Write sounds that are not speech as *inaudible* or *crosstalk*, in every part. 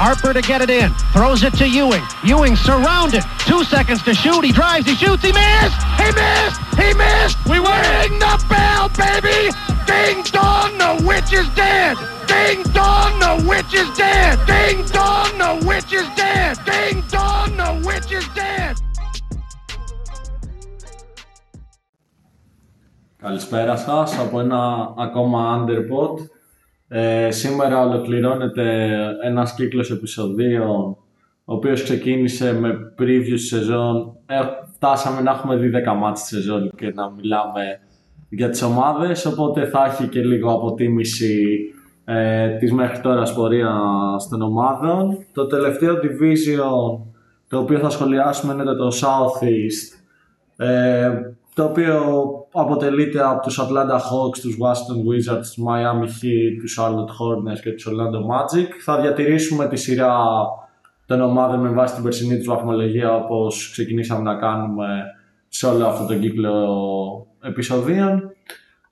Harper to get it in. Throws it to Ewing. Ewing surrounded. Two seconds to shoot. He drives. He shoots. He missed. He missed. He missed. We ring the bell, baby. Ding dong, the witch is dead. Ding dong, the witch is dead. Ding dong, the witch is dead. Ding dong, the witch is dead. Καλησπέρα σας από ένα ακόμα Underpod. Ε, σήμερα ολοκληρώνεται ένας κύκλος επεισοδίων ο οποίος ξεκίνησε με preview σεζόν. Ε, φτάσαμε να έχουμε δει 10 μάτς τη σεζόν και να μιλάμε για τις ομάδες, οπότε θα έχει και λίγο αποτίμηση ε, της μέχρι τώρα πορείας των ομάδων. Το τελευταίο division το οποίο θα σχολιάσουμε είναι το Southeast, ε, το οποίο αποτελείται από τους Atlanta Hawks, τους Washington Wizards, τους Miami Heat, τους Charlotte Hornets και τους Orlando Magic. Θα διατηρήσουμε τη σειρά των ομάδων με βάση την περσινή τους βαθμολογία όπως ξεκινήσαμε να κάνουμε σε όλο αυτό τον κύκλο επεισοδίων.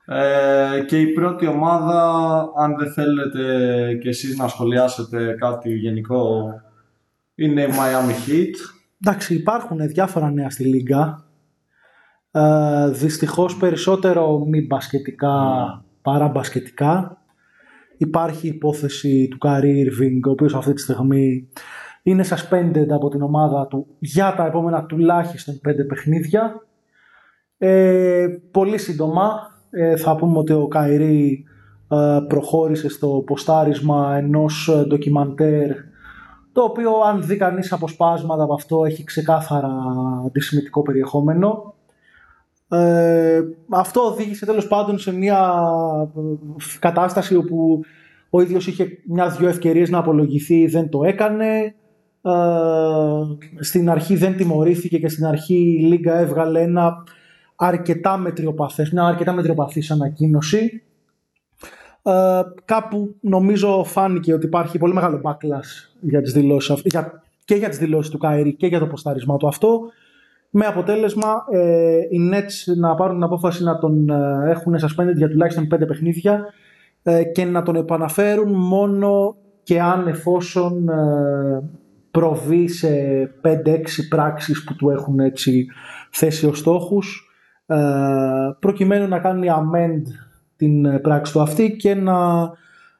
Ε, και η πρώτη ομάδα, αν δεν θέλετε και εσείς να σχολιάσετε κάτι γενικό, είναι η Miami Heat. Εντάξει, υπάρχουν διάφορα νέα στη Λίγκα. Ε, δυστυχώς περισσότερο μη μπασκετικά παρά μπασκετικά. Υπάρχει υπόθεση του Καρί Irving, ο οποίος αυτή τη στιγμή είναι suspended από την ομάδα του για τα επόμενα τουλάχιστον πέντε παιχνίδια. Ε, πολύ σύντομα ε, θα πούμε ότι ο Καϊρή ε, προχώρησε στο ποστάρισμα ενός ντοκιμαντέρ το οποίο αν δει κανείς αποσπάσματα από αυτό έχει ξεκάθαρα αντισημιτικό περιεχόμενο. Ε, αυτό οδήγησε τέλος πάντων σε μια κατάσταση όπου ο ίδιος είχε μια-δυο ευκαιρίες να απολογηθεί, δεν το έκανε. Ε, στην αρχή δεν τιμωρήθηκε και στην αρχή η Λίγκα έβγαλε ένα αρκετά μετριοπαθές, μια αρκετά μετριοπαθής ανακοίνωση. Ε, κάπου νομίζω φάνηκε ότι υπάρχει πολύ μεγάλο backlash για τις δηλώσεις, για, και για τις δηλώσεις του Κάιρη και για το ποστάρισμά του αυτό με αποτέλεσμα ε, οι Nets να πάρουν την απόφαση να τον ε, έχουν suspended για τουλάχιστον πέντε παιχνίδια ε, και να τον επαναφέρουν μόνο και αν εφόσον ε, προβεί σε 5-6 πράξεις που του έχουν έτσι θέσει ως στόχους ε, προκειμένου να κάνει amend την πράξη του αυτή και να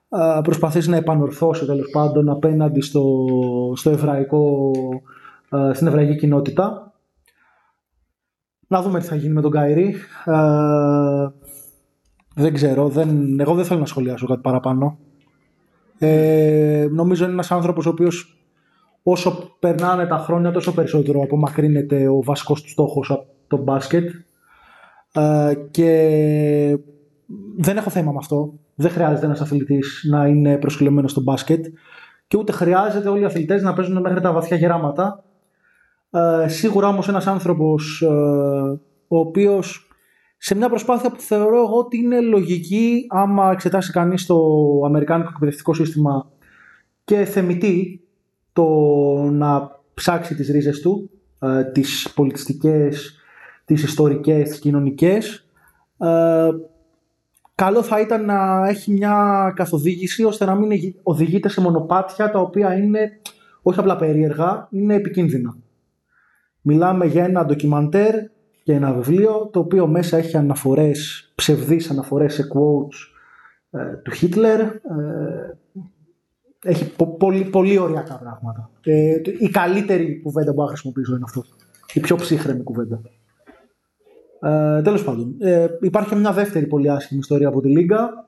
ε, προσπαθήσει να επανορθώσει τέλος πάντων απέναντι στο, στο εβραϊκό, ε, στην εβραϊκή κοινότητα. Να δούμε τι θα γίνει με τον Καϊρή. δεν ξέρω, δεν, εγώ δεν θέλω να σχολιάσω κάτι παραπάνω. Ε, νομίζω είναι ένας άνθρωπος ο οποίος όσο περνάνε τα χρόνια τόσο περισσότερο απομακρύνεται ο βασικός του στόχος από το μπάσκετ ε, και δεν έχω θέμα με αυτό. Δεν χρειάζεται ένας αθλητής να είναι προσκλημένο στο μπάσκετ και ούτε χρειάζεται όλοι οι αθλητές να παίζουν μέχρι τα βαθιά γεράματα. Ε, σίγουρα όμως ένας άνθρωπος ε, ο οποίος σε μια προσπάθεια που θεωρώ εγώ ότι είναι λογική άμα εξετάσει κανείς το αμερικάνικο εκπαιδευτικό σύστημα και θεμητή το να ψάξει τις ρίζες του, ε, τις πολιτιστικές, τις ιστορικές, τις κοινωνικές. Ε, καλό θα ήταν να έχει μια καθοδήγηση ώστε να μην οδηγείται σε μονοπάτια τα οποία είναι όχι απλά περίεργα, είναι επικίνδυνα. Μιλάμε για ένα ντοκιμαντέρ και ένα βιβλίο το οποίο μέσα έχει αναφορές, ψευδείς αναφορές σε quotes ε, του Χίτλερ. Ε, έχει πολύ, πολύ οριακά πράγματα. Ε, η καλύτερη κουβέντα που θα χρησιμοποιήσω είναι αυτό. Η πιο ψύχρεμη κουβέντα. Ε, τέλος πάντων, ε, υπάρχει μια δεύτερη πολύ άσχημη ιστορία από τη Λίγκα.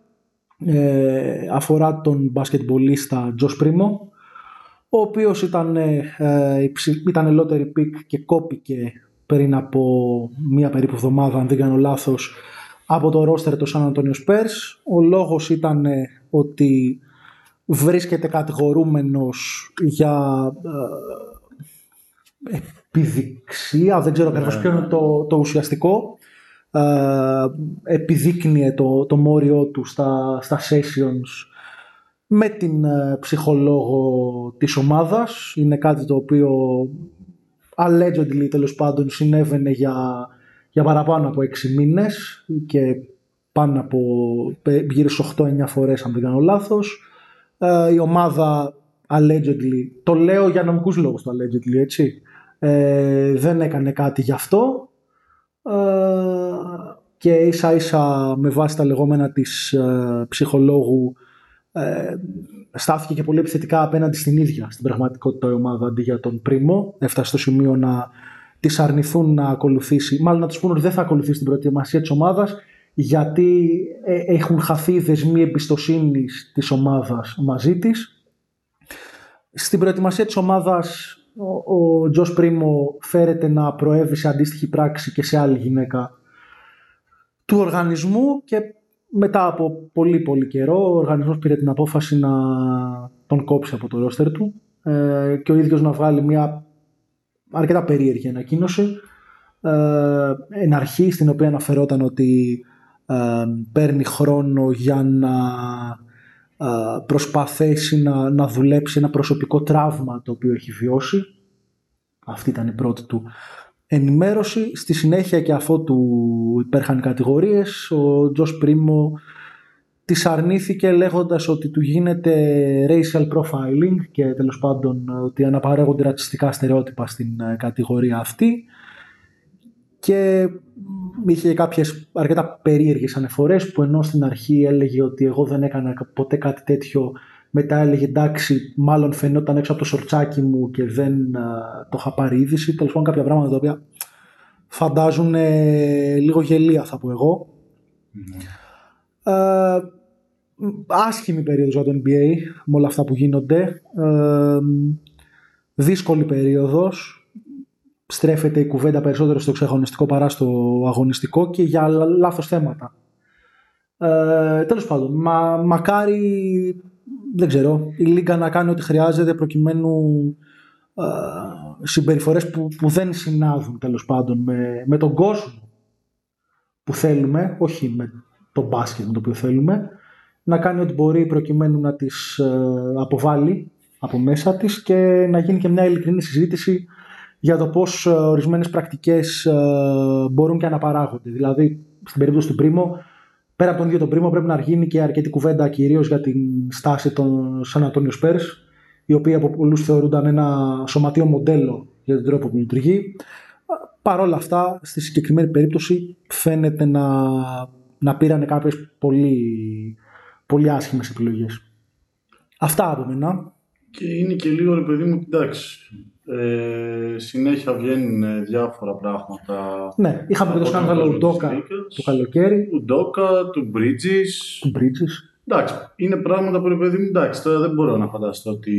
Ε, αφορά τον μπασκετμπολίστα Τζος Πρίμο, ο οποίος ήταν, ε, ήταν lottery pick και κόπηκε πριν από μία περίπου εβδομάδα, αν δεν κάνω λάθος, από το ρόστερ του Σαν Αντώνιο Σπέρς. Ο λόγος ήταν ότι βρίσκεται κατηγορούμενος για ε, επιδειξία, δεν ξέρω ακριβώς ποιο είναι το, το ουσιαστικό, ε, επιδείκνυε το, το μόριό του στα, στα sessions με την ε, ψυχολόγο της ομάδας. Είναι κάτι το οποίο allegedly τέλος πάντων συνέβαινε για, για παραπάνω από 6 μήνες και πάνω από γύρω στις 8-9 φορές αν δεν κάνω λάθος. Ε, η ομάδα allegedly. Το λέω για νομικούς λόγους το allegedly, έτσι. Ε, δεν έκανε κάτι γι' αυτό. Ε, και ίσα ίσα με βάση τα λεγόμενα της ε, ψυχολόγου ε, στάθηκε και πολύ επιθετικά απέναντι στην ίδια στην πραγματικότητα η ομάδα αντί για τον Πρίμο. Έφτασε στο σημείο να τη αρνηθούν να ακολουθήσει, μάλλον να τους πούνε ότι δεν θα ακολουθήσει την προετοιμασία της ομάδας γιατί ε, έχουν χαθεί οι δεσμοί εμπιστοσύνης της ομάδας μαζί της. Στην προετοιμασία της ομάδας ο, ο Τζος Πρίμο φέρεται να προέβει σε αντίστοιχη πράξη και σε άλλη γυναίκα του οργανισμού και μετά από πολύ πολύ καιρό ο οργανισμός πήρε την απόφαση να τον κόψει από το ρόστερ του ε, και ο ίδιος να βγάλει μια αρκετά περίεργη ανακοίνωση ε, εν αρχή στην οποία αναφερόταν ότι ε, παίρνει χρόνο για να ε, προσπαθήσει να, να δουλέψει ένα προσωπικό τραύμα το οποίο έχει βιώσει. Αυτή ήταν η πρώτη του ενημέρωση. Στη συνέχεια και αφού του υπέρχαν κατηγορίες, ο Τζος Πρίμο τις αρνήθηκε λέγοντας ότι του γίνεται racial profiling και τέλος πάντων ότι αναπαράγονται ρατσιστικά στερεότυπα στην ε, κατηγορία αυτή και είχε κάποιες αρκετά περίεργες ανεφορές που ενώ στην αρχή έλεγε ότι εγώ δεν έκανα ποτέ κάτι τέτοιο μετά έλεγε εντάξει μάλλον φαινόταν έξω από το σορτσάκι μου και δεν το είχα πάρει είδηση. Τέλος πάντων κάποια πράγματα τα οποία φαντάζουν λίγο γελία θα πω εγώ. Ε, άσχημη περίοδος για το NBA με όλα αυτά που γίνονται. Ε, δύσκολη περίοδος. Στρέφεται η κουβέντα περισσότερο στο εξαγωνιστικό παρά στο αγωνιστικό και για λάθος θέματα. Ε, τέλος πάντων, μα, μακάρι, δεν ξέρω, η Λίγκα να κάνει ό,τι χρειάζεται προκειμένου ε, συμπεριφορές που, που δεν συνάδουν τέλος πάντων με, με τον κόσμο που θέλουμε, όχι με το μπάσκετ με το οποίο θέλουμε, να κάνει ό,τι μπορεί προκειμένου να τις ε, αποβάλει από μέσα της και να γίνει και μια ειλικρινή συζήτηση για το πώς ε, ορισμένες πρακτικές ε, μπορούν και να παράγονται. Δηλαδή, στην περίπτωση του Πρίμο, πέρα από τον ίδιο τον Πρίμο πρέπει να γίνει και αρκετή κουβέντα κυρίως για την στάση των Σαν Αντώνιο Σπέρς, οι οποίοι από πολλούς θεωρούνταν ένα σωματείο μοντέλο για τον τρόπο που λειτουργεί. Παρ' όλα αυτά, στη συγκεκριμένη περίπτωση φαίνεται να, να πήραν κάποιες πολύ, πολύ άσχημες επιλογές. Αυτά από μένα. Και είναι και λίγο, ρε παιδί μου, εντάξει, ε, συνέχεια βγαίνουν ε, διάφορα πράγματα. Ναι, είχαμε και το σκάνδαλο Ουντόκα το καλοκαίρι. Ουντόκα, του Bridges. Του Bridges. Εντάξει, είναι πράγματα που ρε παιδί μου, εντάξει, τώρα δεν μπορώ να φανταστώ ότι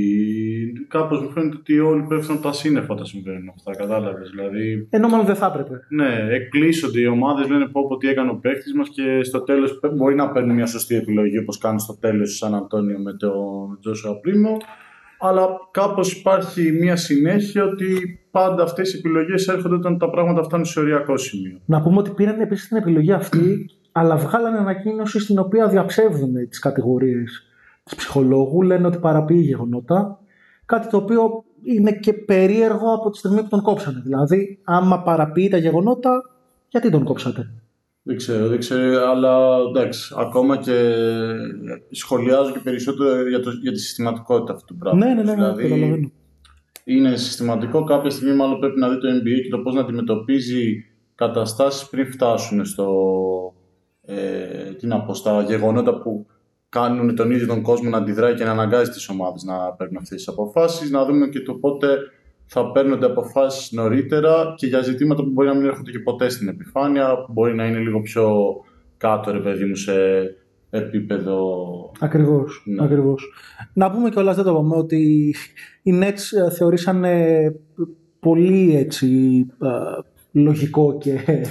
κάπως μου φαίνεται ότι όλοι πέφτουν από τα σύννεφα όταν συμβαίνουν αυτά, κατάλαβες, δηλαδή... Ενώ μάλλον δεν θα έπρεπε. Ναι, εκπλήσονται οι ομάδες, λένε πω πω τι έκανε ο παίχτης μας και στο τέλος μπορεί να παίρνουν μια σωστή επιλογή όπως κάνει στο τέλος Σαν Αντώνιο με τον Τζόσουα Πρίμο αλλά κάπως υπάρχει μια συνέχεια ότι πάντα αυτές οι επιλογές έρχονται όταν τα πράγματα φτάνουν σε οριακό σημείο. Να πούμε ότι πήραν επίσης την επιλογή αυτή, αλλά βγάλανε ανακοίνωση στην οποία διαψεύδουν τις κατηγορίες της ψυχολόγου, λένε ότι παραποιεί γεγονότα, κάτι το οποίο είναι και περίεργο από τη στιγμή που τον κόψανε. Δηλαδή, άμα παραποιεί τα γεγονότα, γιατί τον κόψατε; Δεν ξέρω, δεν ξέρω, αλλά εντάξει, ακόμα και σχολιάζω και περισσότερο για, το, για τη συστηματικότητα αυτού του πράγματος. Ναι, ναι, ναι, ναι δηλαδή, είναι συστηματικό, κάποια στιγμή μάλλον πρέπει να δει το NBA και το πώς να αντιμετωπίζει καταστάσεις πριν φτάσουν στο, ε, τι να πω, στα γεγονότα που κάνουν τον ίδιο τον κόσμο να αντιδράει και να αναγκάζει τις ομάδες να παίρνουν αυτές τις αποφάσεις, να δούμε και το πότε θα παίρνονται αποφάσεις νωρίτερα και για ζητήματα που μπορεί να μην έρχονται και ποτέ στην επιφάνεια, που μπορεί να είναι λίγο πιο κάτω, ρε παιδί μου, σε επίπεδο. Ακριβώς. Ναι. Ακριβώς. Να πούμε κιόλας, δεν το είπαμε, ότι οι Nets ε, θεωρήσαν πολύ έτσι ε, λογικό και ε,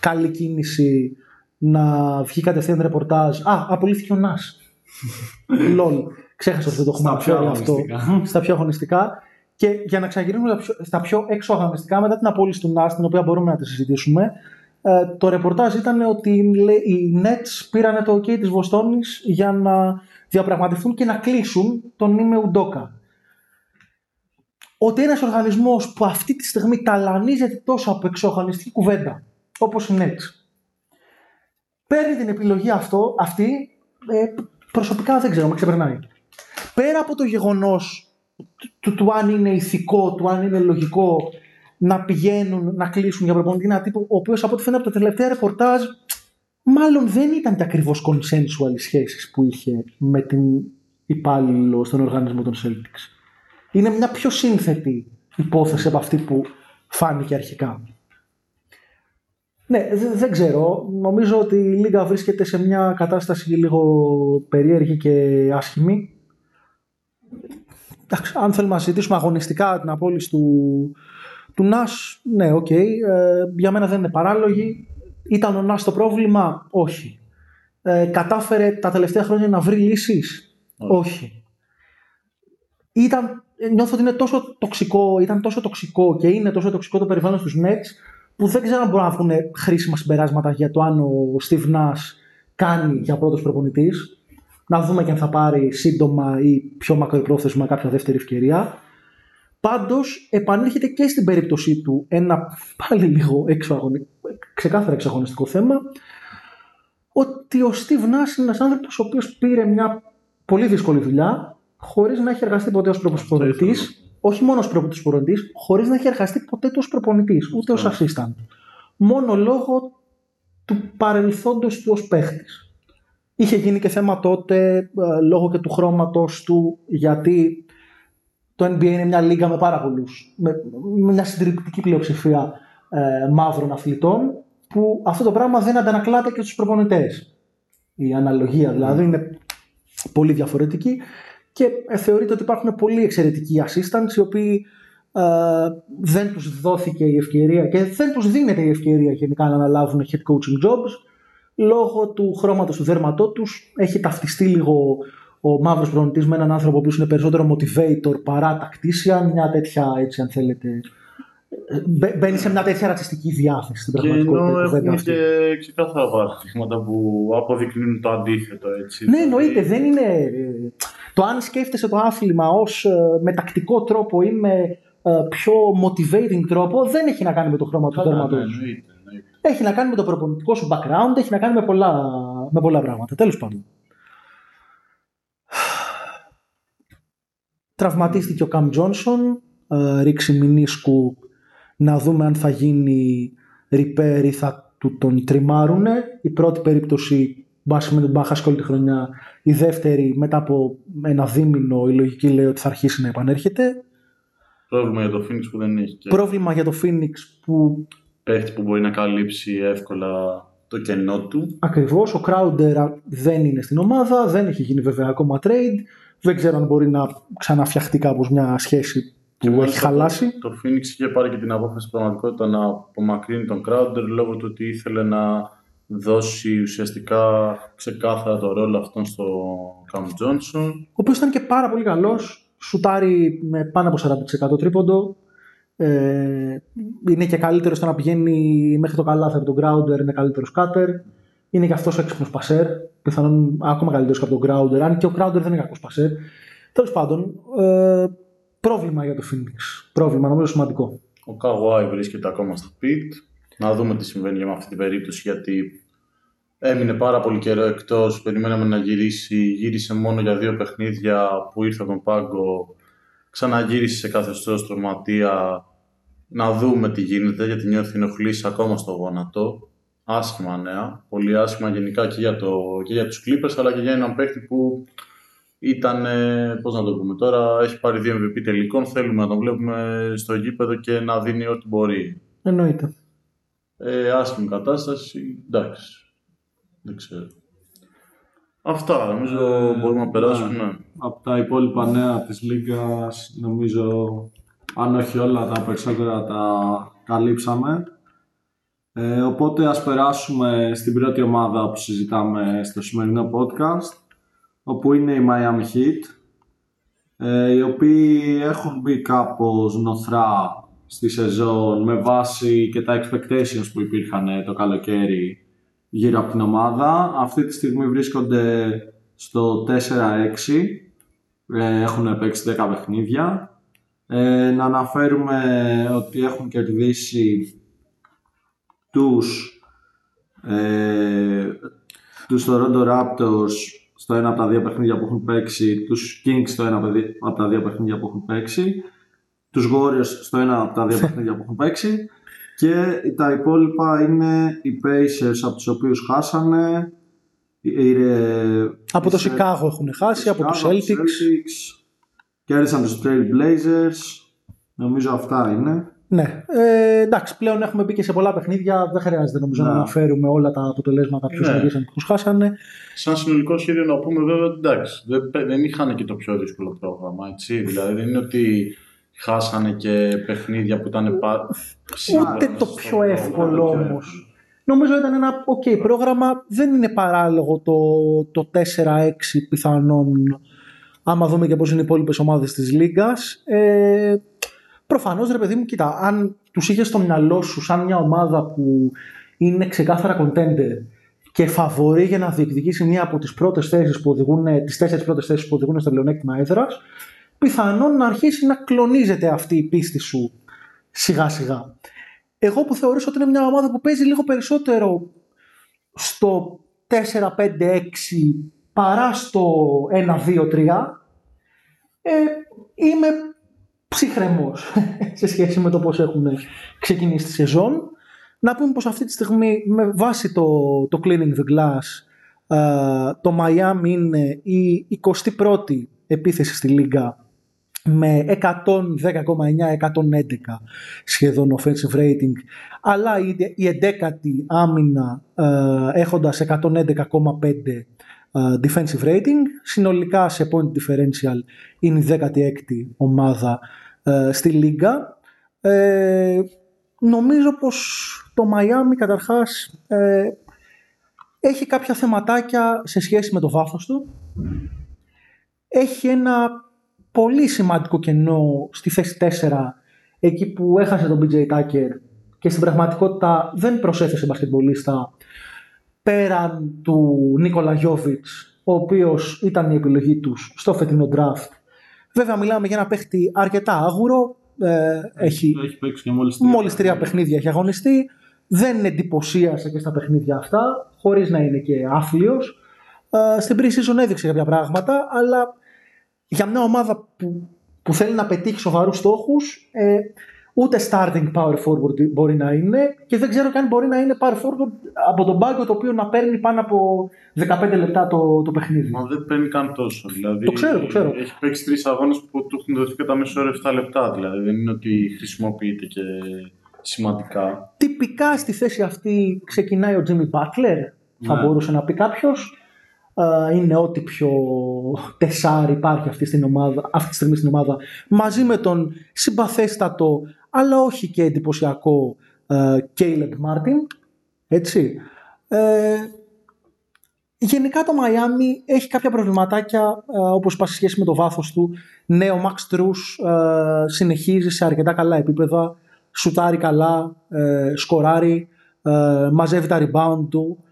καλή κίνηση να βγει κατευθείαν ρεπορτάζ. Α, απολύθηκε ο Νας. *laughs* Λολ. Ξέχασα ότι δεν το έχουμε αυτό. Στα πιο αγωνιστικά. Και για να ξαναγυρίσουμε στα πιο έξω αγωνιστικά, μετά την απόλυση του ΝΑΣ, την οποία μπορούμε να τη συζητήσουμε, ε, το ρεπορτάζ ήταν ότι οι Nets πήραν το OK της Βοστόνης για να διαπραγματευτούν και να κλείσουν τον Νίμε Ουντόκα. Ότι ένας οργανισμός που αυτή τη στιγμή ταλανίζεται τόσο από εξωγανιστική κουβέντα, όπως οι Nets, παίρνει την επιλογή αυτό, αυτή, ε, προσωπικά δεν ξέρω, με ξεπερνάει. πέρα από το γεγονός του, του αν είναι ηθικό, του αν είναι λογικό να πηγαίνουν να κλείσουν για προπονητή ένα τύπο, ο οποίος από ό,τι φαίνεται από τα τελευταία ρεπορτάζ, μάλλον δεν ήταν και ακριβώς consensual οι σχέσεις που είχε με την υπάλληλο στον οργανισμό των Celtics. Είναι μια πιο σύνθετη υπόθεση από αυτή που φάνηκε αρχικά. Ναι, δε- δεν ξέρω. Νομίζω ότι η Λίγκα βρίσκεται σε μια κατάσταση λίγο περίεργη και άσχημη. Εντάξει, αν θέλουμε να συζητήσουμε αγωνιστικά την απόλυση του, του Νας, ναι, οκ. Ε, για μένα δεν είναι παράλογη. Ήταν ο Νας το πρόβλημα, όχι. Ε, κατάφερε τα τελευταία χρόνια να βρει λύσεις, όχι. Ήταν, νιώθω ότι είναι τόσο τοξικό, ήταν τόσο τοξικό και είναι τόσο τοξικό το περιβάλλον στους Nets που δεν ξέρω αν μπορούν να βγουν χρήσιμα συμπεράσματα για το αν ο Steve Nash κάνει για πρώτος προπονητής. Να δούμε και αν θα πάρει σύντομα ή πιο μακροπρόθεσμα κάποια δεύτερη ευκαιρία. Πάντως επανέρχεται και στην περίπτωσή του ένα πάλι λίγο εξωαγωνι... ξεκάθαρα εξαγωνιστικό θέμα ότι ο Steve Nash είναι ένας άνθρωπος ο οποίος πήρε μια πολύ δύσκολη δουλειά χωρίς να έχει εργαστεί ποτέ ως προπονητής όχι μόνο ως προπονητής, χωρίς να έχει εργαστεί ποτέ του ως προπονητής, ούτε ως assistant. Μόνο λόγω του παρελθόντος του ως παίχτης. Είχε γίνει και θέμα τότε ε, λόγω και του χρώματος του γιατί το NBA είναι μια λίγα με πάρα πολλούς, με, με μια συντριπτική πλειοψηφία ε, μαύρων αθλητών που αυτό το πράγμα δεν αντανακλάται και στους προπονητές. Η αναλογία δηλαδή είναι πολύ διαφορετική και ε, θεωρείται ότι υπάρχουν πολύ εξαιρετικοί assistants οι οποίοι ε, δεν τους δόθηκε η ευκαιρία και δεν τους δίνεται η ευκαιρία γενικά να αναλάβουν head coaching jobs λόγω του χρώματος του δέρματός τους έχει ταυτιστεί λίγο ο μαύρος προπονητής με έναν άνθρωπο που είναι περισσότερο motivator παρά tactician μια τέτοια έτσι αν θέλετε μπε- μπαίνει σε μια τέτοια ρατσιστική διάθεση στην Και πραγματικότητα η ενώ κουβέντα έχουμε αυτή. και ξεκάθαρα παραδείγματα που αποδεικνύουν το αντίθετο. Έτσι. Ναι, εννοείται. Δεν είναι. ε, Το αν σκέφτεσαι το άθλημα ως με τακτικό τρόπο ή με ε, πιο motivating τρόπο δεν έχει να κάνει με το χρώμα του Καλά, ναι, δέρματος. εννοείται, εννοείται. Έχει να κάνει με το προπονητικό σου background, έχει να κάνει με πολλά, με πολλά πράγματα. Τέλος πάντων. Τραυματίστηκε ο Καμ Τζόνσον, ε, ρίξει μηνίσκου να δούμε αν θα γίνει repair ή θα του τον τριμάρουνε. Η πρώτη περίπτωση βάσει με τον Μπάχα όλη τη χρονιά. Η δεύτερη μετά από ένα δίμηνο η λογική λέει ότι θα αρχίσει να επανέρχεται. Πρόβλημα για το Phoenix που δεν έχει και Πρόβλημα για το Phoenix που παίχτης που μπορεί να καλύψει εύκολα το κενό του. ακριβώς ο Crowder δεν είναι στην ομάδα, δεν έχει γίνει βέβαια ακόμα trade. Δεν ξέρω αν μπορεί να ξαναφτιαχτεί κάπως μια σχέση που έχει μάλιστα χαλάσει. Το, το Phoenix είχε πάρει και την απόφαση στην πραγματικότητα να απομακρύνει τον Crowder λόγω του ότι ήθελε να δώσει ουσιαστικά ξεκάθαρα το ρόλο αυτόν στο Cam Johnson. ο οποίος ήταν και πάρα πολύ καλός, σουτάρει με πάνω από 40% τρίποντο, ε, είναι και καλύτερος στο να πηγαίνει μέχρι το καλάθι από τον Grounder, είναι καλύτερος κάτερ, είναι και αυτός έξυπνος πασέρ, πιθανόν ακόμα καλύτερος από τον Grounder, αν και ο Grounder δεν είναι κακός πασέρ. Τέλος πάντων, ε, πρόβλημα για το Phoenix, πρόβλημα νομίζω σημαντικό. Ο Kawhi βρίσκεται ακόμα στο pit. Να δούμε τι συμβαίνει με αυτή την περίπτωση γιατί έμεινε πάρα πολύ καιρό εκτός, περιμέναμε να γυρίσει, γύρισε μόνο για δύο παιχνίδια που ήρθε από τον πάγκο, ξαναγύρισε σε καθεστώς τροματία, να δούμε τι γίνεται γιατί νιώθει ενοχλήσει ακόμα στο γόνατο. Άσχημα νέα, πολύ άσχημα γενικά και για, το, και για τους Clippers αλλά και για έναν παίχτη που ήταν, ε, πώς να το πούμε τώρα, έχει πάρει δύο MVP τελικών, θέλουμε να τον βλέπουμε στο γήπεδο και να δίνει ό,τι μπορεί. Εννοείται. Ε, άσχημη κατάσταση, εντάξει, δεν ξέρω. Αυτά, νομίζω Ε, μπορούμε να ναι. περάσουμε. Από τα υπόλοιπα νέα της Λίγκας, νομίζω, αν όχι όλα, τα περισσότερα τα καλύψαμε. Ε, οπότε ας περάσουμε στην πρώτη ομάδα που συζητάμε στο σημερινό podcast, όπου είναι η Miami Heat, ε, οι οποίοι έχουν μπει κάπως νοθρά στη σεζόν με βάση και τα expectations που υπήρχαν ε, το καλοκαίρι γύρω από την ομάδα. Αυτή τη στιγμή βρίσκονται στο 4-6. Ε, έχουν παίξει 10 παιχνίδια. Ε, να αναφέρουμε ότι έχουν κερδίσει τους, ε, τους Toronto Raptors στο στο ένα από τα δύο παιχνίδια που έχουν παίξει, τους Kings στο ένα από τα δύο παιχνίδια που έχουν παίξει, τους Warriors στο ένα από τα δύο παιχνίδια που έχουν παίξει και τα υπόλοιπα είναι οι Pacers από τους οποίους χάσανε, από το Σικάγο έχουν χάσει, από τους Celtics. Κέρδισαν τους Trailblazers. Νομίζω αυτά είναι. Ναι. Ε, εντάξει, πλέον έχουμε μπει και σε πολλά παιχνίδια. Δεν χρειάζεται νομίζω να ναι. αναφέρουμε όλα τα αποτελέσματα ποιου ναι. και ποιου χάσανε. Σαν συνολικό σχέδιο να πούμε βέβαια εντάξει, δεν, δεν είχαν και το πιο δύσκολο πρόγραμμα. Έτσι. Δηλαδή δεν είναι ότι χάσανε και παιχνίδια που ήταν πα... Ούτε το πιο εύκολο όμως. Νομίζω ήταν ένα ok πρόγραμμα. Δεν είναι παράλογο το, το 4-6 πιθανόν άμα δούμε και πώς είναι οι υπόλοιπες ομάδες της Λίγκας. Ε, προφανώς ρε παιδί μου, κοίτα, αν τους είχες στο μυαλό σου σαν μια ομάδα που είναι ξεκάθαρα contender και φαβορεί για να διεκδικήσει μία από τις πρώτες θέσεις που οδηγούν, τις τέσσερις πρώτες θέσεις που οδηγούν στο λεωνέκτημα έδρας, πιθανόν να αρχίσει να κλονίζεται αυτή η πίστη σου σιγά σιγά. Εγώ που θεωρήσω ότι είναι μια ομάδα που παίζει λίγο περισσότερο στο 4-5-6 παρά στο 1-2-3 ε, είμαι ψυχρεμός *laughs* σε σχέση με το πώς έχουν ξεκινήσει τη σεζόν. Να πούμε πως αυτή τη στιγμή με βάση το, το Cleaning the Glass ε, το Miami είναι η 21η επίθεση στη Λίγκα με 110,9-111 σχεδόν offensive rating αλλά η 11η άμυνα ε, έχοντας 111,5 defensive rating. Συνολικά σε point differential είναι η 16η ομάδα στη Λίγκα. Ε, νομίζω πως το Miami καταρχάς ε, έχει κάποια θεματάκια σε σχέση με το βάθος του. Έχει ένα πολύ σημαντικό κενό στη θέση 4 εκεί που έχασε τον BJ Tucker και στην πραγματικότητα δεν προσέθεσε μπασκετμπολίστα πέραν του Νίκολα Γιώβιτς, ο οποίος ήταν η επιλογή τους στο φετινό draft. Βέβαια μιλάμε για ένα παίχτη αρκετά άγουρο, ε, έχει, έχει παίξει και μόλις τρία, μόλις τρία παιχνίδια έχει αγωνιστεί, δεν εντυπωσίασε και στα παιχνίδια αυτά, χωρίς να είναι και άθλιος. Ε, στην pre-season έδειξε κάποια πράγματα, αλλά για μια ομάδα που, που θέλει να πετύχει σοβαρούς στόχους, ε, ούτε starting power forward μπορεί να είναι και δεν ξέρω καν μπορεί να είναι power forward από τον πάγκο το οποίο να παίρνει πάνω από 15 λεπτά το, το παιχνίδι. Μα δεν παίρνει καν τόσο. Δηλαδή, το ξέρω, το ξέρω. Έχει παίξει τρεις αγώνες που του έχουν δοθεί κατά μέσο όρο 7 λεπτά. Δηλαδή δεν είναι ότι χρησιμοποιείται και σημαντικά. Τυπικά στη θέση αυτή ξεκινάει ο Jimmy Butler. Θα ναι. μπορούσε να πει κάποιος. Είναι ό,τι πιο τεσάρι υπάρχει αυτή, στην ομάδα, αυτή τη στιγμή στην ομάδα μαζί με τον συμπαθέστατο αλλά όχι και εντυπωσιακό Caleb Martin. Έτσι. Ε, γενικά το Miami έχει κάποια προβληματάκια ε, όπως είπα σε σχέση με το βάθος του. Ναι, ο Max Truss ε, συνεχίζει σε αρκετά καλά επίπεδα, σουτάρει καλά, ε, σκοράρει, ε, μαζεύει τα rebound του, ε,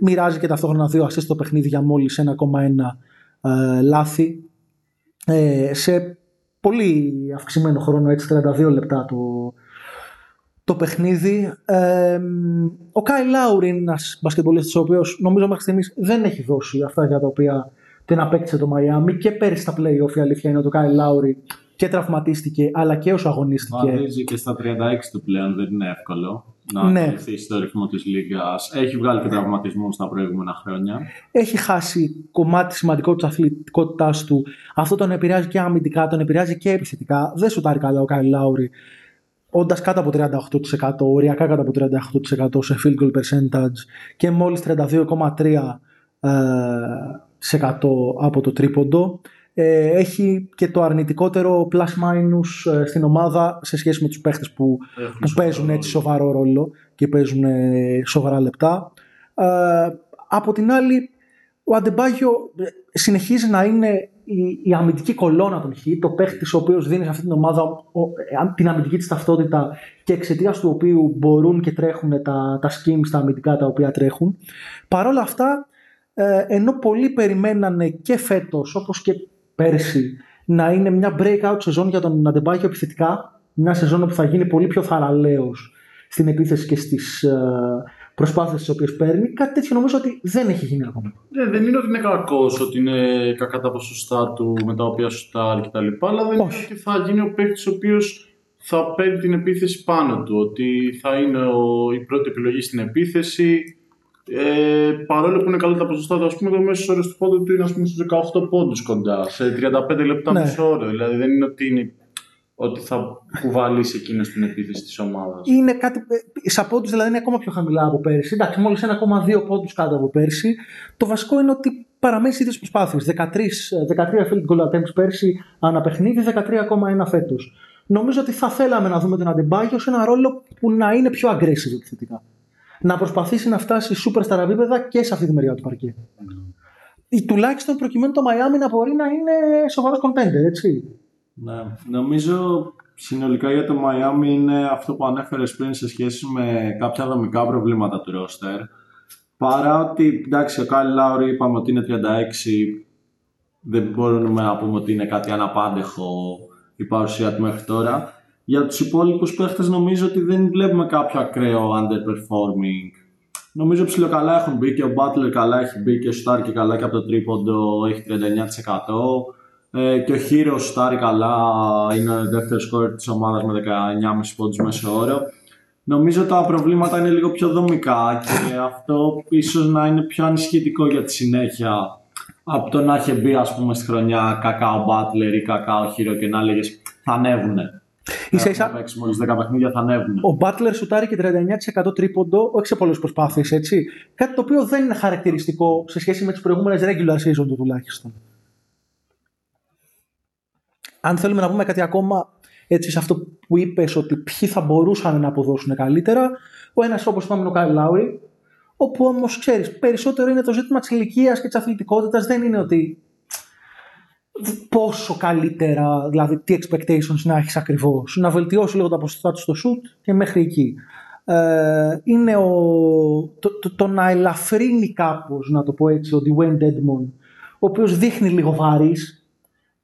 μοιράζει και ταυτόχρονα δύο assist στο παιχνίδι για μόλις 1,1 ε, λάθη. Ε, σε πολύ αυξημένο χρόνο, έτσι 32 λεπτά το, το παιχνίδι. Ε, ο Κάι Λάουρι είναι ένας μπασκετμπολίστης ο οποίος νομίζω μέχρι στιγμής δεν έχει δώσει αυτά για τα οποία την απέκτησε το Μαϊάμι και πέρυσι στα playoff η αλήθεια είναι ότι ο Κάι Λάουρι και τραυματίστηκε αλλά και όσο αγωνίστηκε. Βαδίζει και στα 36 του πλέον, δεν είναι εύκολο να ναι. ακολουθήσει το ρυθμό της Λίγκας. Έχει βγάλει και τραυματισμούς στα προηγούμενα χρόνια. Έχει χάσει κομμάτι σημαντικό της αθλητικότητάς του. Αυτό τον επηρεάζει και αμυντικά, τον επηρεάζει και επιθετικά. Δεν σου τάρει καλά ο Κάι Λάουρι. Όντας κάτω από 38%, οριακά κάτω από 38% σε field goal percentage και μόλις 32,3% ε, από το τρίποντο. Ε, έχει και το αρνητικότερο plus minus ε, στην ομάδα σε σχέση με τους παίχτες που, που παίζουν έτσι σοβαρό ρόλο και παίζουν ε, σοβαρά λεπτά. από την άλλη, ο Αντεμπάγιο συνεχίζει να είναι η, η αμυντική κολόνα των Χ, το παίχτης ο οποίος δίνει σε αυτή την ομάδα την αμυντική της ταυτότητα και εξαιτίας του οποίου μπορούν και τρέχουν τα, τα schemes, τα αμυντικά τα οποία τρέχουν. Παρ' όλα αυτά, ενώ πολλοί περιμένανε και φέτος, όπως και πέρσι να είναι μια breakout σεζόν για τον Αντεμπάγιο επιθετικά. Μια σεζόν που θα γίνει πολύ πιο θαραλέος στην επίθεση και στις ε, προσπάθειες τις οποίες παίρνει. Κάτι τέτοιο νομίζω ότι δεν έχει γίνει ακόμα. Ναι, δεν είναι ότι είναι κακός, ότι είναι κακά τα ποσοστά του με τα οποία σουτάρει κτλ. Αλλά δεν Όχι. είναι ότι θα γίνει ο παίκτης ο οποίος θα παίρνει την επίθεση πάνω του. Ότι θα είναι ο, η πρώτη επιλογή στην επίθεση. Ε, παρόλο που είναι καλά τα ποσοστά του, ας πούμε, το μέσος όρος του πόντου του είναι ας πούμε, στους 18 πόντους κοντά. Σε 35 λεπτά Ναι. μέσο όρο. Δηλαδή δεν είναι ότι, είναι ότι θα κουβαλήσει εκείνο την επίθεση της ομάδας. Είναι κάτι. ε, Στα πόντους δηλαδή είναι ακόμα πιο χαμηλά από πέρσι. Εντάξει, μόλις 1,2 πόντους κάτω από πέρσι. Το βασικό είναι ότι παραμένει στις ίδιες προσπάθειες. 13, ε, 13 field goal attempts πέρσι ανά παιχνίδι, 13,1 φέτος. Νομίζω ότι θα θέλαμε να δούμε τον Αντεμπάγιο σε ένα ρόλο που να είναι πιο aggressive επιθετικά. Να προσπαθήσει να φτάσει σούπερ στα επίπεδα και σε αυτή τη μεριά του παρκέ. Ή τουλάχιστον προκειμένου το Miami να μπορεί να είναι σοβαρός contender, έτσι. Ναι. Νομίζω συνολικά για το Miami είναι αυτό που ανέφερες πριν σε σχέση με κάποια δομικά προβλήματα του ρόστερ. Παρά ότι εντάξει, ο Κάλι Λάουρι είπαμε ότι είναι 36, δεν μπορούμε να πούμε ότι είναι κάτι αναπάντεχο η παρουσία του μέχρι τώρα. Για τους υπόλοιπους παίχτες νομίζω ότι δεν βλέπουμε κάποιο ακραίο underperforming. Νομίζω ψηλοκαλά έχουν μπει και ο Butler καλά έχει μπει και ο Στάρ και καλά και από το τρίποντο έχει 39%. Ε, και ο Hero Στάρ καλά είναι ο δεύτερος σκόρ της ομάδας με 19,5 πόντους μέσω όρο. Νομίζω τα προβλήματα είναι λίγο πιο δομικά και αυτό ίσως να είναι πιο ανισχυτικό για τη συνέχεια από το να είχε μπει ας πούμε στη χρονιά κακά ο Butler ή κακά ο Hero και να έλεγες θα ανέβουνε. Ίσα Έχουν ίσα, παίξει μόλις 10 παιχνίδια θα ανέβουνε. Ο Butler σουτάρει και 39% τρίποντο, όχι σε πολλές προσπάθειες, έτσι. Κάτι το οποίο δεν είναι χαρακτηριστικό σε σχέση με τις προηγούμενες regular season του τουλάχιστον. Αν θέλουμε να πούμε κάτι ακόμα έτσι σε αυτό που είπες ότι ποιοι θα μπορούσαν να αποδώσουν καλύτερα, ο ένας όπως είπαμε είναι ο Κάιλ Λάουρι, όπου όμως ξέρεις, περισσότερο είναι το ζήτημα της ηλικίας και της αθλητικότητας, δεν είναι ότι πόσο καλύτερα, δηλαδή τι expectations να έχεις ακριβώς. Να βελτιώσει λίγο τα ποσοστά του στο shoot και μέχρι εκεί. Ε, είναι ο, το, το, το να ελαφρύνει κάπως, να το πω έτσι, ο Dwayne Dedmon, ο οποίος δείχνει λίγο βαρύς,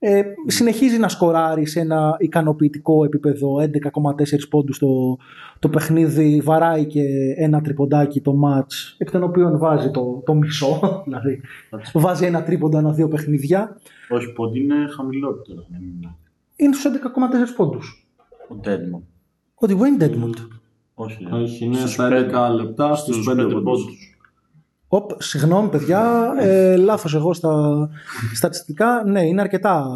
ε, συνεχίζει να σκοράρει σε ένα ικανοποιητικό επίπεδο 11,4 πόντους το, το παιχνίδι, βαράει και ένα τριποντάκι το match, εκ των οποίων βάζει το, το μισό, *laughs* δηλαδή βάζει ένα τρίποντα ανά δύο παιχνίδια. Όχι, πόντι είναι χαμηλότερο. δεν είναι. είναι στους 11,4 πόντους. Ο Deadmon. Ο Dwayne Dedmond. Όχι, Όχι, είναι Στους στα πέντε. 11 λεπτά στους Στους 5 πέντε πόντους. Πόντους. Οπ, συγγνώμη παιδιά, ε, λάθος εγώ στα στατιστικά. Ναι, είναι αρκετά,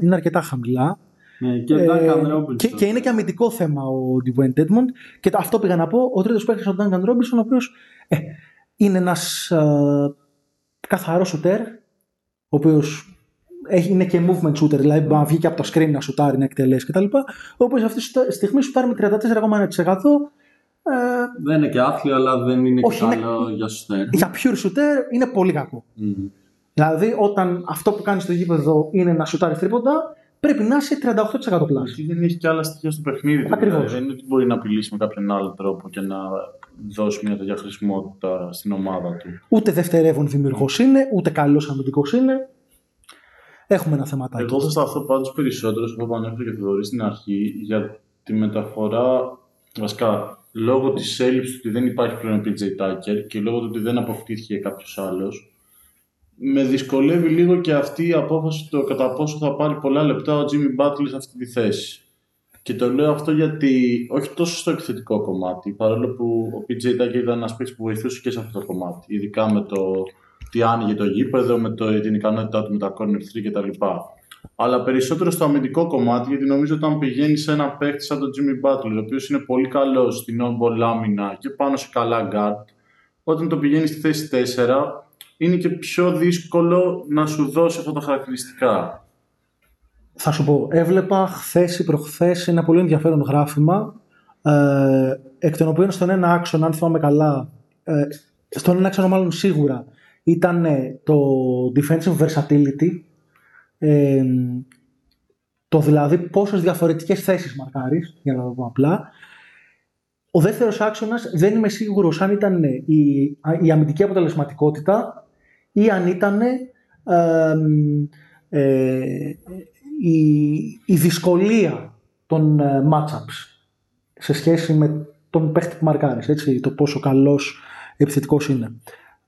είναι αρκετά χαμηλά. Ναι, και Ε, Duncan Robinson. και, και είναι και αμυντικό θέμα ο Dwayne Dedmond. Και το- αυτό πήγα να πω. Ο τρίτος παίκτης ο Duncan Robinson, ο οποίος ε, είναι ένας ε, καθαρός σουτέρ, ο οποίος έχει, είναι και movement shooter, δηλαδή μπορεί να βγει και από το screen να σουτάρει, να εκτελέσει κτλ. Ο οποίος αυτή τη στιγμή σουτάρει με 34,1%. Ε, Δεν είναι και άθλιο, αλλά δεν είναι Όχι, και είναι- καλό για σουτέρ. για pure shooter είναι πολύ κακό. Μμμ. Δηλαδή, όταν αυτό που κάνεις στο γήπεδο είναι να σουτάρεις τρίποντα, πρέπει να είσαι 38% πλάσι. Γιατί δεν έχει και άλλα στοιχεία στο παιχνίδι. του, Ακριβώς. δηλαδή. Δεν είναι ότι μπορεί να απειλήσει με κάποιον άλλο τρόπο και να δώσει μια τέτοια χρησιμότητα στην ομάδα του. Ούτε δευτερεύον δημιουργός είναι, ούτε καλός αμυντικός είναι. Έχουμε ένα θεματάκι. Εγώ θα σταθώ πάντως περισσότερο σε αυτό που ανέφερε και Θοδωρή στην αρχή για τη μεταφορά. Βασικά, λόγω της έλλειψης του ότι δεν υπάρχει πλέον ο PJ Tucker και λόγω του ότι δεν αποκτήθηκε κάποιος άλλος, με δυσκολεύει λίγο και αυτή η απόφαση το κατά πόσο θα πάρει πολλά λεπτά ο Jimmy Butler σε αυτή τη θέση. Και το λέω αυτό γιατί, όχι τόσο στο επιθετικό κομμάτι, παρόλο που ο PJ Tucker ήταν ένας παίκτης που βοηθούσε και σε αυτό το κομμάτι. Ειδικά με το τι άνοιγε το γήπεδο, με το, την ικανότητά του με τα corner 3 κτλ. Αλλά περισσότερο στο αμυντικό κομμάτι, γιατί νομίζω όταν πηγαίνει σε ένα παίκτη σαν τον Jimmy Butler, ο οποίος είναι πολύ καλός στην on-ball άμυνα και πάνω σε καλά guard, όταν το πηγαίνει στη θέση 4, είναι και πιο δύσκολο να σου δώσει αυτά τα χαρακτηριστικά. Θα σου πω, έβλεπα χθες ή προχθές ένα πολύ ενδιαφέρον γράφημα, ε, εκ των οποίων στον ένα άξονα, αν θυμάμαι καλά, ε, στον ένα άξονα μάλλον σίγουρα, ήταν ε, το defensive versatility, ε, το δηλαδή πόσες διαφορετικές θέσεις μαρκάρεις, για να το πω απλά. Ο δεύτερος άξονας δεν είμαι σίγουρος αν ήταν ε, η, η αμυντική αποτελεσματικότητα ή αν ήταν ε, ε, η, η δυσκολία των ε, matchups σε σχέση με τον παίχτη που μαρκάρεις, έτσι, το πόσο καλός επιθετικός είναι.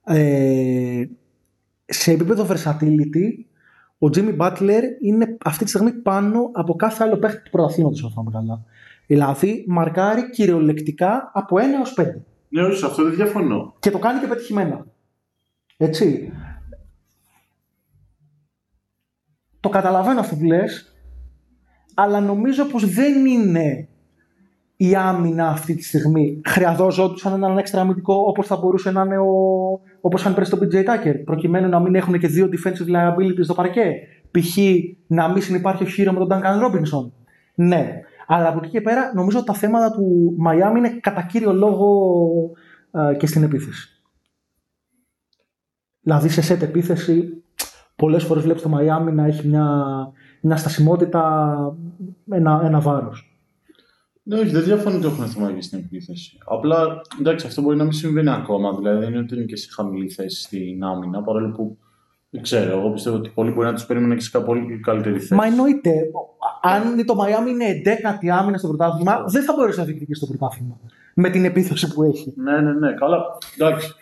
Ε, σε επίπεδο versatility, ο Jimmy Butler είναι αυτή τη στιγμή πάνω από κάθε άλλο παίχτη του πρωταθλήματος, αν θυμάμαι καλά. Δηλαδή, μαρκάρει κυριολεκτικά από 1 έως 5. Ναι, όχι, σε αυτό δεν διαφωνώ. Και το κάνει και πετυχημένα. Έτσι. Το καταλαβαίνω αυτό που λες, αλλά πως δεν είναι η άμυνα αυτή τη στιγμή. Χρειαζόντουσαν έναν έξτρα αμυντικό όπως θα μπορούσε να είναι ο... όπως είχαν πέρυσι το PJ Tucker, προκειμένου να μην έχουν και δύο defensive liabilities στο παρκέ. Π.χ. να μην συνεπάρχει ο Χείρο με τον Duncan Robinson. Ναι. Αλλά από εκεί και πέρα νομίζω ότι τα θέματα του Μαϊάμι είναι κατά κύριο λόγο ε, και στην επίθεση. Δηλαδή σε set επίθεση πολλές φορές βλέπεις το Μαϊάμι να έχει μια, μια στασιμότητα, ένα, ένα βάρος. Ναι, όχι, δεν διαφωνώ ότι έχουν θέμα στην επίθεση. Απλά εντάξει, αυτό μπορεί να μην συμβαίνει ακόμα. Δηλαδή δεν είναι ότι είναι και σε χαμηλή θέση στην άμυνα, παρόλο που δεν ξέρω. Εγώ πιστεύω ότι πολλοί μπορεί να τους περίμεναν και σε πολύ καλύτερη θέση. Μα εννοείται. Αν το Μαϊάμι είναι 11η άμυνα στο πρωτάθλημα, δεν θα μπορέσει να διεκδικήσει το πρωτάθλημα. Με την επίθεση που έχει. Ναι, ναι, ναι. Καλά. Εντάξει.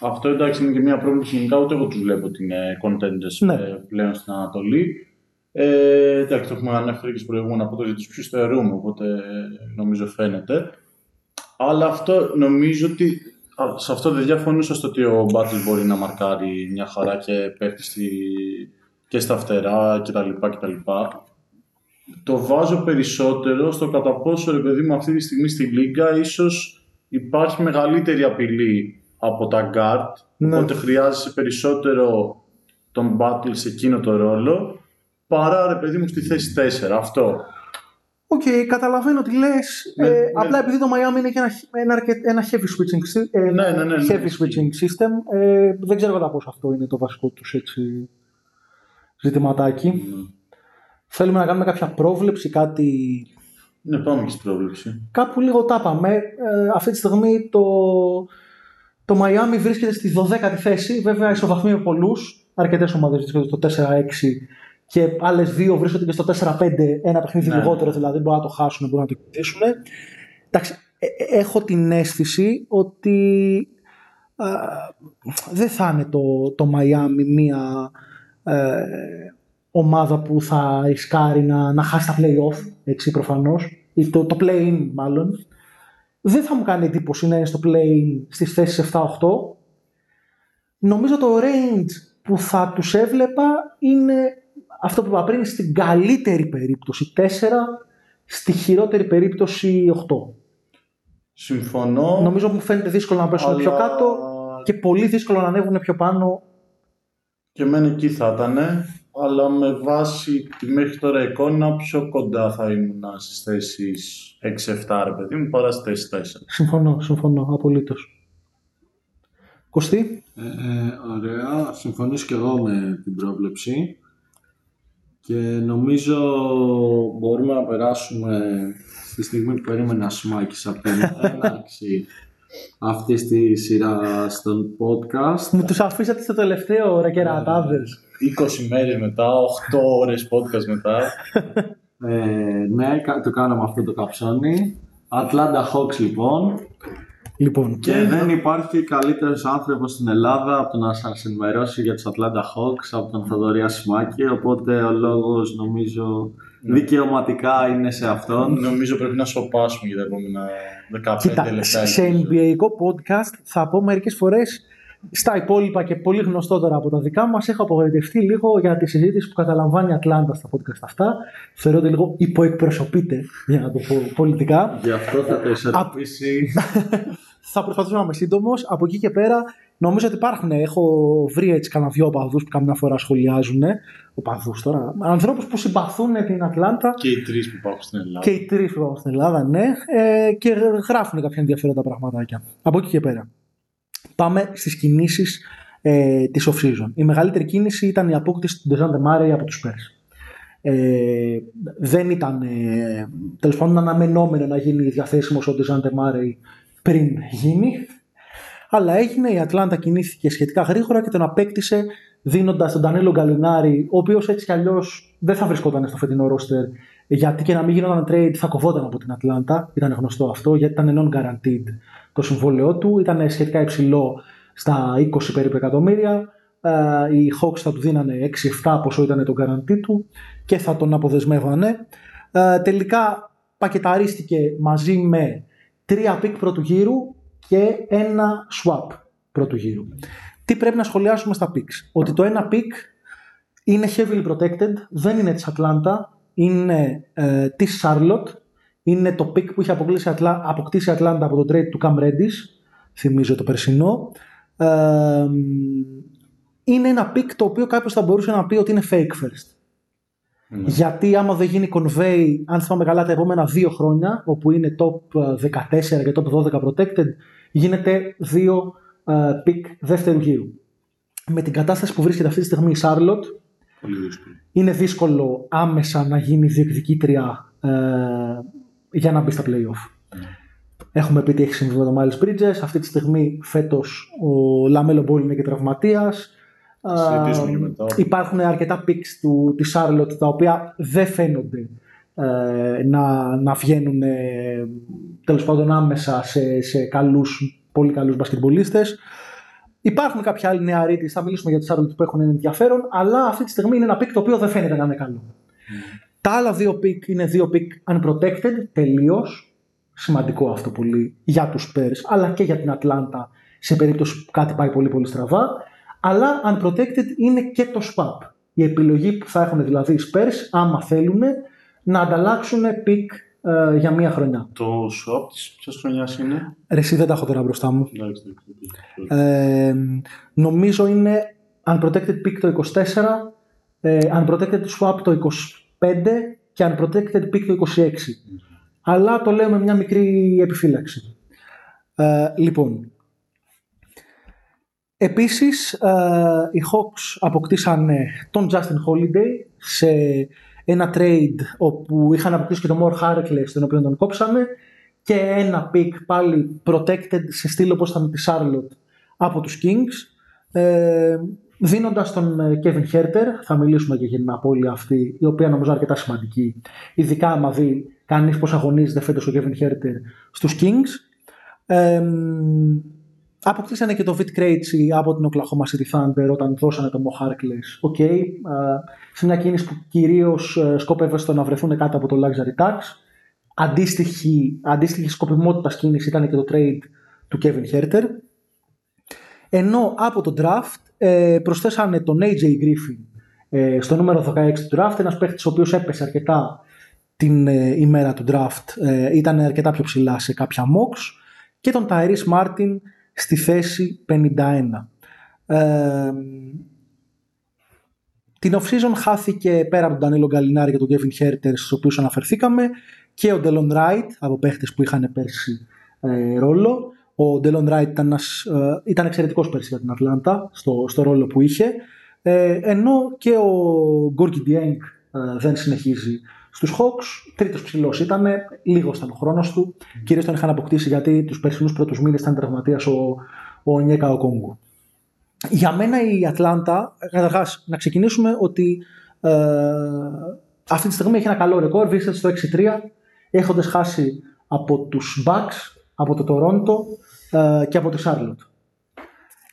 Αυτό εντάξει είναι και μια πρόβληση γενικά, ούτε εγώ τους βλέπω ότι είναι contenders Ναι. ε, πλέον στην Ανατολή. Ε, εντάξει, το έχουμε αναφέρει και στο προηγούμενο από το για τους ποιου θεωρούμε, οπότε ε, νομίζω φαίνεται. Αλλά αυτό νομίζω ότι α, σε αυτό δεν διαφωνούσα στο ότι ο Μπάτλ μπορεί να μαρκάρει μια χαρά και πέφτει στη, και στα φτερά κτλ. κτλ. Το βάζω περισσότερο στο κατά πόσο ρε παιδί μου αυτή τη στιγμή στη Λίγκα ίσως υπάρχει μεγαλύτερη απειλή από τα guard Ναι. οπότε χρειάζεσαι περισσότερο τον Butler σε εκείνο το ρόλο παρά ρε παιδί μου στη θέση 4 αυτό Οκ, καταλαβαίνω τι λες. Ναι, ε, ναι. Απλά επειδή το Miami είναι και ένα, ένα, αρκε- ένα heavy switching, sy- ε, Ναι, ναι, ναι, ναι. heavy switching system, ε, δεν ξέρω κατά πόσο αυτό είναι το βασικό τους έτσι ζητηματάκι. Θέλουμε να κάνουμε κάποια πρόβλεψη, κάτι. ναι πάμε και στην πρόβλεψη Κάπου λίγο τα πάμε. Ε, αυτή τη στιγμή το, το Miami βρίσκεται στη 12η θέση. Βέβαια, ισοβαθμεί με πολλούς. Αρκετές ομάδες βρίσκονται στο 4-6 και άλλες δύο βρίσκονται και στο 4-5. Ένα παιχνίδι Ναι. λιγότερο δηλαδή. Μπορεί να το χάσουν, μπορεί να το κερδίσουν. Εντάξει, ε, ε, έχω την αίσθηση ότι α, δεν θα είναι το, το Miami μία ε, ομάδα που θα ρισκάρει να, να χάσει τα play-off, έτσι προφανώς, ή το, το play-in μάλλον. Δεν θα μου κάνει εντύπωση να είναι στο play-in στις θέσεις 7-8. Νομίζω το range που θα τους έβλεπα είναι αυτό που είπα πριν, στην καλύτερη περίπτωση 4, στη χειρότερη περίπτωση 8. συμφωνώ Νομίζω μου φαίνεται δύσκολο να πέσουν αλλά πιο κάτω και πολύ δύσκολο να ανέβουν πιο πάνω. και εμένα εκεί θα ήταν αλλά με βάση τη μέχρι τώρα εικόνα πιο κοντά θα ήμουν στις θέσεις 6-7 ρε παιδί μου παρά στις θέσεις 4 Συμφωνώ, συμφωνώ, απολύτως. Κωστή, Ε, ε, ωραία, συμφωνήσω και εγώ με την πρόβλεψη και νομίζω μπορούμε να περάσουμε στη στιγμή που περίμενε να σμάκεις από την έναρξη *laughs* αυτή τη σειρά στον podcast. μου τους αφήσατε στο τελευταίο ρε κερατάδες. 20 μέρες μετά, 8 ώρες podcast μετά Ε, ναι, κα- το κάναμε αυτό το καψόνι. Atlanta Hawks λοιπόν. Λοιπόν, Και δεν υπάρχει καλύτερος άνθρωπος στην Ελλάδα από το να σας ενημερώσει για τους Atlanta Hawks από τον Θοδωρή Ασημάκη, οπότε ο λόγος νομίζω δικαιωματικά είναι σε αυτόν. Νομίζω πρέπει να σωπάσουμε για τα επόμενα 15 κοίτα, λεπτά. σε NBA podcast θα πω μερικές φορές στα υπόλοιπα και πολύ γνωστότερα από τα δικά μας έχω απογοητευτεί λίγο για τη συζήτηση που καταλαμβάνει η Ατλάντα στα podcast αυτά. Θεωρώ ότι λίγο υποεκπροσωπείται, για να το πω πολιτικά. Γι' αυτό θα το ισορροπήσει. *laughs* θα προσπαθήσω να είμαι σύντομος. Από εκεί και πέρα, νομίζω ότι υπάρχουν. Έχω βρει έτσι κανένα δυο οπαδούς που καμιά φορά σχολιάζουν. Οπαδού τώρα. Ανθρώπους που συμπαθούν την Ατλάντα Και οι τρεις που υπάρχουν στην Ελλάδα. και οι τρεις που υπάρχουν στην Ελλάδα, ναι. Ε, και γράφουν κάποια ενδιαφέροντα πραγματάκια. Από εκεί και πέρα. Πάμε στις κινήσεις ε, της off-season. Η μεγαλύτερη κίνηση ήταν η απόκτηση του Dejounte Murray από τους Spurs. Ε, δεν ήταν ε, τέλος πάντων αναμενόμενο να γίνει διαθέσιμος ο Dejounte Murray πριν γίνει. Αλλά έγινε, η Ατλάντα κινήθηκε σχετικά γρήγορα και τον απέκτησε δίνοντας τον Ντανίλο Γκαλινάρι, ο οποίος έτσι κι αλλιώς δεν θα βρισκόταν στο φετινό ρόστερ γιατί και να μην γινόταν trade θα κοβόταν από την Ατλάντα, ήταν γνωστό αυτό, γιατί ήταν non-guaranteed το συμβόλαιό του, ήταν σχετικά υψηλό στα 20 περίπου εκατομμύρια, ε, οι Hawks θα του δίνανε 6-7 πόσο ήταν το guarantee του και θα τον αποδεσμεύανε. Ε, τελικά πακεταρίστηκε μαζί με τρία pick πρώτου γύρου και ένα swap πρώτου γύρου. Τι πρέπει να σχολιάσουμε στα picks; Ότι το ένα pick είναι heavily protected, δεν είναι της Ατλάντα, είναι ε, της Charlotte, είναι το pick που είχε αποκτήσει, Ατλά, αποκτήσει η Ατλάντα από το trade του Cam Reddish, θυμίζω το περσινό. Ε, είναι ένα pick το οποίο κάποιος θα μπορούσε να πει ότι είναι fake first. Ναι. Γιατί άμα δεν γίνει convey, αν θυμάμαι καλά, τα επόμενα δύο χρόνια, όπου είναι top 14 και top 12 protected, γίνεται δύο uh, pick δεύτερου γύρου. Με την κατάσταση που βρίσκεται αυτή τη στιγμή η Charlotte, είναι δύσκολο άμεσα να γίνει διεκδικήτρια ε, για να μπει στα playoff. Mm. Έχουμε πει τι έχει συμβεί με τον Miles Bridges. Αυτή τη στιγμή φέτος ο Λαμέλο Μπόλ είναι και τραυματίας. Υπάρχουν αρκετά picks του, της Charlotte τα οποία δεν φαίνονται ε, να, να βγαίνουν ε, τέλος πάντων άμεσα σε, σε καλούς, πολύ καλούς μπασκετμπολίστες. Υπάρχουν κάποια άλλοι νεαροί θα μιλήσουμε για τις Charlotte που έχουν ενδιαφέρον, αλλά αυτή τη στιγμή είναι ένα pick το οποίο δεν φαίνεται να είναι καλό. Mm. Τα άλλα δύο pick είναι δύο pick unprotected, τελείως. Σημαντικό αυτό πολύ για τους Spurs, αλλά και για την Ατλάντα σε περίπτωση που κάτι πάει πολύ πολύ στραβά αλλά unprotected είναι και το swap. Η επιλογή που θα έχουν δηλαδή οι Spurs, άμα θέλουν, να ανταλλάξουν pick ε, για μία χρονιά. Το swap της ποιας χρονιάς είναι; Ρε, εσύ δεν τα έχω τώρα μπροστά μου. Ε, νομίζω είναι unprotected pick το 24, ε, unprotected swap το 25 και unprotected pick το 26. Αλλά το λέω με μια μικρή επιφύλαξη. Ε, λοιπόν, Επίσης, ε, οι Hawks αποκτήσαν τον Justin Holiday σε ένα trade όπου είχαν αποκτήσει και τον More Harkless, τον οποίο τον κόψαμε, και ένα pick πάλι protected σε στήλο όπως ήταν της Charlotte από τους Kings, ε, δίνοντας τον ε, Kevin Herter, θα μιλήσουμε και για την απώλεια αυτή, η οποία νομίζω αρκετά σημαντική, ειδικά άμα δει κανείς πώς αγωνίζεται φέτος ο Kevin Herter στους Kings. Ε, Αποκτήσανε και το Vit Krejci από την Oklahoma City Thunder όταν δώσανε το Mo Harkless. OK. Okay. σε μια κίνηση που κυρίως ε, σκόπευε στο να βρεθούν κάτω από το Luxury Tax. Αντίστοιχη, αντίστοιχη σκοπιμότητας κίνηση ήταν και το trade του Kevin Huerter. Ενώ από το draft ε, προσθέσανε τον AJ Griffin ε, στο νούμερο 16 του draft, ένας παίχτης ο οποίος έπεσε αρκετά την ε, ημέρα του draft, ε, ήταν αρκετά πιο ψηλά σε κάποια mocks και τον Tyrese Martin στη θέση 51. Ε, την off-season χάθηκε πέρα από τον Danilo Γκαλινάρι και τον Kevin Huerter στους οποίους αναφερθήκαμε και ο Delon Wright από παίχτες που είχαν πέρσι ε, ρόλο. Ο Delon Wright ήταν, ένας, ε, ήταν εξαιρετικός πέρσι για την Ατλάντα στο, στο ρόλο που είχε ε, ενώ και ο Γκόργκι Ντιένγκ δεν συνεχίζει Στους Hawks, τρίτος ψηλός ήταν, λίγο ήταν ο χρόνος του. Mm. Κυρίως τον είχαν αποκτήσει γιατί τους περσινούς πρώτους μήνες ήταν τραυματίας ο, ο Onyeka Okongwu. Για μένα η Ατλάντα, καταρχάς να ξεκινήσουμε ότι ε, αυτή τη στιγμή έχει ένα καλό ρεκόρ, βρίσκεται στο 6-3, έχοντας χάσει από τους Bucks, από το Toronto ε, και από τη Charlotte.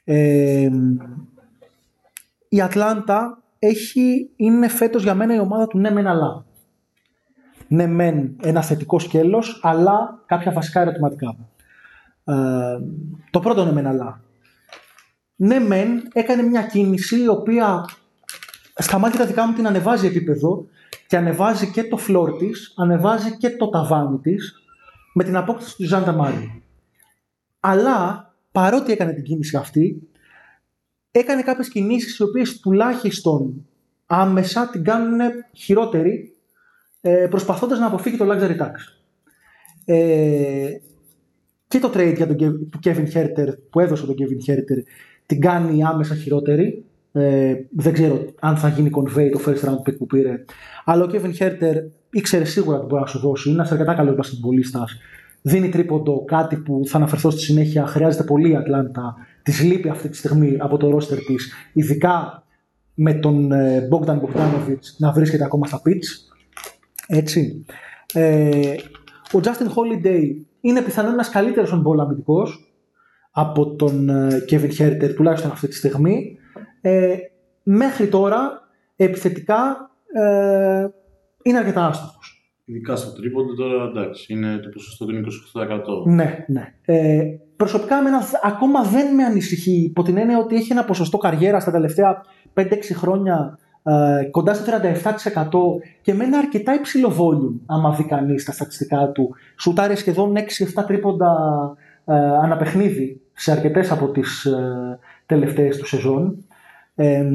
Ε, η Ατλάντα έχει, είναι φέτος για μένα η ομάδα του ναι μεν αλλά ναι μεν ένα θετικό σκέλος, αλλά κάποια βασικά ερωτηματικά. Ε, το πρώτο ναι μεν αλλά. Ναι μεν έκανε μια κίνηση η οποία στα μάτια τα δικά μου την ανεβάζει επίπεδο και ανεβάζει και το φλόρ της, ανεβάζει και το ταβάνι της με την απόκτηση του Ζάντα Μάρι. Αλλά παρότι έκανε την κίνηση αυτή, έκανε κάποιες κινήσεις οι οποίες τουλάχιστον άμεσα την κάνουν χειρότερη ε, προσπαθώντας να αποφύγει το luxury tax. Ε, και το trade για τον, του Kevin Huerter που έδωσε τον Kevin Huerter την κάνει άμεσα χειρότερη. Ε, δεν ξέρω αν θα γίνει convey το first round pick που πήρε. Αλλά ο Kevin Huerter ήξερε σίγουρα ότι μπορεί να σου δώσει. Είναι ένας αρκετά καλός μπασκετμπολίστας. Δίνει τρίποντο, κάτι που θα αναφερθώ στη συνέχεια. Χρειάζεται πολύ η Ατλάντα. Της λείπει αυτή τη στιγμή από το roster της. Ειδικά με τον ε, Bogdan Bogdanovic να βρίσκεται ακόμα στα pitch. Έτσι. Ε, ο Justin Holiday είναι πιθανόν ένας καλύτερος on αμυντικός από τον ε, Kevin Herter, τουλάχιστον αυτή τη στιγμή. Ε, μέχρι τώρα, επιθετικά, ε, είναι αρκετά άστοχος. Ειδικά στο τρίποντο τώρα εντάξει, είναι το ποσοστό του 28%. Ναι, ναι. Ε, προσωπικά εμένα ακόμα δεν με ανησυχεί υπό την έννοια ότι έχει ένα ποσοστό καριέρα στα τελευταία 5-6 χρόνια ε, κοντά στο 37% και με ένα αρκετά υψηλό volume, άμα δει κανείς τα στατιστικά του. Σουτάρει σχεδόν 6-7 τρίποντα ε, αναπαιχνίδι σε αρκετές από τις ε, τελευταίες του σεζόν. Ε,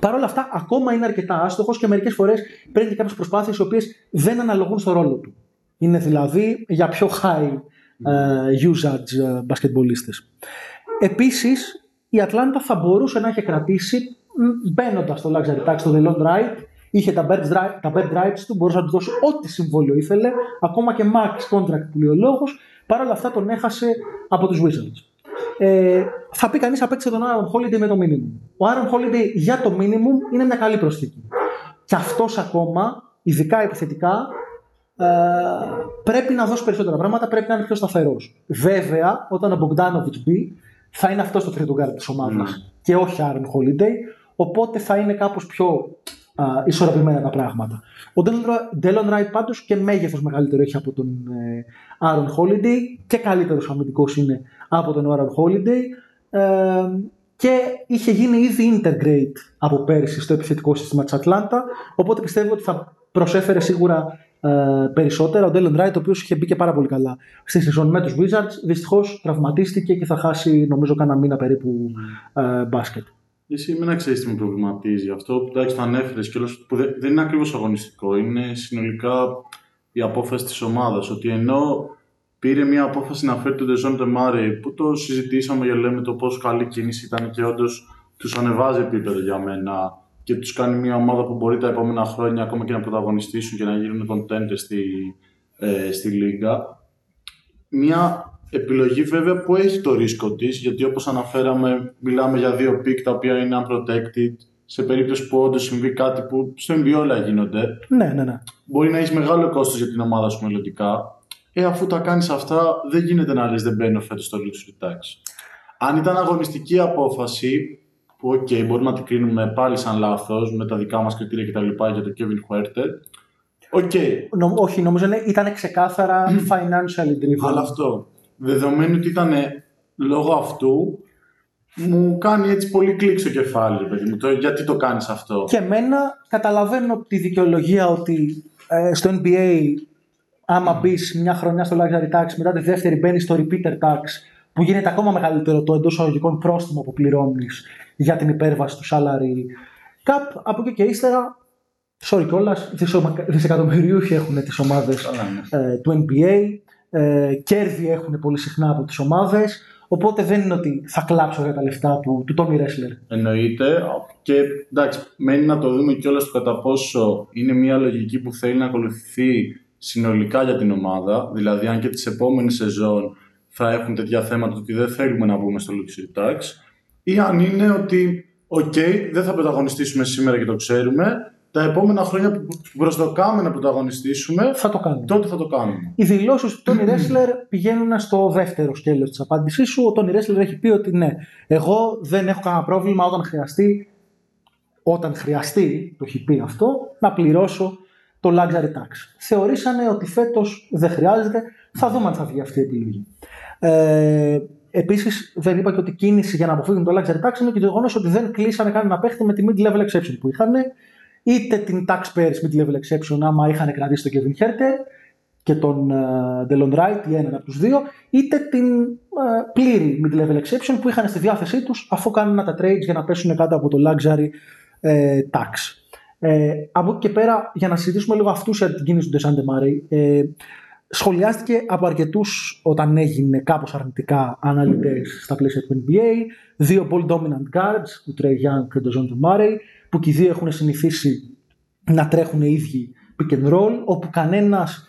Παρ' όλα αυτά, ακόμα είναι αρκετά άστοχος και μερικές φορές παίρνει και κάποιες προσπάθειες οι οποίες δεν αναλογούν στο ρόλο του. Είναι δηλαδή για πιο high uh, usage μπασκετμπολίστες. Επίσης, η Ατλάντα θα μπορούσε να έχει κρατήσει μπαίνοντας στο luxury tax, στο Delon Wright, είχε τα bird, τα bird rights του, μπορούσε να του δώσει ό,τι συμβόλαιο ήθελε, ακόμα και max contract που λέει ο λόγος. Παρ' όλα αυτά τον έχασε από τους Wizards ε, θα πει κανείς απέκτησε τον Aaron Holiday με το minimum. Ο Aaron Holiday για το minimum είναι μια καλή προσθήκη. Και αυτός ακόμα, ειδικά επιθετικά, ε, πρέπει να δώσει περισσότερα πράγματα, πρέπει να είναι πιο σταθερός. Βέβαια, όταν ο Bogdanovic μπει, θα είναι αυτός το τρίτο γκάρι της ομάδας ναι. και όχι Aaron Holiday. Οπότε θα είναι κάπως πιο α, ισορροπημένα τα πράγματα. Ο Ντέλον Ράιτ πάντως και μέγεθος μεγαλύτερο έχει από τον ε, Άρον Holiday και καλύτερος αμυντικός είναι από τον Άρον Holiday. Ε, και είχε γίνει ήδη integrate από πέρυσι στο επιθετικό σύστημα της Ατλάντα. Οπότε πιστεύω ότι θα προσέφερε σίγουρα ε, περισσότερα. Ο Ντέλον Ράιτ, ο οποίος είχε μπει και πάρα πολύ καλά στη σεζόν με τους Wizards, δυστυχώς τραυματίστηκε και θα χάσει νομίζω κάνα μήνα περίπου ε, μπάσκετ. Εσύ εμένα ξέρεις τι με προβληματίζει. Αυτό που το ανέφερες και που δεν είναι ακριβώς αγωνιστικό, είναι συνολικά η απόφαση της ομάδας. Ότι ενώ πήρε μια απόφαση να φέρει τον Ντεζάντε Μάρεϊ, που το συζητήσαμε για λέμε το πόσο καλή κίνηση ήταν και όντως τους ανεβάζει επίπεδο για μένα και τους κάνει μια ομάδα που μπορεί τα επόμενα χρόνια ακόμα και να πρωταγωνιστήσουν και να γίνουν contenders στη, ε, στη Λίγκα. Μια επιλογή βέβαια που έχει το ρίσκο της, γιατί όπως αναφέραμε, μιλάμε για δύο picks τα οποία είναι unprotected. Σε περίπτωση που όντως συμβεί κάτι που στο NBA όλα γίνονται. Ναι, ναι, ναι. Μπορεί να έχεις μεγάλο κόστος για την ομάδα σου μελλοντικά. Ε, αφού τα κάνεις αυτά, δεν γίνεται να λες δεν μπαίνω φέτος στο luxury tax. Αν ήταν αγωνιστική απόφαση, που οκ, okay, μπορούμε να την κρίνουμε πάλι σαν λάθος με τα δικά μας κριτήρια κτλ. για το Kevin Huerter. Okay. No, όχι, νομίζω ήταν ξεκάθαρα financial driven. Αλλά αυτό δεδομένου ότι ήταν λόγω αυτού, μου κάνει έτσι πολύ κλικ στο κεφάλι, παιδί μου. Το, γιατί το κάνεις αυτό; Και εμένα καταλαβαίνω τη δικαιολογία ότι ε, στο NBA άμα μπεις μια χρονιά στο luxury tax, μετά τη δεύτερη μπαίνεις στο repeater tax, που γίνεται ακόμα μεγαλύτερο το εντός αγωγικών πρόστιμο που πληρώνεις για την υπέρβαση του salary cap. Από εκεί και ύστερα, sorry κιόλας, δισεκατομμυριούχοι έχουν τις ομάδες ναι. ε, του NBA ε, κέρδη έχουν πολύ συχνά από τις ομάδες, οπότε δεν είναι ότι θα κλάψω για τα λεφτά του, του Τόμι Ρέσλερ. Εννοείται και εντάξει, μένει να το δούμε κιόλας το κατά πόσο είναι μια λογική που θέλει να ακολουθηθεί συνολικά για την ομάδα, δηλαδή αν και τις επόμενες σεζόν θα έχουν τέτοια θέματα ότι δεν θέλουμε να μπούμε στο Luxury Tax ή αν είναι ότι οκ, δεν θα πρωταγωνιστήσουμε σήμερα και το ξέρουμε, τα επόμενα χρόνια που προσδοκάμε να πρωταγωνιστήσουμε, θα το κάνουμε. τότε θα το κάνουμε. Οι δηλώσεις του Τόνι Ρέσλερ πηγαίνουν στο δεύτερο σκέλος της απάντησής σου. Ο Τόνι Ρέσλερ έχει πει ότι ναι, εγώ δεν έχω κανένα πρόβλημα όταν χρειαστεί, όταν χρειαστεί, το έχει πει αυτό, να πληρώσω το luxury tax. Θεωρήσανε ότι φέτος δεν χρειάζεται, θα δούμε αν θα βγει αυτή η επιλογή. Ε, Επίσης, δεν είπα και ότι η κίνηση για να αποφύγουν το luxury tax είναι και το γεγονός ότι δεν κλείσανε κανένα παίχτη με τη mid-level exception που είχαν είτε την taxpayers mid-level exception άμα είχαν κρατήσει τον Kevin Herter και τον uh, Delon Wright ή έναν από τους δύο, είτε την uh, πλήρη mid-level exception που είχαν στη διάθεσή τους αφού κάνουν τα trades για να πέσουν κάτω από το luxury uh, tax. Ε, από εκεί και πέρα, για να συζητήσουμε λίγο αυτούς για την κίνηση του Desante Murray, ε, σχολιάστηκε από αρκετούς όταν έγινε κάπως αρνητικά αναλυτές στα πλαίσια του NBA, δύο ball dominant guards, του Trey Young και του Desante Murray, που και οι δύο έχουν συνηθίσει να τρέχουν οι ίδιοι pick and roll, όπου κανένας,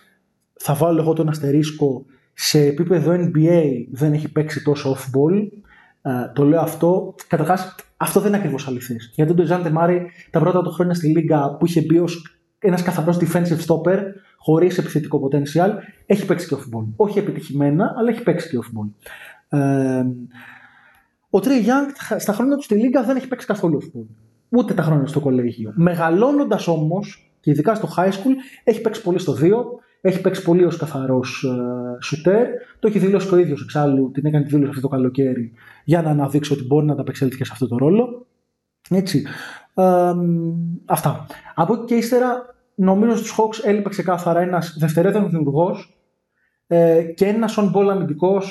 θα βάλω εγώ τον αστερίσκο, σε επίπεδο NBA δεν έχει παίξει τόσο off-ball. Uh, το λέω αυτό. Καταρχάς, αυτό δεν είναι ακριβώς αληθές. Γιατί τον Τζάντε Μάρι τα πρώτα του χρόνια στη Λίγκα που είχε μπει ως ένας καθαρός defensive stopper, χωρίς επιθετικό potential. Έχει παίξει και off-ball. Όχι επιτυχημένα, αλλά έχει παίξει και off-ball. Ε, ο Τρέι Γιάνγκ στα χρόνια του στη Λίγκα δεν έχει παίξει καθόλου off-ball. Ούτε τα χρόνια στο κολέγιο. Μεγαλώνοντας όμως, και ειδικά στο high school, έχει παίξει πολύ στο 2, έχει παίξει πολύ ως καθαρός σουτέρ. Το έχει δηλώσει και ο ίδιος εξάλλου, την έκανε τη δήλωση αυτό το καλοκαίρι για να αναδείξει ότι μπορεί να ανταπεξέλθει και σε αυτό το ρόλο. Έτσι. Ε, αυτά. Από εκεί και ύστερα, νομίζω στους Hawks έλειπε ξεκάθαρα ένας δευτερεύον δημιουργός ε, και ένας on ball αμυντικός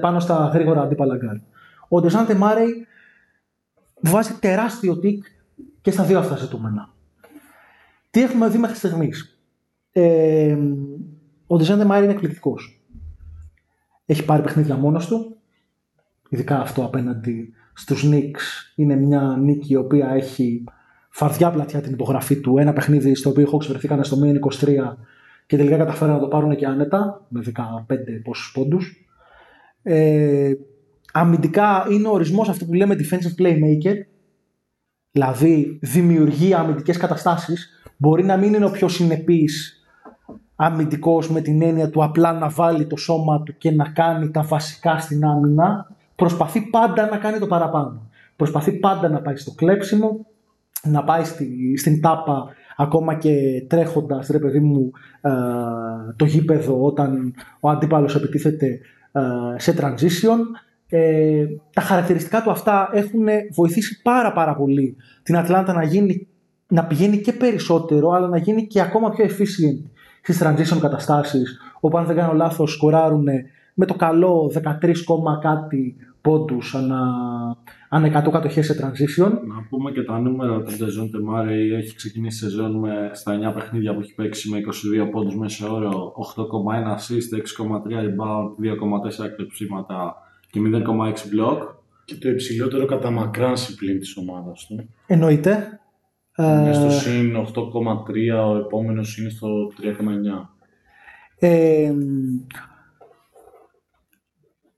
πάνω στα γρήγορα αντίπαλα γκάρ. Ο Ντεζάντε Μάρεϊ βάζει τεράστιο τικ και στα δύο αυτά ζητούμενα. Τι έχουμε δει μέχρι στιγμής; Ε, ο Ντεζάντε Μάρεϊ είναι εκπληκτικός. Έχει πάρει παιχνίδια μόνος του. Ειδικά αυτό απέναντι στους Knicks είναι μια νίκη η οποία έχει φαρδιά πλατιά την υπογραφή του. Ένα παιχνίδι στο οποίο οι Hawks βρεθήκαν στο μείον 23 και τελικά καταφέραν να το πάρουν και άνετα με 15 πόσους πόντους. Ε, αμυντικά είναι ο ορισμός αυτό που λέμε defensive playmaker δηλαδή δημιουργεί αμυντικές καταστάσεις μπορεί να μην είναι ο πιο συνεπής αμυντικός με την έννοια του απλά να βάλει το σώμα του και να κάνει τα βασικά στην άμυνα προσπαθεί πάντα να κάνει το παραπάνω. Προσπαθεί πάντα να πάει στο κλέψιμο, να πάει στη, στην τάπα ακόμα και τρέχοντας ρε παιδί μου ε, το γήπεδο όταν ο αντίπαλος επιτίθεται ε, σε transition. Ε, τα χαρακτηριστικά του αυτά έχουν βοηθήσει πάρα πάρα πολύ την Ατλάντα να, γίνει, να πηγαίνει και περισσότερο αλλά να γίνει και ακόμα πιο efficient στις transition καταστάσεις όπου αν δεν κάνω λάθος σκοράρουν με το καλό 13, κάτι πόντους ανά, ανά 100 κατοχές σε transition. Να πούμε και τα νούμερα του Ντεζάντε Μάρεϊ. Έχει ξεκινήσει η σεζόν με, στα 9 παιχνίδια που έχει παίξει με 22 πόντους μέσα όρο, 8,1 assist, 6,3 rebound, 2,4 εκλεψίματα και 0,6 block. Και το υψηλότερο κατά μακράν συμπλήν της ομάδας του. Εννοείται. Είναι στο ε, συν 8,3, ο επόμενος είναι στο 3,9. Ε,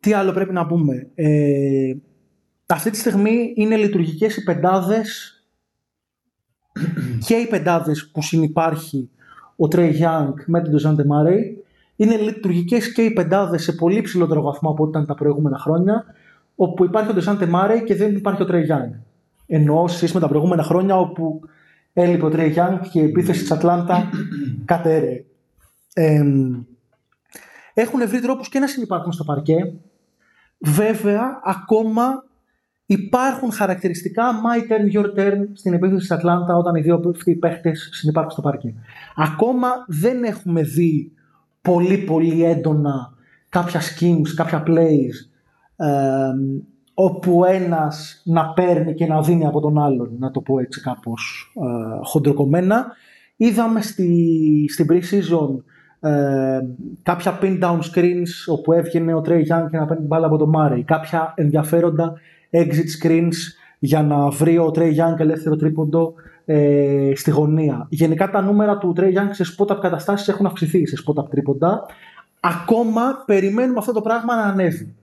τι άλλο πρέπει να πούμε; Ε, αυτή τη στιγμή είναι λειτουργικές οι πεντάδες *clears throat* και οι πεντάδες που συνυπάρχει ο Τρέι Γιάνγκ με τον Ντεζάντε Μάρεϊ. Είναι λειτουργικές και οι πεντάδες σε πολύ ψηλότερο βαθμό από ό,τι ήταν τα προηγούμενα χρόνια όπου υπάρχει ο Ντεζάντε Μάρεϊ και δεν υπάρχει ο Τρέι Γιάνγκ. Ενώ σχέση με τα προηγούμενα χρόνια όπου έλειπε ο Τρέι Γιάνγκ και η επίθεση της Ατλάντα *clears throat* κατέρρεε. Ε, έχουν βρει τρόπους και να συνυπάρχουν στο παρκέ Βέβαια, ακόμα υπάρχουν χαρακτηριστικά my turn, your turn στην επίθεση της Ατλάντα όταν οι δύο αυτοί οι παίχτες συνυπάρχουν στο παρκέ. Ακόμα δεν έχουμε δει πολύ πολύ έντονα κάποια schemes, κάποια plays ε, όπου ένας να παίρνει και να δίνει από τον άλλον, να το πω έτσι κάπως ε, χοντροκομμένα. Είδαμε στη, στην pre-season ε, κάποια pin down screens όπου έβγαινε ο Trey Young και να παίρνει την μπάλα από τον Murray. Κάποια ενδιαφέροντα exit screens για να βρει ο Trey Young ελεύθερο τρίποντο ε, στη γωνία. Γενικά τα νούμερα του Trey Young σε spot-up καταστάσεις έχουν αυξηθεί σε spot-up τρίποντα. Ακόμα περιμένουμε αυτό το πράγμα να ανέβει.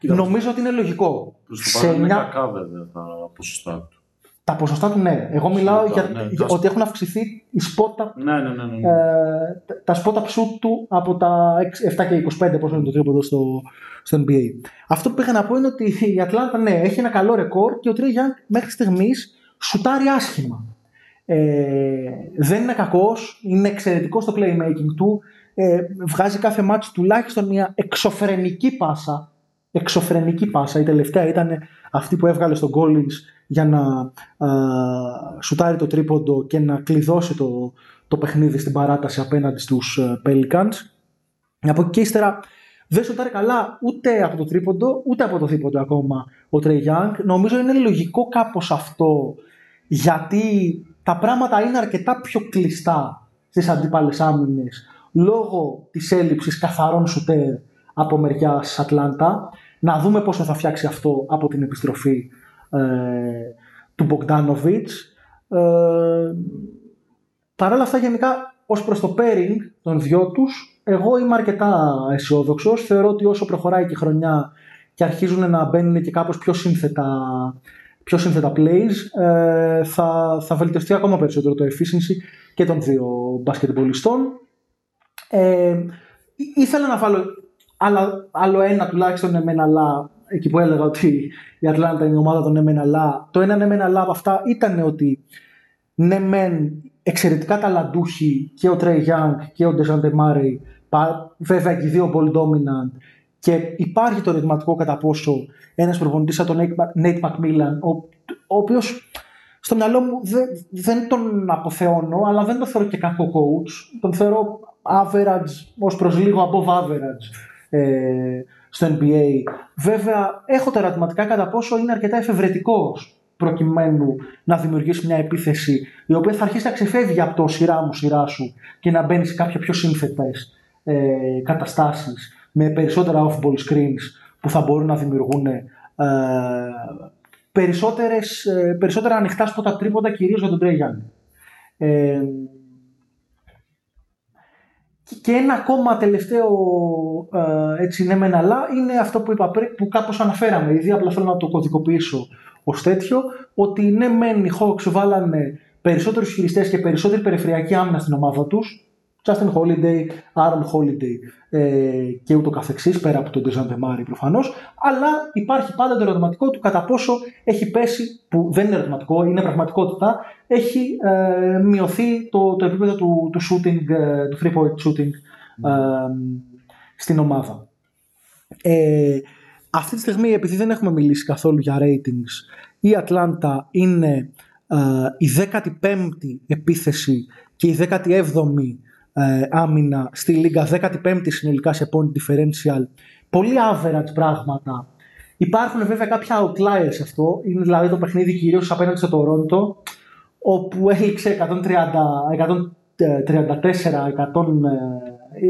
Νομίζω ότι είναι λογικό. Προς το παρόν είναι κακά βέβαια τα ποσοστά του. Τα ποσοστά του ναι. Εγώ μιλάω για, ναι, ότι έχουν αυξηθεί οι σπότα, ναι, ναι, ναι, ναι. Ε, τα σπότα ψού του από τα 7 και 25 πόσο είναι το τρίποντο στο, στο NBA. Αυτό που πήγα να πω είναι ότι η Ατλάντα ναι, έχει ένα καλό ρεκόρ και ο Τρέι Γιάνγκ μέχρι στιγμής σουτάρει άσχημα. Ε, δεν είναι κακός, είναι εξαιρετικός στο playmaking του. Ε, βγάζει κάθε ματς τουλάχιστον μια εξωφρενική πάσα. Εξωφρενική πάσα. Η τελευταία ήταν αυτή που έβγαλε στον Collins για να α, σουτάρει το τρίποντο και να κλειδώσει το, το παιχνίδι στην παράταση απέναντι στους ε, Pelicans. Από εκεί και ύστερα δεν σουτάρει καλά ούτε από το τρίποντο ούτε από το τρίποντο ακόμα ο Trey Young. Νομίζω είναι λογικό κάπως αυτό γιατί τα πράγματα είναι αρκετά πιο κλειστά στις αντίπαλες άμυνες λόγω της έλλειψης καθαρών σουτέρ από μεριάς Ατλάντα. Να δούμε πόσο θα φτιάξει αυτό από την επιστροφή ε, του Μπογκδάνοβιτς. Ε, Παρ' όλα αυτά γενικά ως προς το pairing των δυο τους εγώ είμαι αρκετά αισιόδοξος. Θεωρώ ότι όσο προχωράει και η χρονιά και αρχίζουν να μπαίνουν και κάπως πιο σύνθετα πιο σύνθετα plays, ε, θα, θα βελτιωθεί ακόμα περισσότερο το efficiency και των δύο μπασκετμπολιστών. Ε, ήθελα να βάλω άλλο, άλλο ένα τουλάχιστον εμένα αλλά εκεί που έλεγα ότι η Ατλάντα είναι η ομάδα των εμένα αλλά το ένα εμένα αλλά από αυτά ήταν ότι ναι μεν εξαιρετικά ταλαντούχοι και ο Trey Young και ο Dejounte Murray βέβαια και οι δύο ball dominant και υπάρχει το ερωτηματικό κατά πόσο ένας προπονητής σαν τον Nate McMillan ο, ο οποίος στο μυαλό μου δεν, δεν τον αποθεώνω αλλά δεν τον θεωρώ και κακό coach. Τον θεωρώ average ως προς λίγο above average ε, στο NBA βέβαια έχω τα ερωτηματικά κατά πόσο είναι αρκετά εφευρετικός προκειμένου να δημιουργήσει μια επίθεση η οποία θα αρχίσει να ξεφεύγει από το σειρά μου, σειρά σου και να μπαίνει σε κάποια πιο σύνθετες ε, καταστάσεις με περισσότερα off-ball screens που θα μπορούν να δημιουργούν ε, περισσότερες, ε, περισσότερα ανοιχτά σπότα τρίποτα κυρίως για τον Τρέι Ε, και ένα ακόμα τελευταίο ε, έτσι ναι μεν αλλά είναι αυτό που είπα πριν που κάπως αναφέραμε ήδη απλά θέλω να το κωδικοποιήσω ως τέτοιο ότι ναι μεν οι Hawks βάλανε περισσότερους χειριστές και περισσότερη περιφερειακή άμυνα στην ομάδα τους Justin Holiday, Aaron Holiday ε, και ούτω καθεξής, πέρα από τον Dejan Demari προφανώς, αλλά υπάρχει πάντα το ερωτηματικό του κατά πόσο έχει πέσει, που δεν είναι ερωτηματικό, είναι πραγματικότητα, έχει ε, μειωθεί το, το επίπεδο του, του shooting, ε, του three point shooting ε, στην ομάδα. Ε, αυτή τη στιγμή, επειδή δεν έχουμε μιλήσει καθόλου για ratings, η Ατλάντα είναι η 15η επίθεση και η 17η ε, άμυνα στη Λίγκα 15η συνολικά σε point differential. Πολύ average πράγματα. Υπάρχουν βέβαια κάποια outliers σε αυτό. Είναι δηλαδή το παιχνίδι κυρίως απέναντι στο Toronto όπου έληξε 130, 134, 100,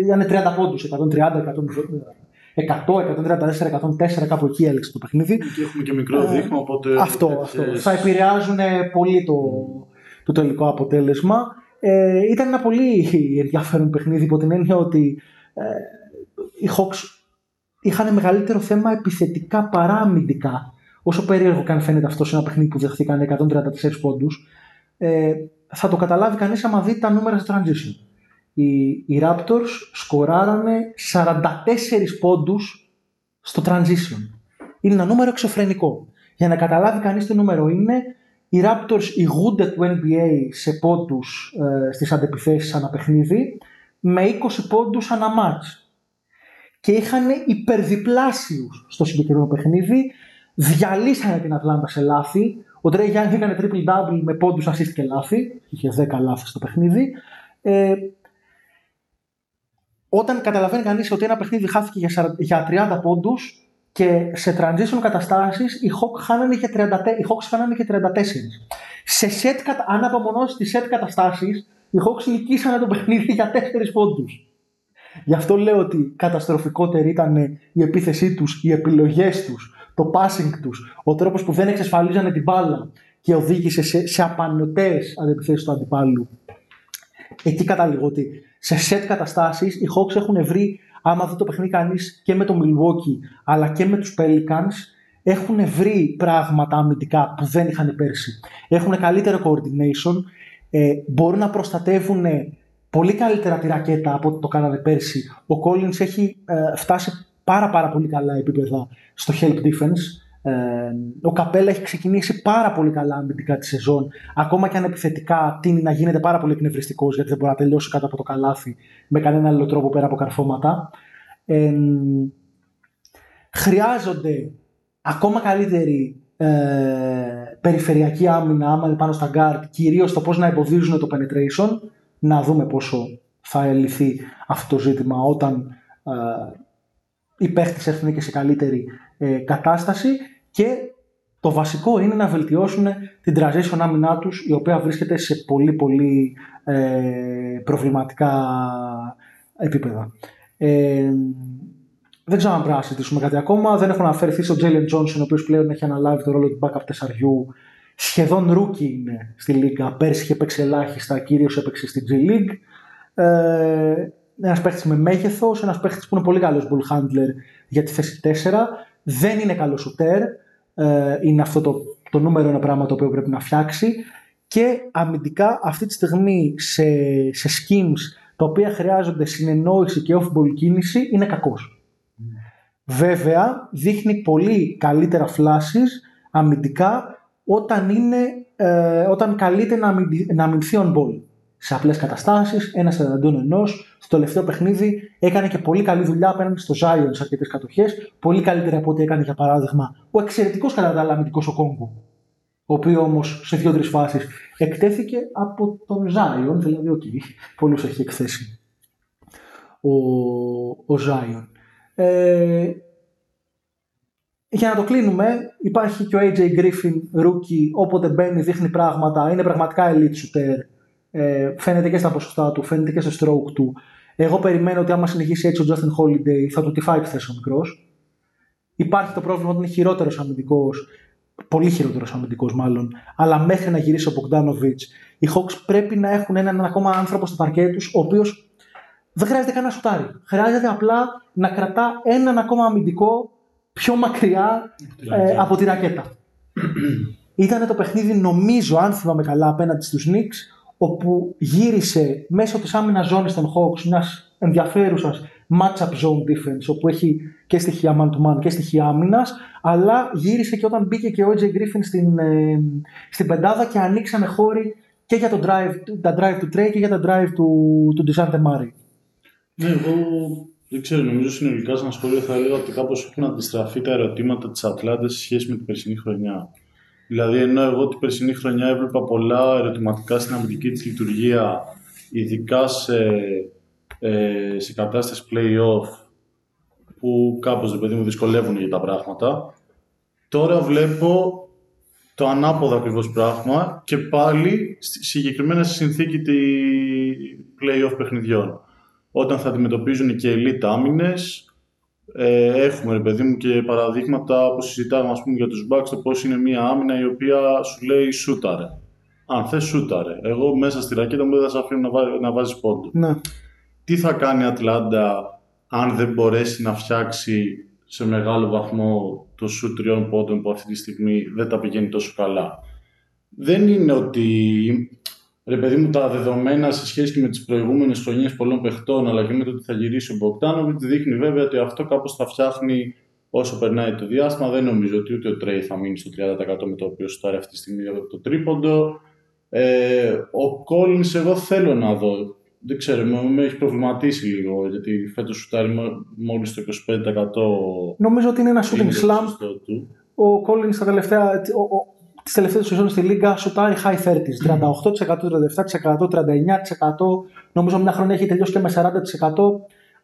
ήταν 30 πόντους, 130, 100, 134, 104, κάπου εκεί έλεξε το παιχνίδι. Και έχουμε και μικρό δείγμα, οπότε... Αυτό, αυτό. Θα επηρεάζουν πολύ το, το τελικό αποτέλεσμα. Ε, ήταν ένα πολύ ενδιαφέρον παιχνίδι υπό την έννοια ότι ε, οι Hawks είχαν μεγαλύτερο θέμα επιθετικά παρά αμυντικά. Όσο περίεργο καν φαίνεται αυτό σε ένα παιχνίδι που δεχτήκαν 134 πόντους, ε, θα το καταλάβει κανείς άμα δει τα νούμερα στο transition. Οι, οι Raptors σκοράρανε 44 πόντους στο transition. Είναι ένα νούμερο εξωφρενικό. Για να καταλάβει κανείς τι νούμερο είναι, οι Raptors ηγούνται του NBA σε πόντους ε, στις αντεπιθέσεις ανά παιχνίδι με 20 πόντους ανά μάτς. Και είχαν υπερδιπλάσιους στο συγκεκριμένο παιχνίδι, διαλύσανε την Ατλάντα σε λάθη. Ο Trae Young έκανε triple-double με πόντους assist και λάθη, είχε 10 λάθη στο παιχνίδι. Ε, όταν καταλαβαίνει κανείς ότι ένα παιχνίδι χάθηκε για, για 30 πόντους, και σε transition καταστάσεις οι Hawks χάνανε και 34. Οι Hawks χάνανε και 34. Σε set, αν απομονώσεις τις set καταστάσεις, οι Hawks νικήσανε το παιχνίδι για 4 πόντους. Γι' αυτό λέω ότι καταστροφικότερη ήταν η επίθεσή τους, οι επιλογές τους, το passing τους, ο τρόπος που δεν εξασφαλίζανε την μπάλα και οδήγησε σε, σε απανοτές αντεπιθέσει του αντιπάλου. Εκεί καταλήγω ότι σε set καταστάσεις οι Hawks έχουν βρει άμα δει το παιχνίδι κανεί και με το Milwaukee αλλά και με τους Pelicans, έχουν βρει πράγματα αμυντικά που δεν είχαν πέρσι. Έχουν καλύτερο coordination, ε, μπορούν να προστατεύουν πολύ καλύτερα τη ρακέτα από ό,τι το κάνανε πέρσι. Ο Collins έχει ε, φτάσει πάρα πάρα πολύ καλά επίπεδα στο help defense. Ε, ο Καπέλα έχει ξεκινήσει πάρα πολύ καλά αμυντικά τη σεζόν. Ακόμα και αν επιθετικά τίνει να γίνεται πάρα πολύ εκνευριστικός γιατί δεν μπορεί να τελειώσει κάτω από το καλάθι με κανένα άλλο τρόπο πέρα από καρφώματα. Ε, χρειάζονται ακόμα καλύτερη ε, περιφερειακή άμυνα άμα πάνω στα guard, κυρίως το πώς να εμποδίζουν το penetration, να δούμε πόσο θα λυθεί αυτό το ζήτημα όταν ε, οι παίχτες έρθουν και σε καλύτερη ε, κατάσταση και το βασικό είναι να βελτιώσουν την transition άμυνά τους η οποία βρίσκεται σε πολύ πολύ ε, προβληματικά επίπεδα. Ε, δεν ξέρω αν πρέπει να συζητήσουμε κάτι ακόμα. Δεν έχω αναφερθεί στον Τζέιλεν Τζόνσον, ο οποίος πλέον έχει αναλάβει το ρόλο του backup τεσσαριού. Σχεδόν rookie είναι στη Λίγκα. Πέρσι είχε παίξει ελάχιστα, κυρίως έπαιξε στη G League. Ε, ένας παίχτης με μέγεθος, ένας παίχτης που είναι πολύ καλός ball handler για τη θέση 4 δεν είναι καλό σουτέρ. Ε, είναι αυτό το το νούμερο ένα πράγμα το οποίο πρέπει να φτιάξει και αμυντικά αυτή τη στιγμή σε, σε schemes τα οποία χρειάζονται συνεννόηση και off-ball κίνηση είναι κακός. Βέβαια δείχνει πολύ καλύτερα flashes αμυντικά όταν, είναι, ε, όταν καλείται να, να αμυνθεί on ball. Σε απλές καταστάσεις, ένας εναντίον ενός. Στο τελευταίο παιχνίδι έκανε και πολύ καλή δουλειά απέναντι στο Zion σε αρκετές κατοχές. Πολύ καλύτερα από ό,τι έκανε για παράδειγμα ο εξαιρετικός κατά τα άλλα αμυντικός ο Κόγκο. Ο οποίος όμως σε δύο-τρεις φάσεις εκτέθηκε από τον Zion, δηλαδή, οκ, okay, πολλούς έχει εκθέσει ο, ο Zion. Ε, για να το κλείνουμε, υπάρχει και ο AJ Griffin, rookie, όποτε μπαίνει, δείχνει πράγματα, είναι πραγματικά elite shooter. Ε, φαίνεται και στα ποσοστά του, φαίνεται και στο stroke του. Εγώ περιμένω ότι άμα συνεχίσει έτσι ο Justin Holiday θα του τυφάει τη ο μικρός. Υπάρχει το πρόβλημα ότι είναι χειρότερος αμυντικός, πολύ χειρότερος αμυντικός μάλλον, αλλά μέχρι να γυρίσει ο Bogdanovic, οι Hawks πρέπει να έχουν έναν ακόμα άνθρωπο στο παρκέ τους, ο οποίος δεν χρειάζεται καν να σουτάρει. Χρειάζεται απλά να κρατά έναν ακόμα αμυντικό πιο μακριά ε, από τη ρακέτα. *clears throat* Ήταν το παιχνίδι, νομίζω, αν θυμάμαι καλά, απέναντι στους Knicks, όπου γύρισε μέσω της άμυνας ζώνης των Hawks μιας ενδιαφέρουσας match-up zone defense, όπου έχει και στοιχεία man-to-man και στοιχεία άμυνας, αλλά γύρισε και όταν μπήκε και ο AJ Griffin στην, ε, στην πεντάδα και ανοίξανε χώροι και για το drive, τα drive του Trey και για τα drive του, του Dejounte Murray. Ναι, εγώ δεν ξέρω, νομίζω συνολικά σαν σχόλιο θα έλεγα ότι κάπως έχουν αντιστραφεί τα ερωτήματα της Ατλάντα σε σχέση με την περσινή χρονιά. Δηλαδή, ενώ εγώ την περσινή χρονιά έβλεπα πολλά ερωτηματικά στην αμυντική της λειτουργία, ειδικά σε, ε, σε κατάσταση play-off, που κάπως, παιδί μου, δυσκολεύουν για τα πράγματα. Τώρα βλέπω το ανάποδο ακριβώς πράγμα και πάλι συγκεκριμένα στη συνθήκη των play-off παιχνιδιών όταν θα αντιμετωπίζουν και elite άμυνες. Ε, έχουμε, ρε παιδί μου, και παραδείγματα όπως συζητάμε ας πούμε, για τους Bucks, το πώς είναι μια άμυνα η οποία σου λέει σούταρε. Αν θες σούταρε. Εγώ μέσα στη ρακέτα μου δεν θα σε αφήνω να, βά, να βάζεις πόντο. Ναι. Τι θα κάνει η Ατλάντα αν δεν μπορέσει να φτιάξει σε μεγάλο βαθμό το σου τριών πόντων που αυτή τη στιγμή δεν τα πηγαίνει τόσο καλά; Δεν είναι ότι ρε παιδί μου, τα δεδομένα σε σχέση και με τις προηγούμενες χρονιές πολλών παιχτών, αλλά και με το ότι θα γυρίσει ο Μποκτάνοβιτ, δείχνει βέβαια ότι αυτό κάπως θα φτιάχνει όσο περνάει το διάστημα. Δεν νομίζω ότι ούτε ο Τρέι θα μείνει στο 30% με το οποίο σουτάρει αυτή τη στιγμή από το τρίποντο. Ε, ο Κόλλινς, εγώ θέλω να δω. Δεν ξέρω, με, έχει προβληματίσει λίγο γιατί φέτος σουτάρει μόλις το 25%. Νομίζω ότι είναι ένα shooting slam. Ο Κόλλινς στα τελευταία. Ο, τις τελευταίες σεζόν στη Λίγκα σουτάρει high 30s. 38%, 37%, 39%. Νομίζω μια χρονιά έχει τελειώσει και με 40%.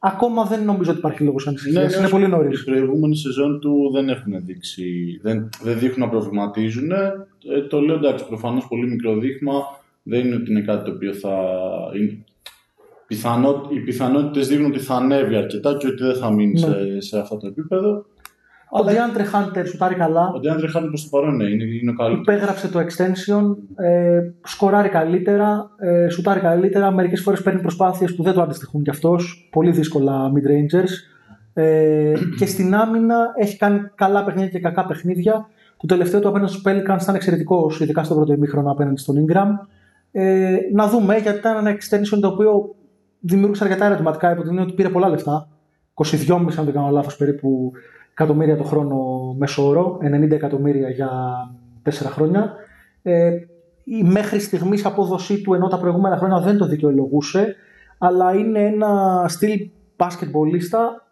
Ακόμα δεν νομίζω ότι υπάρχει λόγος ανησυχίας. Ναι, ναι, είναι πολύ νωρίς. Οι προηγούμενη σεζόν του δεν έχουν δείξει, δεν, δεν δείχνουν να προβληματίζουν. Ε, το λέω εντάξει, προφανώς πολύ μικρό δείγμα. Δεν είναι ότι είναι κάτι το οποίο θα. Πιθανό, οι πιθανότητες δείχνουν ότι θα ανέβει αρκετά και ότι δεν θα μείνει ναι. σε, σε αυτό το επίπεδο. Ο Ντιάντρε Χάντερ σουτάρει καλά. Ο Ντιάντρε Χάντερ προς το παρόν ναι, είναι, είναι καλό. Υπέγραψε το extension, ε, σκοράρει καλύτερα, ε, σουτάρει καλύτερα. Μερικές φορές παίρνει προσπάθειες που δεν το αντιστοιχούν κι αυτός. Πολύ δύσκολα mid-rangers. Ε, και στην άμυνα έχει κάνει καλά παιχνίδια και κακά παιχνίδια. Το τελευταίο του απέναντι στους Pelicans ήταν εξαιρετικό, ειδικά στο πρώτο ημίχρονο απέναντι στον Ingram. Ε, να δούμε, γιατί ήταν ένα extension το οποίο δημιούργησε αρκετά ερωτηματικά υπό την έννοια ότι πήρε πολλά λεφτά. 22,5 αν δεν κάνω λάθος περίπου εκατομμύρια το χρόνο μέσο όρο, 90 εκατομμύρια για 4 χρόνια. Ε, η μέχρι στιγμής απόδοσή του ενώ τα προηγούμενα χρόνια δεν το δικαιολογούσε, αλλά είναι ένα στυλ μπασκετμπολίστα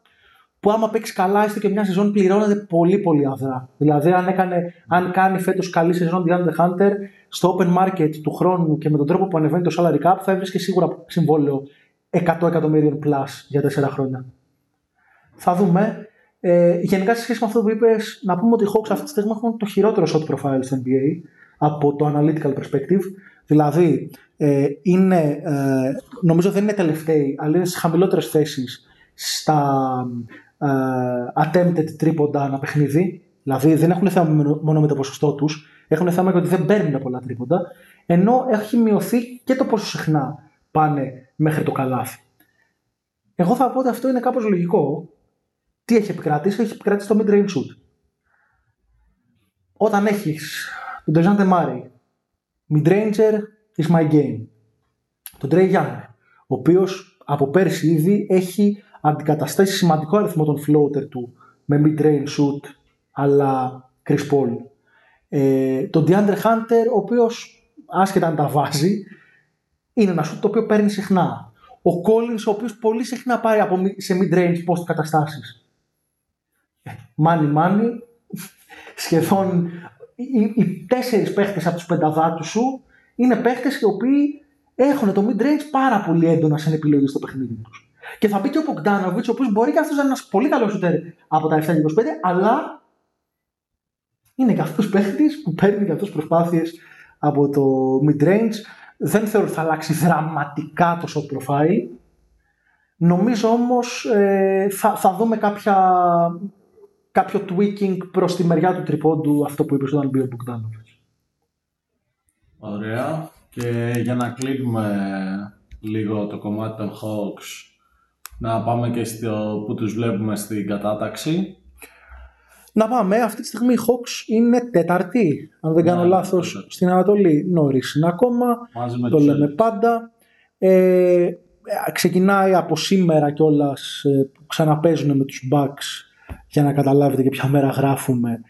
που άμα παίξει καλά έστω και μια σεζόν πληρώνεται πολύ πολύ αδρά. Δηλαδή αν, έκανε, αν κάνει φέτος καλή σεζόν DeAndre Hunter στο open market του χρόνου και με τον τρόπο που ανεβαίνει το salary cap θα έβρισκε σίγουρα συμβόλαιο 100 εκατομμύριων plus για 4 χρόνια. Θα δούμε. Ε, γενικά, σε σχέση με αυτό που είπες, να πούμε ότι οι Hawks αυτή τη στιγμή έχουν το χειρότερο shot profile στο NBA από το analytical perspective. Δηλαδή, ε, είναι, ε, νομίζω δεν είναι τελευταίοι, αλλά είναι στις χαμηλότερες θέσεις στα ε, attempted τρίποντα ένα παιχνίδι. Δηλαδή, δεν έχουν θέμα μόνο με το ποσοστό τους, έχουν θέμα και ότι δεν παίρνουν πολλά τρίποντα. Ενώ έχει μειωθεί και το πόσο συχνά πάνε μέχρι το καλάθι. Εγώ θα πω ότι αυτό είναι κάπως λογικό, τι έχει επικρατήσει, έχει επικρατήσει το mid-range shoot. Όταν έχεις τον Τεζάντε Μάρι. Midranger is my game. Τον Trey Young, ο οποίος από πέρσι ήδη έχει αντικαταστήσει σημαντικό αριθμό των floater του με mid-range shoot, αλλά Chris Paul. Ε, τον DeAndre Hunter, ο οποίος άσχετα αν τα βάζει, είναι ένα shoot το οποίο παίρνει συχνά. Ο Collins, ο οποίος πολύ συχνά πάει από, μη- σε mid-range post καταστάσεις. Μάνι μάνι, σχεδόν οι, οι τέσσερις παίχτες από τους πενταδάτους σου είναι παίχτες οι οποίοι έχουν το mid-range πάρα πολύ έντονα σαν επιλογή στο παιχνίδι τους. Και θα μπει και ο Bogdanovic, ο οποίος μπορεί και αυτός να είναι ένας πολύ καλός shooter από τα 7 και 25, αλλά είναι και αυτός παίχτης που παίρνει και αυτός προσπάθειες από το mid-range. Δεν θεωρώ ότι θα αλλάξει δραματικά το shot profile. Νομίζω όμως ε, θα, θα δούμε κάποια, κάποιο tweaking προς τη μεριά του τριπώντου αυτό που είπες όταν μπει ο Bogdanovic. Ωραία. Και για να κλείνουμε λίγο το κομμάτι των Hawks, να πάμε και στο που τους βλέπουμε στην κατάταξη. Να πάμε, αυτή τη στιγμή οι Hawks είναι τέταρτη, αν δεν Ναι, κάνω λάθος, τέταρτη. στην Ανατολή. Νωρίς είναι ακόμα, Μαζί με το τους λέμε Celtics. πάντα. Ε, ξεκινάει από σήμερα κιόλας που ξαναπαίζουν με τους Bucks για να καταλάβετε και ποια μέρα γράφουμε.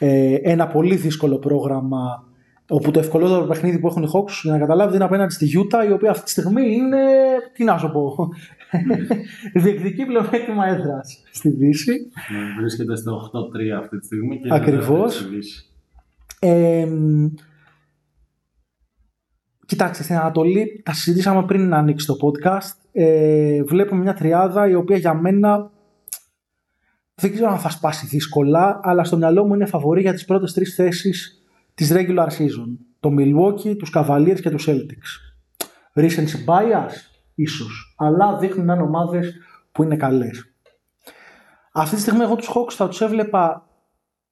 Ε, ένα πολύ δύσκολο πρόγραμμα όπου το ευκολότερο παιχνίδι που έχουν οι Hawks για να καταλάβετε είναι απέναντι στη Utah η οποία αυτή τη στιγμή είναι, τι να σου πω, *laughs* διεκδικεί πλεονέκτημα έδρας στη Δύση. Ναι, Βρίσκεται στο 8-3 αυτή τη στιγμή. Και είναι Ακριβώς. δεύτερη στη Δύση. Ε, κοιτάξτε, στην Ανατολή, τα συζητήσαμε πριν να ανοίξει το podcast. Ε, βλέπουμε μια τριάδα η οποία για μένα δεν ξέρω αν θα σπάσει δύσκολα, αλλά στο μυαλό μου είναι φαβορή για τις πρώτες τρεις θέσεις της regular season. Το Milwaukee, τους Cavaliers και τους Celtics. Recency bias, ίσως, αλλά δείχνουν να είναι ομάδες που είναι καλές. Αυτή τη στιγμή εγώ τους Hawks θα τους έβλεπα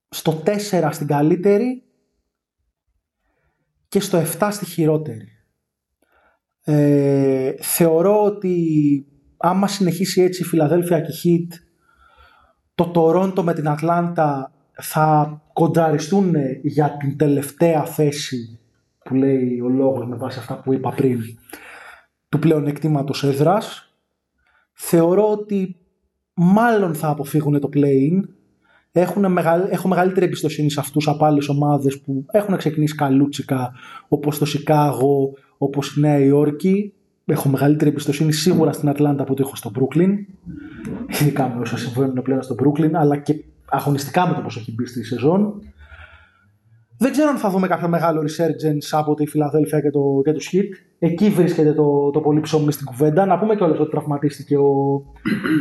στο 4 στην καλύτερη και στο 7 στη χειρότερη. Ε, θεωρώ ότι άμα συνεχίσει έτσι η Φιλαδέλφια και η Heat το Τορόντο με την Ατλάντα θα κοντραριστούν για την τελευταία θέση που λέει ο λόγος με βάση αυτά που είπα πριν του πλεονεκτήματος έδρας. Θεωρώ ότι μάλλον θα αποφύγουν το play-in έχουν μεγαλ... έχω μεγαλύτερη εμπιστοσύνη σε αυτούς από άλλες ομάδες που έχουν ξεκινήσει καλούτσικα όπως το Σικάγο, όπως η Νέα Υόρκη. Έχω μεγαλύτερη εμπιστοσύνη σίγουρα στην Ατλάντα από ότι έχω στο Brooklyn. Ειδικά με όσα συμβαίνουν πλέον στο Brooklyn, αλλά και αγωνιστικά με το πώς έχει μπει στη σεζόν. Δεν ξέρω αν θα δούμε κάποιο μεγάλο resurgence από τη Φιλαδέλφια και, το, και τους Heat. Εκεί βρίσκεται το, το πολύ ψωμί στην κουβέντα. Να πούμε κιόλας ότι τραυματίστηκε ο,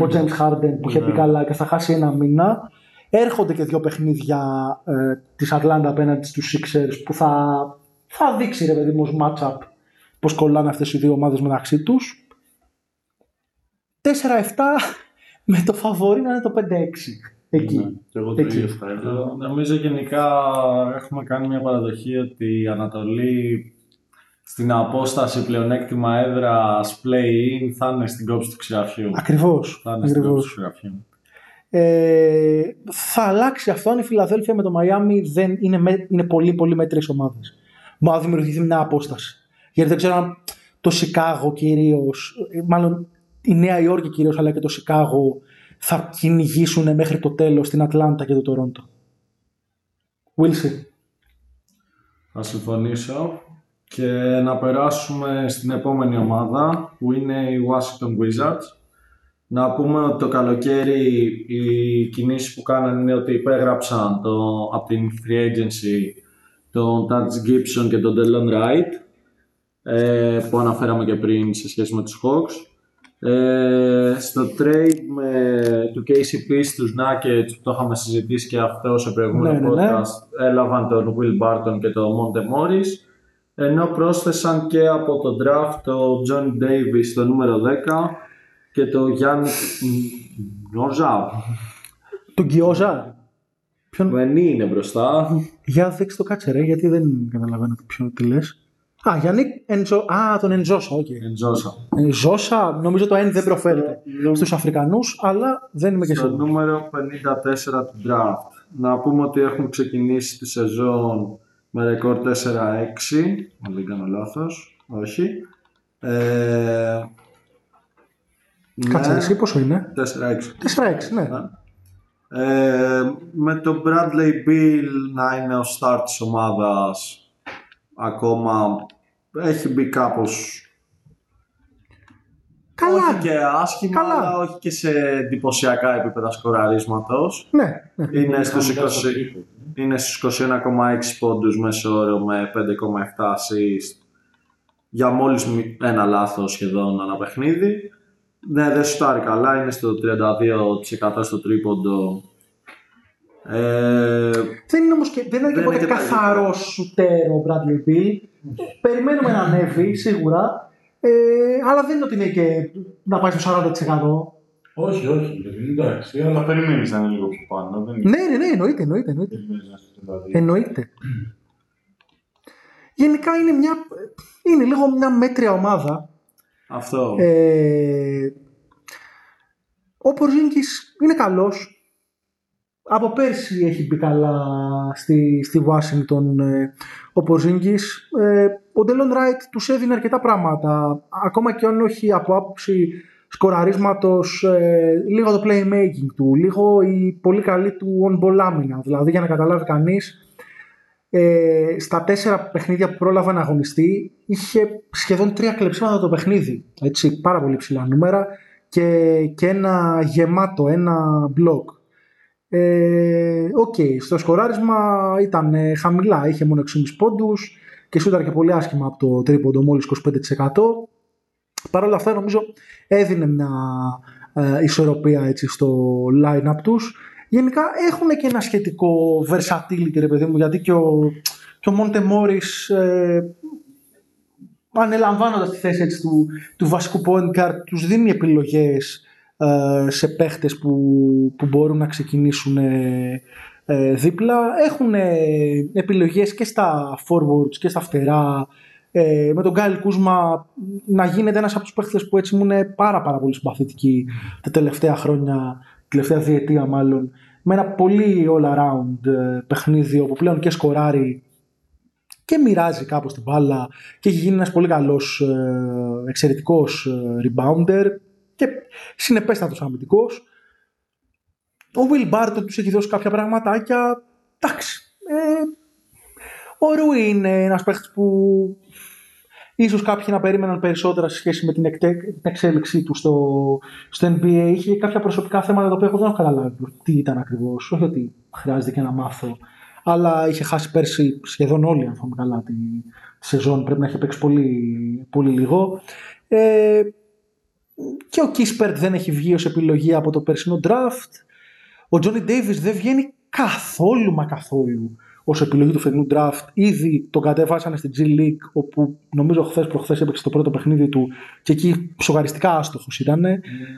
ο James Harden που είχε μπει καλά και θα χάσει ένα μήνα. Έρχονται και δύο παιχνίδια ε, της Ατλάντα απέναντι στους Sixers που θα, θα δείξει ρε παιδί μου ως matchup πώς κολλάνε αυτές οι δύο ομάδες μεταξύ τους. 4-7 με το φαβορί να είναι το 5-6. Εκεί. Ναι, και εγώ το Εκεί. ίδιο θα έλεγα. Νομίζω γενικά έχουμε κάνει μια παραδοχή ότι η Ανατολή στην απόσταση πλεονέκτημα έδρας play-in θα είναι στην κόψη του ξηραφιού. Ακριβώς. Θα είναι στην κόψη ακριβώς. του ξηραφιού. Ε, θα αλλάξει αυτό αν η Φιλαδέλφια με το Μαϊάμι δεν είναι, με, είναι πολύ πολύ μέτριες ομάδες. Μα θα δημιουργηθεί μια απόσταση. Γιατί δεν ξέρω αν το Σικάγο κυρίως, μάλλον η Νέα Υόρκη κυρίως, αλλά και το Σικάγο θα κυνηγήσουν μέχρι το τέλος την Ατλάντα και το Τορόντο. We'll see. Θα συμφωνήσω. Και να περάσουμε στην επόμενη ομάδα που είναι οι Washington Wizards. Να πούμε ότι το καλοκαίρι οι κινήσεις που κάνανε είναι ότι υπέγραψαν το, από την Free Agency τον Touch Gibson και τον Delon Wright ε, που αναφέραμε και πριν σε σχέση με τους Hawks. Ε, στο trade με, του KCP στους Nuggets που το είχαμε συζητήσει και αυτό σε προηγούμενο Ναι, ναι, ναι. podcast έλαβαν τον Will Barton και τον Monte Morris ενώ πρόσθεσαν και από το draft το John Davis στο νούμερο 10 και το Γιάννη Νόζα Τον Γκιόζα. Ποιον... που ενή είναι μπροστά Για δείξτε το κάτσε ρε, γιατί δεν καταλαβαίνω ποιον τι λες. Α, Γιάννη Εντζο... Α, τον Εντζόσα, οκ. Εντζόσα Ζώσα, νομίζω το N δεν προφέρεται στους Αφρικανούς, αλλά δεν είμαι και στο σίγουρος. νούμερο 54 του draft. Να πούμε ότι έχουν ξεκινήσει τη σεζόν με ρεκόρ 4-6, αν δεν κάνω λάθος, όχι. Ε, Κάτσε ναι, εσύ πόσο είναι; 4-6. 4-6, ναι. Ε, με τον Bradley Bill να είναι ο start της ομάδας ακόμα έχει μπει κάπως Καλά. όχι και άσχημα Καλά. αλλά όχι και σε εντυπωσιακά επίπεδα σκοραρίσματος Ναι, ναι. είναι στους, Χαμηλά 20, στο τρίποντο. είναι στους 21,6 πόντους μέσω όρο με 5,7 assist για μόλις μη- ένα λάθος σχεδόν ένα παιχνίδι. Ναι, δεν σουτάρει καλά, είναι στο 32% στο τρίποντο. Ε, Δεν είναι όμως και, δεν είναι και Δεν ποτέ είναι και καθαρός σουτέρ ο Bradley Bill. Περιμένουμε να ανέβει σίγουρα. Ε, αλλά δεν είναι ότι είναι και να πάει στο 40%. Όχι, όχι, εντάξει. Αλλά Αλλά περιμένεις να είναι λίγο πιο πάνω. Δεν είναι. Ναι, ναι, ναι, εννοείται, εννοείται. εννοείται. περιμένεις να είσαι στο δηλαδή. εννοείται. Γενικά είναι μια, είναι λίγο μια μέτρια ομάδα. αυτό. Ε, ο Πορζίνκης είναι καλός. Από πέρσι έχει μπει καλά στη, στη Washington ε, ο Πορζίνκης. Ε, ο Ντελόν Ράιτ τους έδινε αρκετά πράγματα. Ακόμα και αν όχι από άποψη σκοραρίσματος, ε, λίγο το playmaking του, λίγο η πολύ καλή του on-ball άμυνα. Δηλαδή για να καταλάβει κανείς, ε, στα τέσσερα παιχνίδια που πρόλαβε να αγωνιστεί είχε σχεδόν τρία κλεψίματα το παιχνίδι. Έτσι, πάρα πολύ ψηλά νούμερα και, και ένα γεμάτο, ένα μπλοκ. Ε, Οκ, στο σκοράρισμα ήταν ε, χαμηλά, είχε μόνο 6,5 πόντους και σούταρ και πολύ άσχημα από το τρίποντο μόλις 25%. Παρ' όλα αυτά νομίζω έδινε μια ε, ισορροπία έτσι, στο line-up τους. Γενικά έχουν και ένα σχετικό versatility ρε παιδί μου γιατί και ο, και ο Μόντε Μόρις ε, ανελαμβάνοντας τη θέση έτσι, του, του βασικού point guard τους δίνει επιλογές ε, σε παίχτες που, που μπορούν να ξεκινήσουν ε, ε, δίπλα. Έχουν ε, επιλογές και στα forwards και στα φτερά. Ε, με τον Γκάιλ Κούσμα να γίνεται ένας από τους παίχτες που έτσι μου είναι πάρα πάρα πολύ συμπαθητικοί τα τελευταία χρόνια, τελευταία διετία μάλλον με ένα πολύ all around ε, παιχνίδι όπου πλέον και σκοράρει και μοιράζει κάπως την μπάλα και έχει γίνει ένας πολύ καλός ε, εξαιρετικός ε, rebounder και συνεπέστατος αμυντικός. Ο Will Barton τους έχει δώσει κάποια πραγματάκια. Εντάξει. Ε, ο Ρούι είναι ένας παίχτης που ίσως κάποιοι να περίμεναν περισσότερα σε σχέση με την, εκτε- την εξέλιξή του στο, στο NBA. Είχε κάποια προσωπικά θέματα τα οποία εγώ δεν έχω καταλάβει τι ήταν ακριβώς. Όχι ότι χρειάζεται και να μάθω. Αλλά είχε χάσει πέρσι σχεδόν όλοι, αν θυμάμαι καλά, τη, τη σεζόν. Πρέπει να έχει παίξει πολύ, πολύ λίγο. Ε, και ο Κίσπερτ δεν έχει βγει ως επιλογή από το περσινό draft. Ο Τζόνι Ντέιβις δεν βγαίνει καθόλου μα καθόλου ως επιλογή του φετινού draft. Ήδη τον κατέβασαν στην G League όπου νομίζω χθες προχθές έπαιξε το πρώτο παιχνίδι του και εκεί σογαριστικά άστοχος ήταν.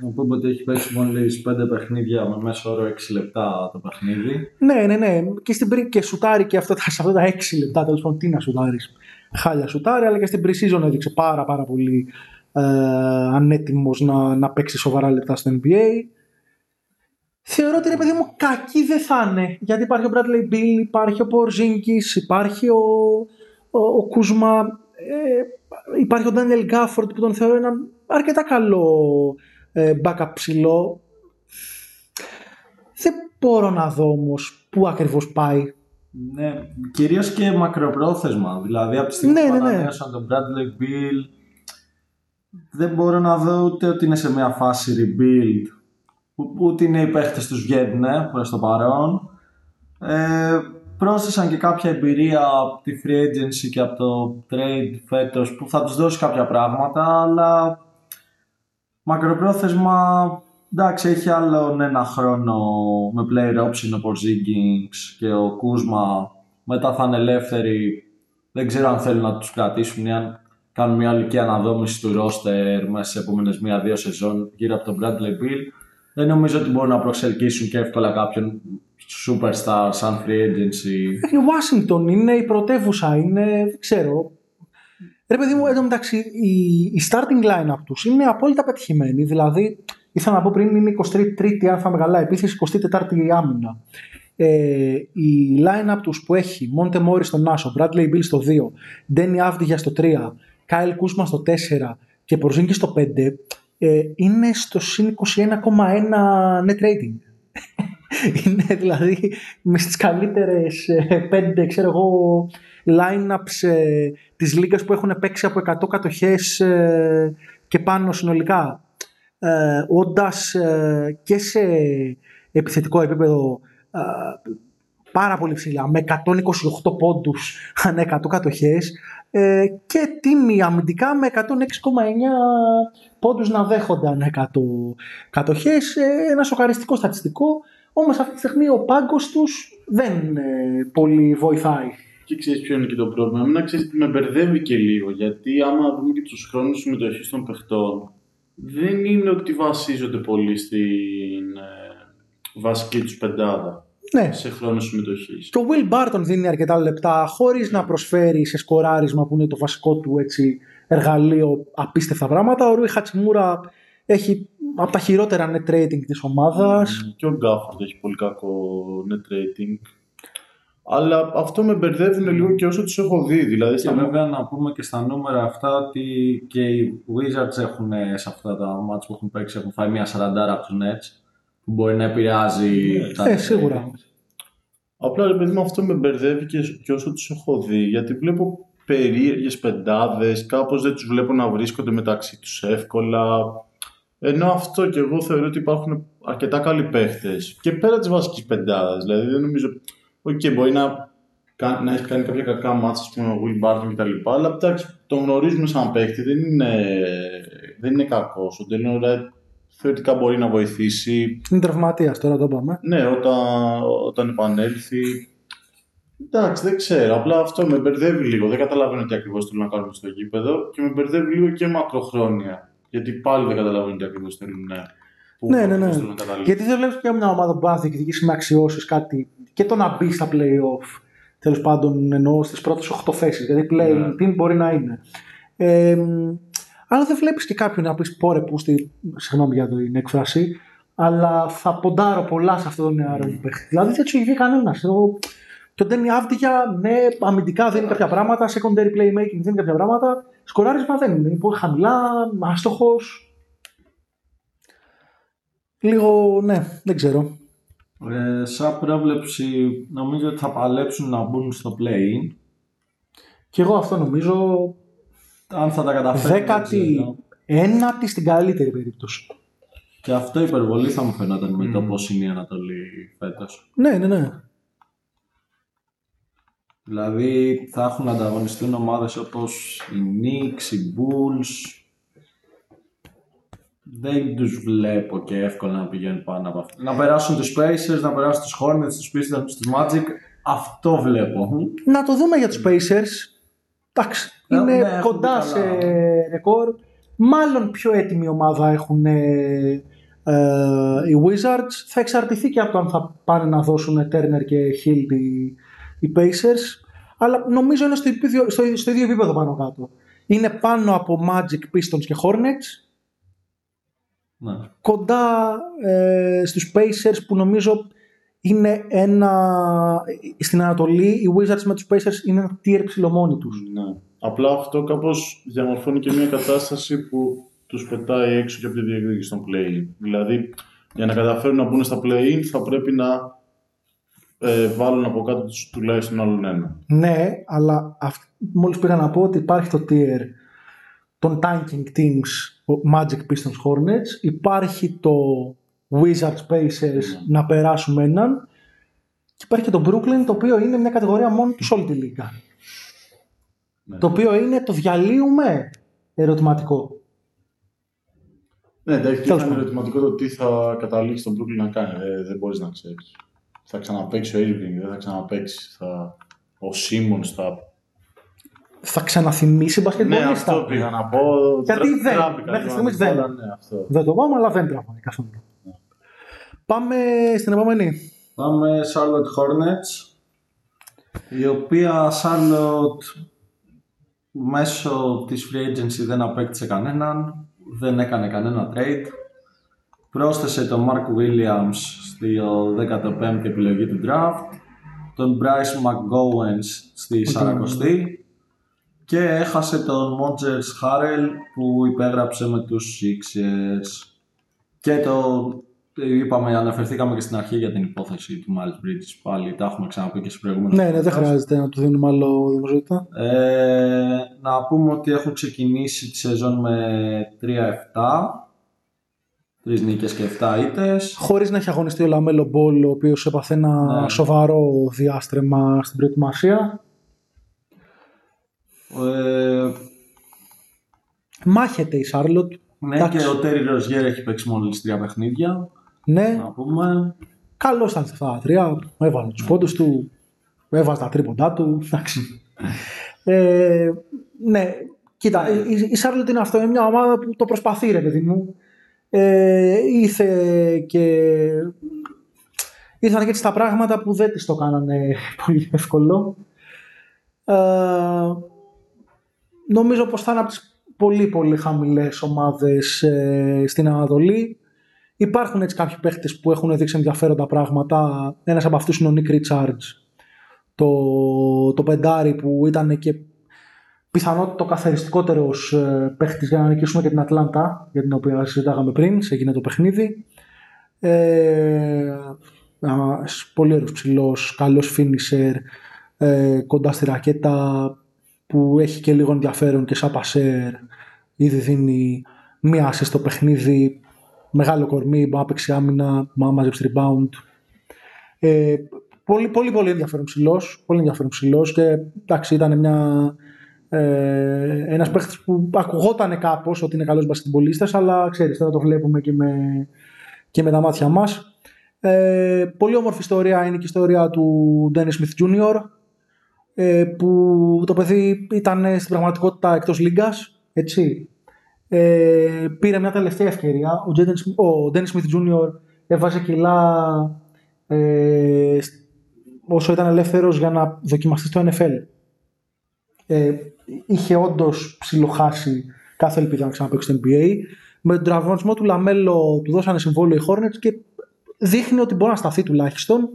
Οπότε έχει παίξει μόλις 5 παιχνίδια με μέσο όρο 6 λεπτά το παιχνίδι. Ναι, ναι, ναι. Και, στην πρι... και σουτάρει και αυτά, τα- σε αυτά τα 6 λεπτά τέλος πάντων. Τι να σουτάρεις. Χάλια σουτάρει, αλλά και στην pre-season έδειξε πάρα, πάρα πολύ ε, ανέτοιμος να, να παίξει σοβαρά λεπτά στο NBA. Θεωρώ ότι ρε παιδί μου κακή δεν θα είναι. Γιατί υπάρχει ο Bradley Bill, υπάρχει ο Porzingis, υπάρχει ο, ο, ο Κούσμα, ε, υπάρχει ο Daniel Gafford που τον θεωρώ έναν αρκετά καλό ε, backup ψηλό. Δεν μπορώ να δω όμως πού ακριβώς πάει. Ναι, κυρίως και μακροπρόθεσμα. Δηλαδή από τη στιγμή Ναι, που ναι, ναι. ανανέωσαν τον Bradley Bill δεν μπορώ να δω ούτε ότι είναι σε μια φάση rebuild ου- ούτε είναι οι παίχτες τους βγαίνουν ε, προς το παρόν. Ε, πρόσθεσαν και κάποια εμπειρία από τη free agency και από το trade φέτος που θα τους δώσει κάποια πράγματα αλλά μακροπρόθεσμα εντάξει έχει άλλον ένα χρόνο με player option ο Porzingis και ο Κούσμα μετά θα είναι ελεύθεροι δεν ξέρω αν θέλουν να τους κρατήσουν ή αν κάνουν μια ολική αναδόμηση του roster μέσα σε επόμενες μία-δύο σεζόν γύρω από τον Bradley Bill δεν νομίζω ότι μπορούν να προσελκύσουν και εύκολα κάποιον superstar σαν free agency Η Washington είναι η πρωτεύουσα, είναι, δεν ξέρω. Ρε παιδί μου, εδώ μεταξύ, η, η starting line-up τους είναι απόλυτα πετυχημένη. Δηλαδή, ήθελα να πω πριν είναι 23η, αν θα καλά, επίθεση 24η άμυνα. ε, η line-up τους που έχει Monte Morris στο Νάσο, Bradley Bill στο 2, Danny Avdija στο 3, Kyle Kuzma στο 4 και Porzingis στο 5 ε, είναι στο συν 21,1 net rating. *laughs* είναι δηλαδή με στις καλύτερες ε, πέντε ξέρω εγώ line-ups ε, της λίγας που έχουν παίξει από 100 κατοχές ε, και πάνω συνολικά. Ε, όντας ε, και σε επιθετικό επίπεδο ε, πάρα πολύ ψηλά με 128 πόντους ανά 100 κατοχές ε, και τίμη αμυντικά με 106,9 πόντους να δέχονται ανά 100 κατοχές. Ε, ένα σοκαριστικό στατιστικό, όμως αυτή τη στιγμή ο πάγκος τους δεν ε, πολύ βοηθάει. Και ξέρεις ποιο είναι και το πρόβλημα; Εμένα ξέρεις με μπερδεύει και λίγο. Γιατί άμα δούμε και τους χρόνους συμμετοχής των παιχτών, δεν είναι ότι βασίζονται πολύ στην ε, βασική τους πεντάδα Ναι, σε χρόνος συμμετοχής. και ο Will Barton δίνει αρκετά λεπτά χωρίς να προσφέρει σε σκοράρισμα που είναι το βασικό του έτσι, εργαλείο απίστευτα πράγματα. Ο Ρούι Χατσιμούρα έχει από τα χειρότερα net rating της ομάδας. Και ο Γκάφορντ έχει πολύ κακό net rating. Αλλά αυτό με μπερδεύουν λίγο και όσο τους έχω δει. Δηλαδή, Και στα βέβαια να πούμε και στα νούμερα αυτά ότι και οι Wizards έχουν ε, σε αυτά τα ματς που έχουν παίξει έχουν φάει μια 40 από τους Nets που μπορεί να επηρεάζει τα Ε, σίγουρα. Απλά ρε παιδί μου αυτό με μπερδεύει και, και όσο τους έχω δει γιατί βλέπω περίεργες πεντάδες, κάπως δεν τους βλέπω να βρίσκονται μεταξύ τους εύκολα ενώ αυτό και εγώ θεωρώ ότι υπάρχουν αρκετά καλοί παίχτες και πέρα της βασικής πεντάδας, δηλαδή δεν νομίζω Οκ, μπορεί να, κα- να έχει κάνει κάποια κακά μάτσα, ας πούμε, ο Will Barton κτλ. Αλλά εντάξει, τον γνωρίζουμε σαν παίχτη, δεν είναι, δεν είναι κακός. Ο Ντέλον Ράιτ θεωρητικά μπορεί να βοηθήσει. Είναι τραυματίας τώρα το είπαμε. Ναι, όταν, όταν επανέλθει. Εντάξει, δεν ξέρω. Απλά αυτό με μπερδεύει λίγο. Δεν καταλαβαίνω τι ακριβώς θέλουν να κάνουν στο γήπεδο και με μπερδεύει λίγο και μακροχρόνια. Γιατί πάλι δεν καταλαβαίνω τι ακριβώς θέλουν να πού Ναι, ναι, ναι. ακριβώς θέλουν να καταλήξουν. Γιατί δεν βλέπεις πια μια ομάδα που πάει να διεκδικήσει με αξιώσεις κάτι και το να μπει στα playoff. Τέλος πάντων, εννοώ στις πρώτες 8 θέσεις. Δηλαδή, play Ναι. team μπορεί να είναι. Ε, αλλά δεν βλέπεις και κάποιον να πεις πόρε που στη. Συγγνώμη για την έκφραση, αλλά θα ποντάρω πολλά σε αυτόν τον νεαρό Ναι. mm. παίχτη. Δηλαδή, δεν του έχει βγει κανένας. Και ο Ντένι Αύτιγια, ναι, αμυντικά δίνει κάποια πράγματα, secondary playmaking δίνει κάποια πράγματα. Σκοράρισμα δεν είναι. Είναι πολύ χαμηλά, άστοχος. Λίγο, ναι, δεν ξέρω. Ε, σαν πρόβλεψη νομίζω ότι θα παλέψουν να μπουν στο play-in. Και εγώ αυτό νομίζω Αν θα τα καταφέρουν. δεν δέκατη ξέρω. ένατη στην καλύτερη περίπτωση. Και αυτό υπερβολή θα μου φαινόταν με το πώς είναι η Ανατολή φέτος. Ναι, ναι, ναι. Δηλαδή θα έχουν να ανταγωνιστούν ομάδες όπως οι Knicks, οι Bulls. Δεν τους βλέπω και εύκολα να πηγαίνουν πάνω από αυτό. Να περάσουν τους Pacers, να περάσουν τους Hornets, τους Pistons, τους Magic. Αυτό βλέπω. Να το δούμε για τους Pacers. Εντάξει, Ε, είναι ναι, έχουν κοντά μπει σε καλά. ρεκόρ. Μάλλον πιο έτοιμη ομάδα έχουν ε, ε, οι Wizards. Θα εξαρτηθεί και από το αν θα πάνε να δώσουν Turner και Hill οι, οι Pacers. Αλλά νομίζω είναι στο ίδιο, στο, στο ίδιο επίπεδο πάνω κάτω. Είναι πάνω από Magic, Pistons και Hornets. Ναι. κοντά ε, στους Pacers που νομίζω είναι ένα... Στην Ανατολή οι Wizards με τους Pacers είναι ένα tier ψηλομόνοι τους. Ναι. Απλά αυτό κάπως διαμορφώνει και μια κατάσταση που τους πετάει έξω και από τη διεκδίκηση των play Δηλαδή, για να καταφέρουν να μπουν στα play-in θα πρέπει να ε, βάλουν από κάτω τους τουλάχιστον άλλον ένα. Ναι, αλλά αυ- μόλις πήγα να πω ότι υπάρχει το tier των tanking teams ο Magic Pistons Hornets υπάρχει το Wizards Pacers να περάσουμε έναν και υπάρχει και το Brooklyn το οποίο είναι μια κατηγορία μόνο τους σε όλη τη λίγα. Ναι. Το οποίο είναι το διαλύουμε ερωτηματικό. Ναι, εντάξει, και Τέλος είναι πάντων. ερωτηματικό το τι θα καταλήξει τον Brooklyn να κάνει. Ε, δεν μπορείς να ξέρεις. Θα ξαναπαίξει ο Irving, δεν θα ξαναπαίξει. Θα... Ο Simmons θα... Θα ξαναθυμίσει Ναι, μπασκετμπολίστα. αυτό πήγα να πω. Γιατί Τρα- δεν. τράπηκα Μέχρι λίγο στιγμής να το πω, δεν. αλλά Ναι, αυτό. Δεν το πάμε, αλλά δεν τραβάει καθόλου. Πάμε στην επόμενη. Πάμε Charlotte Hornets, η οποία Charlotte μέσω της free agency δεν απέκτησε κανέναν, δεν έκανε κανένα trade. Πρόσθεσε τον Mark Williams στη 15η επιλογή του draft, τον Bryce McGowens στη 40η και έχασε τον Moses Harrell που υπέγραψε με τους Sixers. Και το είπαμε, αναφερθήκαμε και στην αρχή για την υπόθεση του Miles Bridges πάλι, τα έχουμε ξαναπεί και σε προηγούμενο Ναι, ναι, δεν χρειάζεται να του δίνουμε άλλο δημοσιότητα. ε, να πούμε ότι έχουν ξεκινήσει τη σεζόν με 3-7. Τρεις νίκες και 7 ήττες. Χωρίς να έχει αγωνιστεί ο Λαμέλο Μπόλ, ο οποίος έπαθε ένα Ναι. σοβαρό διάστρεμα στην προετοιμασία. Ε, Μάχεται η Σάρλοτ. ναι, Εντάξει. και ο Τέρι Ροζιέρ έχει παίξει μόλις τρία παιχνίδια. Ναι, Να πούμε. καλό ήταν σε αυτά τα τρία. Έβαλε τους πόντους του. Έβαζε τα τρίποντά του. Εντάξει. Ε, ναι, κοίτα, η, η Σάρλοτ είναι αυτό. Είναι μια ομάδα που το προσπαθεί, ρε παιδί μου. Ε, ήρθε και. Ήρθαν και έτσι τα πράγματα που δεν της το κάνανε *laughs* πολύ εύκολο. Ε, νομίζω πως θα είναι από τις πολύ πολύ χαμηλές ομάδες ε, στην Ανατολή. Υπάρχουν έτσι κάποιοι παίχτες που έχουν δείξει ενδιαφέροντα πράγματα. Ένας από αυτούς είναι ο Nick Richards. Το, το πεντάρι που ήταν και πιθανότητα ο καθοριστικότερος ε, παίχτης για να νικήσουμε και την Ατλάντα, για την οποία συζητάγαμε πριν, σε εκείνο το παιχνίδι. Ε, ένας πολύ ωραίος ψηλός, καλός finisher, ε, κοντά στη ρακέτα που έχει και λίγο ενδιαφέρον και σαν πασέρ ήδη δίνει μία assist στο παιχνίδι μεγάλο κορμί, μπορεί να παίξει άμυνα, μπορεί να μαζέψει rebound ε, πολύ, πολύ, πολύ ενδιαφέρον ψηλός πολύ ενδιαφέρον ψηλός και εντάξει ήταν μια ε, ένας παίχτης που ακουγόταν κάπως ότι είναι καλός μπασκετμπολίστας αλλά ξέρεις τώρα το βλέπουμε και με, και με τα μάτια μας ε, πολύ όμορφη ιστορία είναι και η ιστορία του Dennis Smith Jr. Ε, που το παιδί ήταν στην πραγματικότητα εκτός λίγκας, έτσι. Ε, πήρε μια τελευταία ευκαιρία. Ο, Jaden Smith- ο Dennis Smith Jr. έβαζε κιλά ε, σ- όσο ήταν ελεύθερος για να δοκιμαστεί στο NFL. Ε, είχε όντως ψιλοχάσει κάθε ελπίδα να ξαναπαίξει στο NBA. Με τον τραυματισμό του Λαμέλο του δώσανε συμβόλαιο οι Hornets και δείχνει ότι μπορεί να σταθεί τουλάχιστον.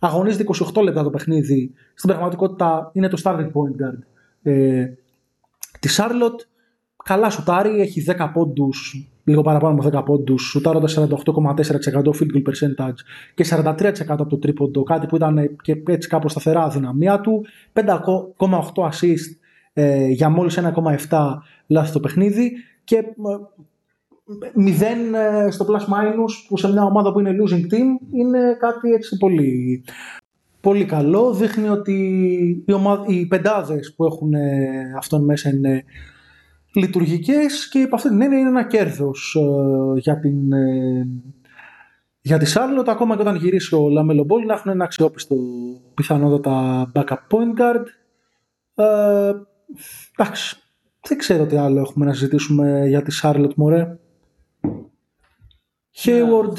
Αγωνίζεται 28 λεπτά το παιχνίδι. Στην πραγματικότητα είναι το starting point guard ε, της Charlotte. Καλά σουτάρει, έχει 10 πόντους, λίγο παραπάνω από 10 πόντους, σουτάροντας 48,4% field goal percentage και 43% από το τρίποντο, κάτι που ήταν και έτσι κάπως σταθερά αδυναμία του. 5,8 assist ε, για μόλις 1,7 λάθη το παιχνίδι και ε, μηδέν ε, στο plus minus που σε μια ομάδα που είναι losing team είναι κάτι έτσι πολύ, πολύ καλό. Δείχνει ότι οι, ομα... οι πεντάδες που έχουν ε, αυτόν μέσα είναι λειτουργικές και από αυτή την έννοια είναι ένα κέρδος ε, για την, ε, για τη Σάρλοτ ακόμα και όταν γυρίσει ο Λαμέλο Μπόλ να έχουν ένα αξιόπιστο πιθανότατα backup point guard. Ε, εντάξει, δεν ξέρω τι άλλο έχουμε να συζητήσουμε για τη Σάρλοτ Μωρέ. Hayward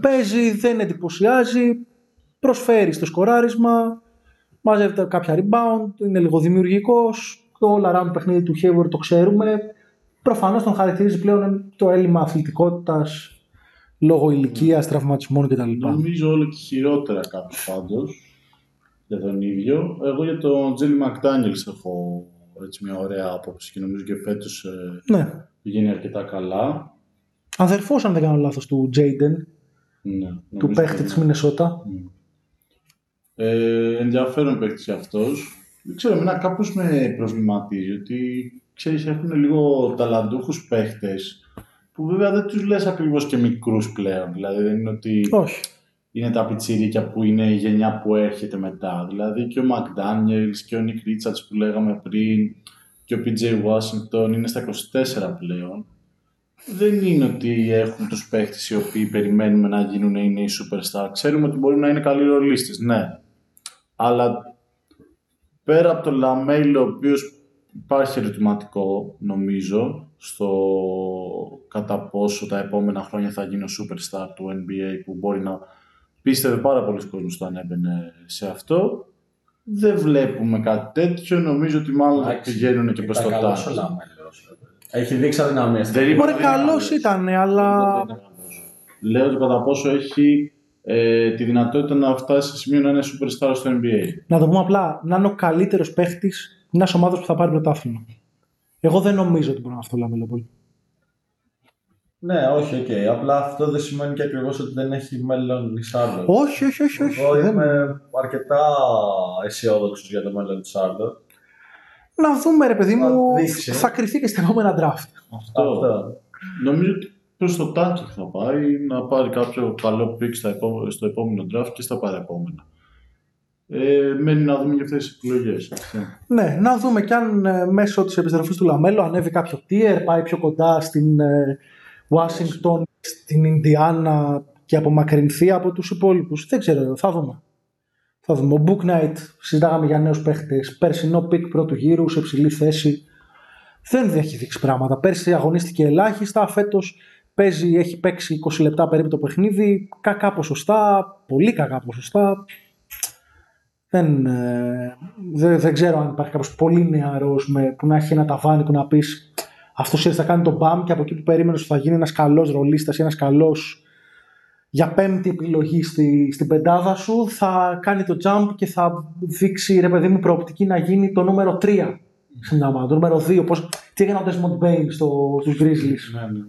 παίζει, δεν εντυπωσιάζει, προσφέρει στο σκοράρισμα, μαζεύεται κάποια rebound, είναι λίγο δημιουργικός, το all around παιχνίδι του Hayward το ξέρουμε. Προφανώς τον χαρακτηρίζει πλέον το έλλειμμα αθλητικότητας λόγω ηλικίας, τραυματισμών κτλ. Νομίζω όλο και χειρότερα κάπου πάντως για τον ίδιο. Εγώ για τον Τζέλι Μακδάνιελς έχω έτσι μια ωραία άποψη και νομίζω και φέτος ε, Ναι. πηγαίνει αρκετά καλά. Αδερφός, αν δεν κάνω λάθος, του Jaden, Ναι, του νομίζω παίχτη ότι της ναι. Μινεσότα. Ε, ενδιαφέρον παίχτης και αυτός. Δεν ξέρω, εμένα κάπως με προβληματίζει ότι ξέρεις, έχουν λίγο ταλαντούχους παίχτες που βέβαια δεν τους λες ακριβώς και μικρούς πλέον. Δηλαδή δεν είναι ότι Όχι. είναι τα πιτσίρικα που είναι η γενιά που έρχεται μετά. Δηλαδή και ο McDaniels και ο Nick Richards που λέγαμε πριν και ο PJ Washington είναι στα 24 πλέον. Δεν είναι ότι έχουν τους παίχτες οι οποίοι περιμένουμε να γίνουν οι νέοι superstar. Ξέρουμε ότι μπορεί να είναι καλοί ρολίστες, ναι. Αλλά πέρα από το Λαμέλο, ο οποίος υπάρχει ερωτηματικό νομίζω στο κατά πόσο τα επόμενα χρόνια θα γίνει ο superstar του NBA που μπορεί να πίστευε πάρα πολλοί κόσμος όταν έμπαινε σε αυτό. Δεν βλέπουμε κάτι τέτοιο. Νομίζω ότι μάλλον θα Εντάξει, πηγαίνουν και προς το ήταν καλός ο τάξη. Λαμέλος. Έχει δείξει αδυναμία. στην Δεν είπα- Μπορεί είναι καλός καλός. ήταν, αλλά Δεν είναι καλός. Λέω το κατά πόσο έχει ε, τη δυνατότητα να φτάσει σε σημείο να είναι superstar στο NBA. Να το πούμε απλά, να είναι ο καλύτερος παίχτης μιας ομάδας που θα πάρει πρωτάθλημα. Εγώ δεν νομίζω ότι μπορεί να αυτό το Λαμέλο Μπολ. Ναι, όχι, οκ. Απλά αυτό δεν σημαίνει και ακριβώς ότι δεν έχει μέλλον η Charlotte. Όχι, όχι, όχι. όχι. Εγώ Δεν- είμαι αρκετά αισιόδοξος για το μέλλον της Charlotte. Να δούμε, ρε παιδί Να μου, δείξει. θα κριθεί και στην επόμενα draft. Αυτό. Αυτό. Νομίζω ότι προς το tanking θα πάει να πάρει κάποιο καλό pick στα επό- στο επόμενο draft και στα παρεπόμενα. Ε, μένει να δούμε για αυτές τις επιλογές. έτσι. Ναι, να δούμε κι αν ε, μέσω της επιστροφής του Λαμέλο ανέβει κάποιο tier, πάει πιο κοντά στην ε, Washington, στην Ινδιάνα και απομακρυνθεί από τους υπόλοιπους. Δεν ξέρω, θα δούμε. Θα δούμε. Ο Bouknight, συζητάγαμε για νέους παίχτες, περσινό pick πρώτου γύρου σε ψηλή θέση. Δεν έχει δείξει πράγματα. Πέρσι αγωνίστηκε ελάχιστα, φέτος παίζει, έχει παίξει 20 λεπτά περίπου το παιχνίδι, κακά ποσοστά, πολύ κακά ποσοστά. Δεν, ε, δεν, δεν ξέρω αν υπάρχει κάποιος πολύ νεαρός που να έχει ένα ταβάνι που να πεις αυτός θα κάνει τον μπαμ και από εκεί που περίμενες ότι θα γίνει ένας καλός ρολίστας ή ένας καλός για πέμπτη επιλογή στη, στην πεντάδα σου θα κάνει το jump και θα δείξει ρε παιδί μου προοπτική να γίνει το νούμερο 3 στην μια ομάδα, το νούμερο 2. Πώς, τι έκανε ο Desmond Bain στο, στους Grizzlies. Ναι, ναι.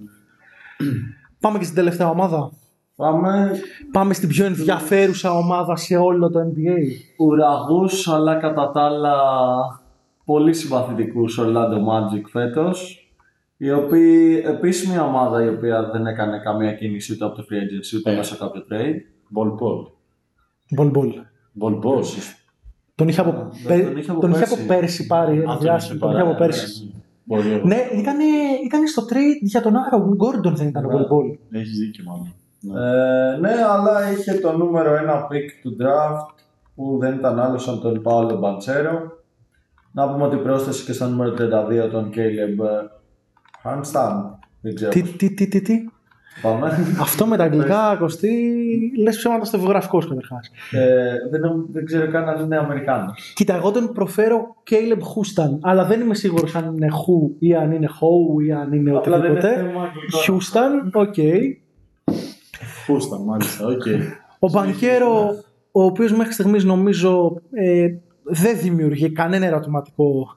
Πάμε και στην τελευταία ομάδα. Πάμε Πάμε στην πιο ενδιαφέρουσα ομάδα σε όλο το NBA. ουραγούς, αλλά κατά τα άλλα πολύ συμπαθητικούς Orlando Magic φέτος. Η οποία επίσης μια ομάδα η οποία δεν έκανε καμία κίνηση ούτε από το free agency ούτε Ε. μέσα από κάποιο trade. Ball ball. Bol Bol. Ball ball. Τον είχε από, τον πέ- είχε από τον είχε πέρσι. από πέρσι πάρει ένα Α, τον διάστημα. είχε Τον είχε πάρει, από ναι, πέρσι. Πολύ ωραία. Ναι, ήταν, ήταν στο trade για τον Άρον Γκόρντον δεν ήταν ο Ναι. Bol Bol. Έχεις δίκιο μάλλον. Ναι. Ε, ναι, αλλά είχε το νούμερο ένα pick του draft που δεν ήταν άλλος σαν τον Πάολο Μπαντσέρο. Να πούμε ότι πρόσθεσε και στο νούμερο 32 τον Caleb Handstam. Δεν ξέρω. Τι, τι, τι, τι, τι; Πάμε. Αυτό με τα αγγλικά, Κωστή, λες ψέματα στο βιογραφικό σου καταρχάς. ε, δεν, νομ- δεν ξέρω καν αν είναι Αμερικάνος. Κοίτα, εγώ τον προφέρω Caleb Houston, αλλά δεν είμαι σίγουρος αν είναι Who ή αν είναι How ή αν είναι Απλά δεν είναι οτιδήποτε. θέμα αγγλικό. Houston, OK. Φούστα, μάλιστα, οκ. Ο Μπανκέρο, ο οποίος μέχρι στιγμής νομίζω ε, δεν δημιουργεί κανένα ερωτηματικό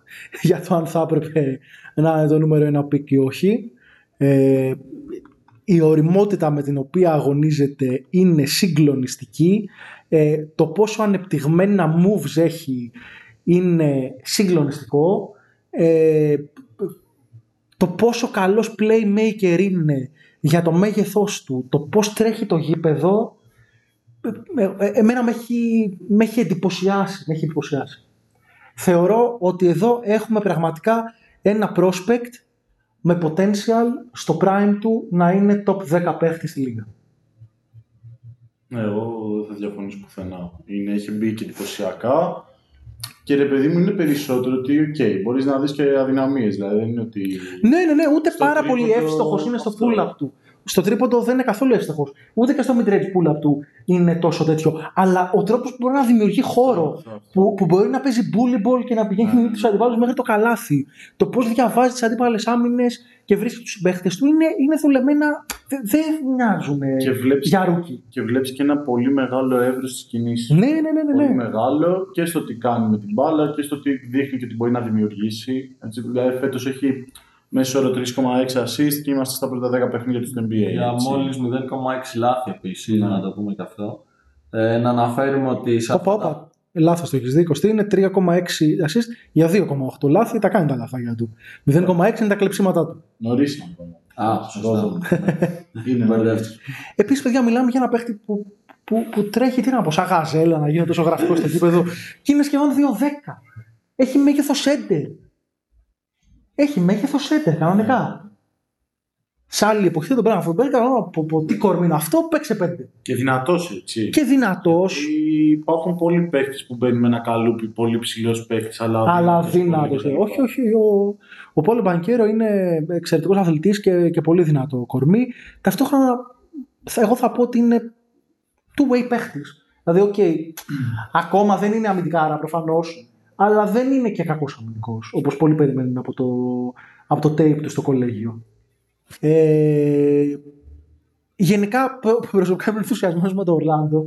για το αν θα έπρεπε να είναι το νούμερο ένα pick ή όχι. Ε, η οριμότητα με την οποία αγωνίζεται είναι συγκλονιστική. Ε, το πόσο ανεπτυγμένα moves έχει είναι συγκλονιστικό. Ε, το πόσο καλός playmaker είναι για το μέγεθός του, το πώς τρέχει το γήπεδο, ε, ε, εμένα με έχει, με έχει εντυπωσιάσει. Με έχει εντυπωσιάσει. Θεωρώ ότι εδώ έχουμε πραγματικά ένα prospect με potential στο prime του να είναι top 10 παίχτης στη λίγκα. Ναι, εγώ δεν θα διαφωνήσω πουθενά. Είναι, έχει μπει και εντυπωσιακά. Και ρε παιδί μου είναι περισσότερο ότι, οκ, μπορείς να δεις και αδυναμίες. Δηλαδή δεν είναι ότι... Ναι, ναι, ναι, ούτε Στο πάρα πολύ τρίποντο εύστοχος είναι στο αυτό. pull-up του. Στο τρίποντο δεν είναι καθόλου εύστοχος. Ούτε και στο mid-range pull-up του είναι τόσο τέτοιο. Αλλά ο τρόπος που μπορεί να δημιουργεί χώρο, Αυτό, αυτό. που, που μπορεί να παίζει bully ball και να πηγαίνει Ναι. τους αντιπάλους μέχρι το καλάθι. Το πώς διαβάζεις τις αντίπαλες άμυνες και βρίσκεις τους συμπαίχτες του είναι, είναι δουλεμένα. δε- Δεν μοιάζουν Και βλέπεις, για rookie. και βλέπεις και ένα πολύ μεγάλο εύρος στις κινήσεις. Ναι, ναι, ναι, ναι. Πολύ ναι. μεγάλο και στο τι κάνει με την μπάλα και στο τι δείχνει και τι μπορεί να δημιουργήσει. Έτσι, δηλαδή φέτος έχει μέσο όρο 3,6 assist και είμαστε στα πρώτα 10 παιχνίδια του στην NBA. Για έτσι. μόλις 0,6 λάθη επίσης, Ναι. να το πούμε και αυτό. Ε, να αναφέρουμε ότι σε Όπα, αυτά- όπα. Λάθος το έχεις δει. Κωστή είναι 3,6 assist για 2,8 λάθη. Τα κάνει τα λαθάκια του. 0,6 είναι τα κλεψίματά του. Νωρίς είναι ακόμα. Α, σωστά. Είναι Μπερδεύτηκα. Επίσης, παιδιά, μιλάμε για ένα παίχτη που, που, που τρέχει, τι να πω, σαν γαζέλα να γίνει τόσο γραφικός στο γήπεδο και είναι σχεδόν 2,10. Έχει μέγεθος έντερ. Έχει μέγεθος έντερ, κανονικά. Σε άλλη εποχή δεν τον πέραν αυτό. Πέραν από, από τι κορμί είναι αυτό, παίξε πέντε. Και δυνατός έτσι. Και δυνατός, Υπάρχουν πολλοί παίχτες που μπαίνουν με ένα καλούπι, πολύ ψηλός παίχτης, αλλά αλλά αδύνατος, δυνατός. πολύ Όχι, όχι. Ο, ο Πάολο Μπανκέρο είναι εξαιρετικός αθλητής και, και πολύ δυνατό κορμί. Ταυτόχρονα, θα- εγώ θα πω ότι είναι two-way παίχτης. Δηλαδή, οκ, ακόμα δεν είναι αμυντικάρα προφανώς, αλλά δεν είναι και κακός αμυντικός, όπως πολλοί περιμένουν από το, από το tape του στο κολέγιο. Ε, γενικά προ- προσωπικά είμαι ενθουσιασμένος με το Ορλάντο.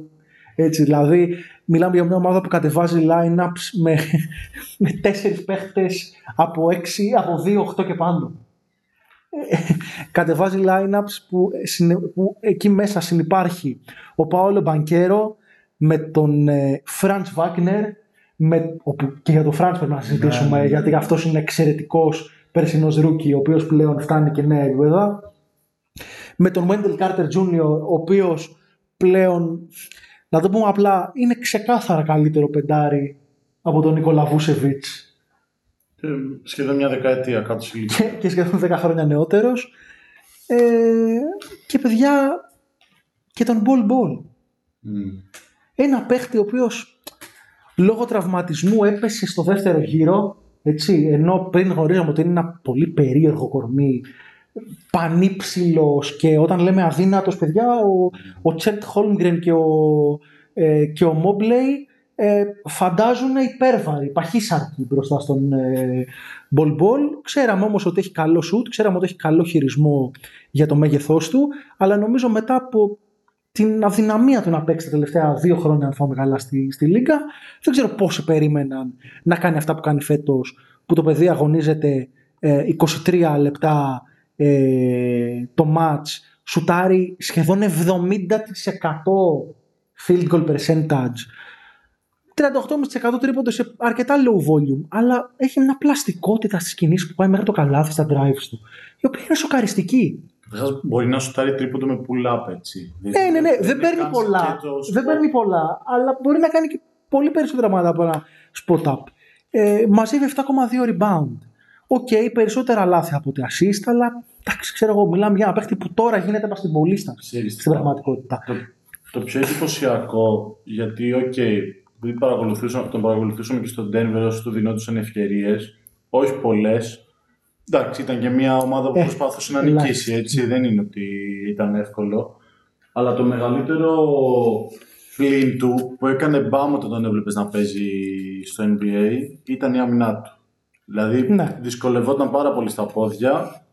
Έτσι, δηλαδή, μιλάμε για μια ομάδα που κατεβάζει line-ups με, με τέσσερις παίχτες από 6, από 2,08 και πάνω. Ε, κατεβάζει line-ups που, συνε- που εκεί μέσα συνυπάρχει ο Παόλο Μπανκέρο με τον ε, Φραντς Βάγκνερ με, όπου, και για τον Φραντς πρέπει να συζητήσουμε ναι. γιατί αυτός είναι εξαιρετικός περσινός rookie ο οποίος πλέον φτάνει και νέα επίπεδα με τον Wendell Carter Jr. ο οποίος πλέον να το πούμε απλά είναι ξεκάθαρα καλύτερο πεντάρι από τον Νικόλα Βούσεβιτς Ε, Σχεδόν μια δεκαετία κάτω σε ηλικία. και, και σχεδόν 10 χρόνια νεότερος ε, και παιδιά και τον Ball Ball Μμ. ένα παίχτη ο οποίος λόγω τραυματισμού έπεσε στο δεύτερο γύρο έτσι, ενώ πριν γνωρίζαμε ότι είναι ένα πολύ περίεργο κορμί πανύψηλος και όταν λέμε αδύνατος παιδιά ο, ο Τσετ Χόλμγκρεν και ο, ε, και ο Μόμπλεϊ ε, φαντάζουν υπέρβαροι, παχύσαρκοι μπροστά στον ε, Μπολ Μπολ. Ξέραμε όμως ότι έχει καλό σουτ, ξέραμε ότι έχει καλό χειρισμό για το μέγεθός του, αλλά νομίζω μετά από την αδυναμία του να παίξει τα τελευταία δύο χρόνια, αν θυμάμαι καλά, στη, στη Λίγκα, δεν ξέρω πόσοι περίμεναν να κάνει αυτά που κάνει φέτος, που το παιδί αγωνίζεται ε, 23 λεπτά ε, το match, σουτάρει σχεδόν 70% field goal percentage, 38,5% τρίποντος σε αρκετά low volume, αλλά έχει μια πλαστικότητα στις κινήσεις που πάει μέχρι το καλάθι στα drives του, η οποία είναι σοκαριστική. Καταρχάς, Μπορεί να σουτάρει τρίποντο με pull-up έτσι. Ναι, ναι, ναι, δεν είναι παίρνει καν πολλά. σκέτο Δεν spot. παίρνει πολλά, αλλά μπορεί να κάνει και πολύ περισσότερα πράγματα από ένα spot up. Ε, μαζεύει 7,2 rebound. Οκ, περισσότερα λάθη από τη assist, αλλά εντάξει, ξέρω εγώ, μιλάμε για ένα παίχτη που τώρα γίνεται μπασκετμπολίστας Ξέρεις τι στην θα- πραγματικότητα. Το, το πιο εντυπωσιακό, γιατί, οκ, επειδή παρακολουθούσαμε, τον παρακολουθούσαμε και στον Denver όσο του δινόντουσαν ευκαιρίες, όχι πολλές. Εντάξει, ήταν και μια ομάδα που Ε, προσπάθησε να ελάχιστα. νικήσει, έτσι. Δεν είναι ότι ήταν εύκολο. Αλλά το μεγαλύτερο πλήν του που έκανε μπάμ όταν τον έβλεπες να παίζει στο NBA ήταν η άμυνά του. Δηλαδή Ναι. δυσκολευόταν πάρα πολύ στα πόδια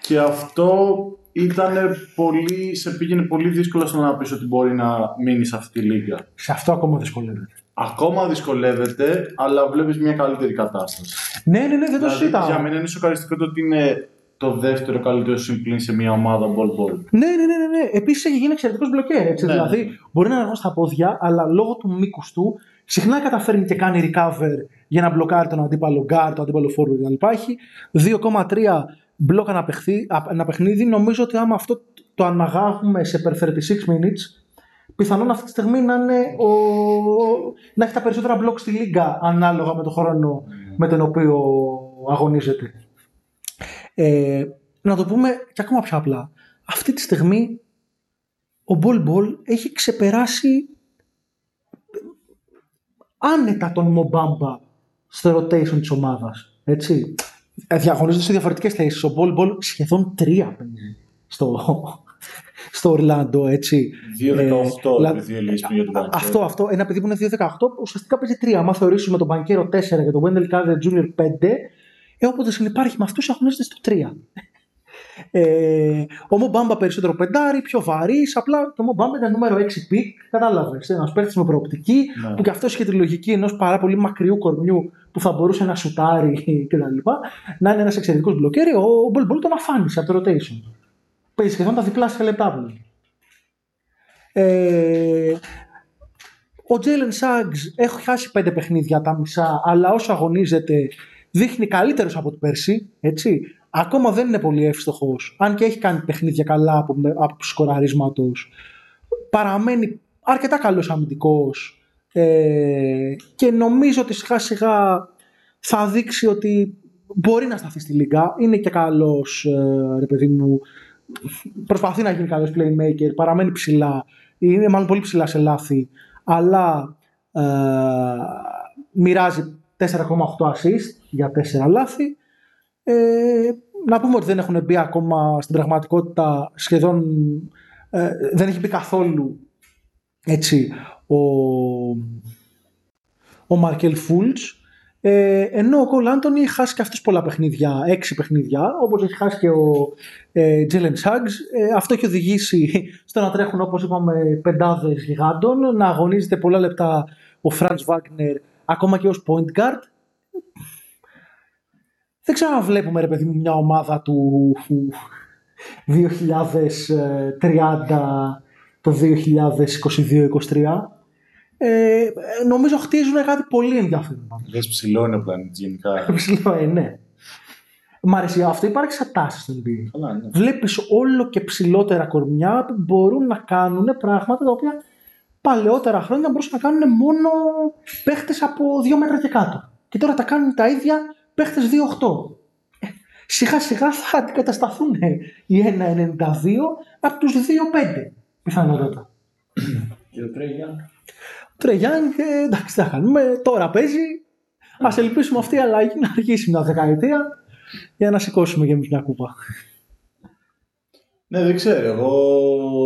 και αυτό ήταν πολύ, σε πήγαινε πολύ δύσκολο στο να πεις ότι μπορεί να μείνει σε αυτή τη λίγα. Σε αυτό ακόμα δυσκολεύεται. Ακόμα δυσκολεύεται, αλλά βλέπεις μια καλύτερη κατάσταση. Ναι, ναι, ναι, δεν το Δηλαδή, συζητάω. για μένα είναι σοκαριστικό το ότι είναι το δεύτερο καλύτερο συμπλήν σε μια ομάδα ball ball. Ναι, ναι, ναι, ναι, ναι. Επίσης έχει γίνει εξαιρετικός μπλοκέρ. Έτσι. Ναι. Δηλαδή μπορεί να είναι αργό στα πόδια, αλλά λόγω του μήκους του συχνά καταφέρνει και κάνει recover για να μπλοκάρει τον αντίπαλο guard, τον αντίπαλο forward κτλ. Έχει 2,3 μπλοκ ένα, παιχνίδι, ένα παιχνίδι. Νομίζω ότι άμα αυτό το αναγάγουμε σε per 36 minutes, πιθανόν αυτή τη στιγμή να, είναι ο... να έχει τα περισσότερα μπλοκ στη λίγα ανάλογα με τον χρόνο με τον οποίο αγωνίζεται. Ε, να το πούμε και ακόμα πιο απλά. Αυτή τη στιγμή ο Μπολ Μπολ έχει ξεπεράσει άνετα τον Μο Μπάμπα στο rotation της ομάδας. Έτσι. Ε, Διαγωνίζονται σε διαφορετικές θέσεις. Ο Μπολ Μπολ σχεδόν τρία παίζει στο, στο Ορλάντο, έτσι. 2-18 Ε, επειδή μιλήσουμε για τον Banquero. Αυτό, αυτό. Ένα παιδί που είναι 2-18, ουσιαστικά παίζει 3. Αν θεωρήσουμε τον Μπανκέρο 4 και τον Wendell Carter Jr. 5, ε, όποτε συνυπάρχει με αυτούς, αγωνίζεται στο 3. Ε, ο Μο Μπάμπα περισσότερο πεντάρι, πιο βαρύς. Απλά το Μο Μπάμπα ήταν νούμερο 6 pick. Κατάλαβες. Ένας παίχτη με προοπτική Ναι. που και αυτός είχε τη λογική ενός πάρα πολύ μακριού κορμιού που θα μπορούσε να σουτάρει *laughs* κτλ. Να είναι ένας εξαιρετικός μπλοκέρ. Ο Μπολ Μπολ τον αφάνισε από το rotation. Παίζει σχεδόν τα διπλάσια λεπτά πλέον. Ε, ο Τζέιλεν Σάγκς έχει χάσει πέντε παιχνίδια τα μισά, αλλά όσο αγωνίζεται δείχνει καλύτερος από την πέρσι. Έτσι. Ακόμα δεν είναι πολύ εύστοχος, αν και έχει κάνει παιχνίδια καλά από, από σκοραρίσματος. Παραμένει αρκετά καλός αμυντικός ε, και νομίζω ότι σιγά σιγά θα δείξει ότι μπορεί να σταθεί στη Λίγκα. Είναι και καλός, ε, ρε παιδί μου. Προσπαθεί να γίνει καλό playmaker, παραμένει ψηλά. Είναι μάλλον πολύ ψηλά σε λάθη, αλλά ε, μοιράζει 4,8 assist για 4 λάθη. Ε, να πούμε ότι δεν έχουν μπει ακόμα στην πραγματικότητα σχεδόν ε, δεν έχει μπει καθόλου έτσι ο, ο Μαρκέλ Φούλτς Ε, ενώ ο Κολ Άντωνη έχει χάσει και αυτός πολλά παιχνίδια, έξι παιχνίδια, όπως έχει χάσει και ο ε, Τζέλεν Σάγκς. Ε, αυτό έχει οδηγήσει στο να τρέχουν, όπως είπαμε, πεντάδες γιγάντων, να αγωνίζεται πολλά λεπτά ο Φραντς Βάγνερ, ακόμα και ως point guard. Δεν ξέρω αν βλέπουμε, ρε παιδί μου, μια ομάδα του 2030 το 2022-2023. Ε, νομίζω χτίζουν κάτι πολύ ενδιαφέρον. πάντως. Λες ψηλό είναι ο πλανήτης γενικά. *laughs* Ψηλό, ε, ναι. Μ' αρέσει αυτό, υπάρχει σε τάση στο NBA. Καλά, ναι. Βλέπεις όλο και ψηλότερα κορμιά που μπορούν να κάνουν πράγματα τα οποία παλαιότερα χρόνια μπορούσαν να κάνουν μόνο παίχτες από 2 μέτρα και κάτω. Και τώρα τα κάνουν τα ίδια παίχτες 2-8. Ε, Σιγά σιγά θα αντικατασταθούν οι 1-92 από τους 2-5 πιθανότατα. Και ο Τρέγια. Ο Τρεγιάνγκ, ε, εντάξει, τι θα κάνουμε. Τώρα παίζει. Α ελπίσουμε αυτή η αλλαγή να αργήσει μια δεκαετία για να σηκώσουμε και εμείς μια κούπα. Ναι, δεν ξέρω. Εγώ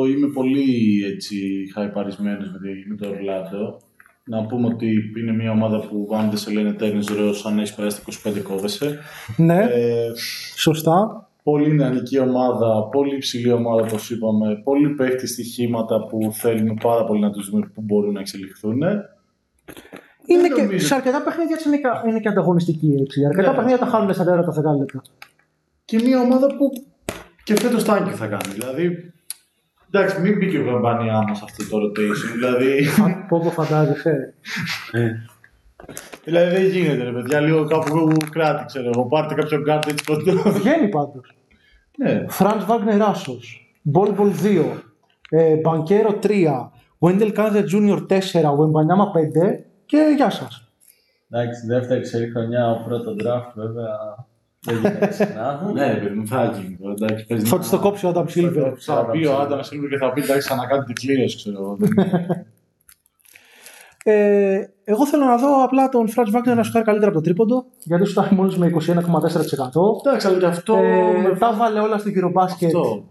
είμαι πολύ έτσι χαϊπαρισμένος με, τη- με το Ορλάντο. Να πούμε ότι είναι μια ομάδα που αν δεν σε λένε τέννις ροζ, αν έχεις περάσει τα 25 κόβεσαι. ναι, Ε, σωστά. Πολύ νεανική ομάδα, πολύ υψηλή ομάδα όπως είπαμε, πολύ παίχτη στοιχήματα που θέλουμε πάρα πολύ να τους δούμε που μπορούν να εξελιχθούν. Είναι δεν και, νομίζω. σε αρκετά παιχνίδια έτσι είναι, και- είναι και ανταγωνιστική. Έτσι. Αρκετά Ναι. παιχνίδια τα χάνουν στα τέρα τα 10 λεπτά. Και μια ομάδα που και φέτος τάγκη θα κάνει. Δηλαδή, εντάξει, μην μπήκε ο Βαμπάνια μας αυτό το rotation. δηλαδή, Πω πω φαντάζεσαι. Δηλαδή δεν γίνεται ρε παιδιά, λίγο κάπου κράτη ξέρω εγώ. Πάρτε κάποιο κάρτα έτσι κοντό. Βγαίνει πάντως. ναι. Φραντ Βάγνερ Άσο. Μπολ Μπολ 2. Ε, Μπανκέρο 3. Wendell Carter Jr. 4. Wembanyama 5. Και γεια σας. Εντάξει, δεύτερη σερή χρονιά, ο πρώτο draft βέβαια δεν γίνεται συχνά. Ναι, ρε παιδί μου, θα γίνει. τώρα, Εντάξει, παίζει Θα να- τη το κόψει ο Adam Silver. Θα πει ο Άνταμ Σίλβερ και θα πει εντάξει, ανακάνετε κλήρωση, ξέρω εγώ. Ε, εγώ θέλω να δω απλά τον Φραντ Βάγνερ να σουτάρει καλύτερα από το τρίποντο. Γιατί σου φτάνει μόλις με 21,4%. Εντάξει, αλλά και αυτό. Ε, με- τα βάλε όλα στην Eurobasket Αυτό.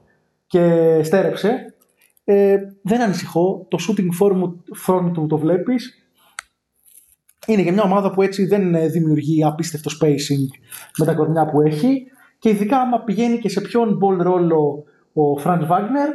και στέρεψε. Ε, δεν ανησυχώ. Το shooting form, front του το βλέπεις. Είναι και μια ομάδα που έτσι δεν ε, δημιουργεί απίστευτο spacing με τα κορμιά που έχει. Και ειδικά άμα πηγαίνει και σε ποιον ball ρόλο ο Franz Wagner,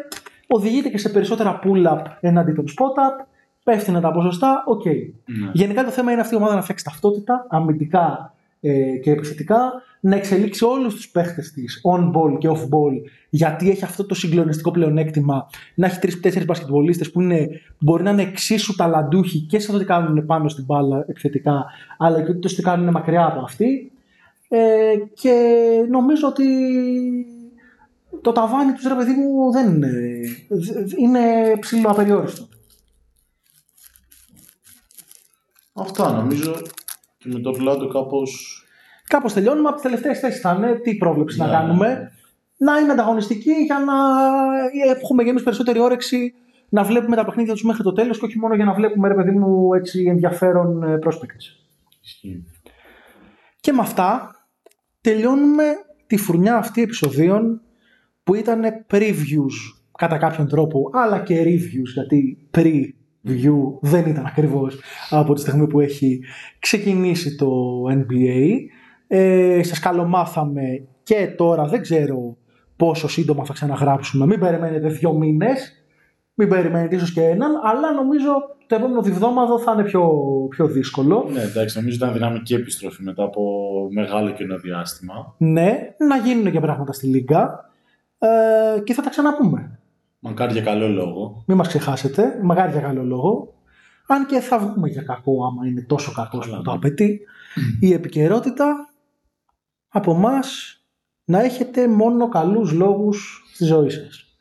οδηγείται και σε περισσότερα pull-up εναντί των spot-up, πέφτει τα ποσοστά, οκ. Ναι. Γενικά το θέμα είναι αυτή η ομάδα να φτιάξει ταυτότητα, αμυντικά ε, και επιθετικά, να εξελίξει όλους τους παίχτες της on-ball και off-ball, γιατί έχει αυτό το συγκλονιστικό πλεονέκτημα να έχει τρεις-τέσσερις μπασκετμπολίστες που είναι, μπορεί να είναι εξίσου ταλαντούχοι και σε αυτό τι κάνουν πάνω στην μπάλα επιθετικά, αλλά και το τι κάνουν μακριά από αυτή. Ε, και νομίζω ότι το ταβάνι τους ρε παιδί μου δεν είναι, είναι ψηλό απεριόριστο. Αυτά νομίζω και με το Ορλάντο κάπως Κάπως τελειώνουμε από τις τελευταίες θέσεις. Θα είναι τι πρόβλεψη να Ναι, κάνουμε. ναι. Να είναι ανταγωνιστική για να έχουμε και εμείς περισσότερη όρεξη να βλέπουμε τα παιχνίδια τους μέχρι το τέλος και όχι μόνο για να βλέπουμε ρε παιδί μου έτσι ενδιαφέρον ε, prospects. ισχύει. Και με αυτά τελειώνουμε τη φουρνιά αυτή επεισοδίων που ήταν previews κατά κάποιον τρόπο αλλά και reviews γιατί preview δεν ήταν ακριβώς από τη στιγμή που έχει ξεκινήσει το NBA. Ε, σας καλομάθαμε και τώρα δεν ξέρω πόσο σύντομα θα ξαναγράψουμε. Μην περιμένετε δύο μήνες, μην περιμένετε ίσως και έναν, αλλά νομίζω το επόμενο διβδόμαδο θα είναι πιο, πιο δύσκολο. Ναι, εντάξει, νομίζω ήταν δυναμική επιστροφή μετά από μεγάλο κενό διάστημα. Ναι, να γίνουν και πράγματα στη Λίγκα ε, και θα τα ξαναπούμε. Μακάρι για καλό λόγο. Μην μας ξεχάσετε, μακάρι για καλό λόγο. Αν και θα βγούμε για κακό άμα είναι τόσο κακός Καλά, που το ναι. απαιτεί. Η επικαιρότητα από μας να έχετε μόνο καλούς λόγους στη ζωή σας.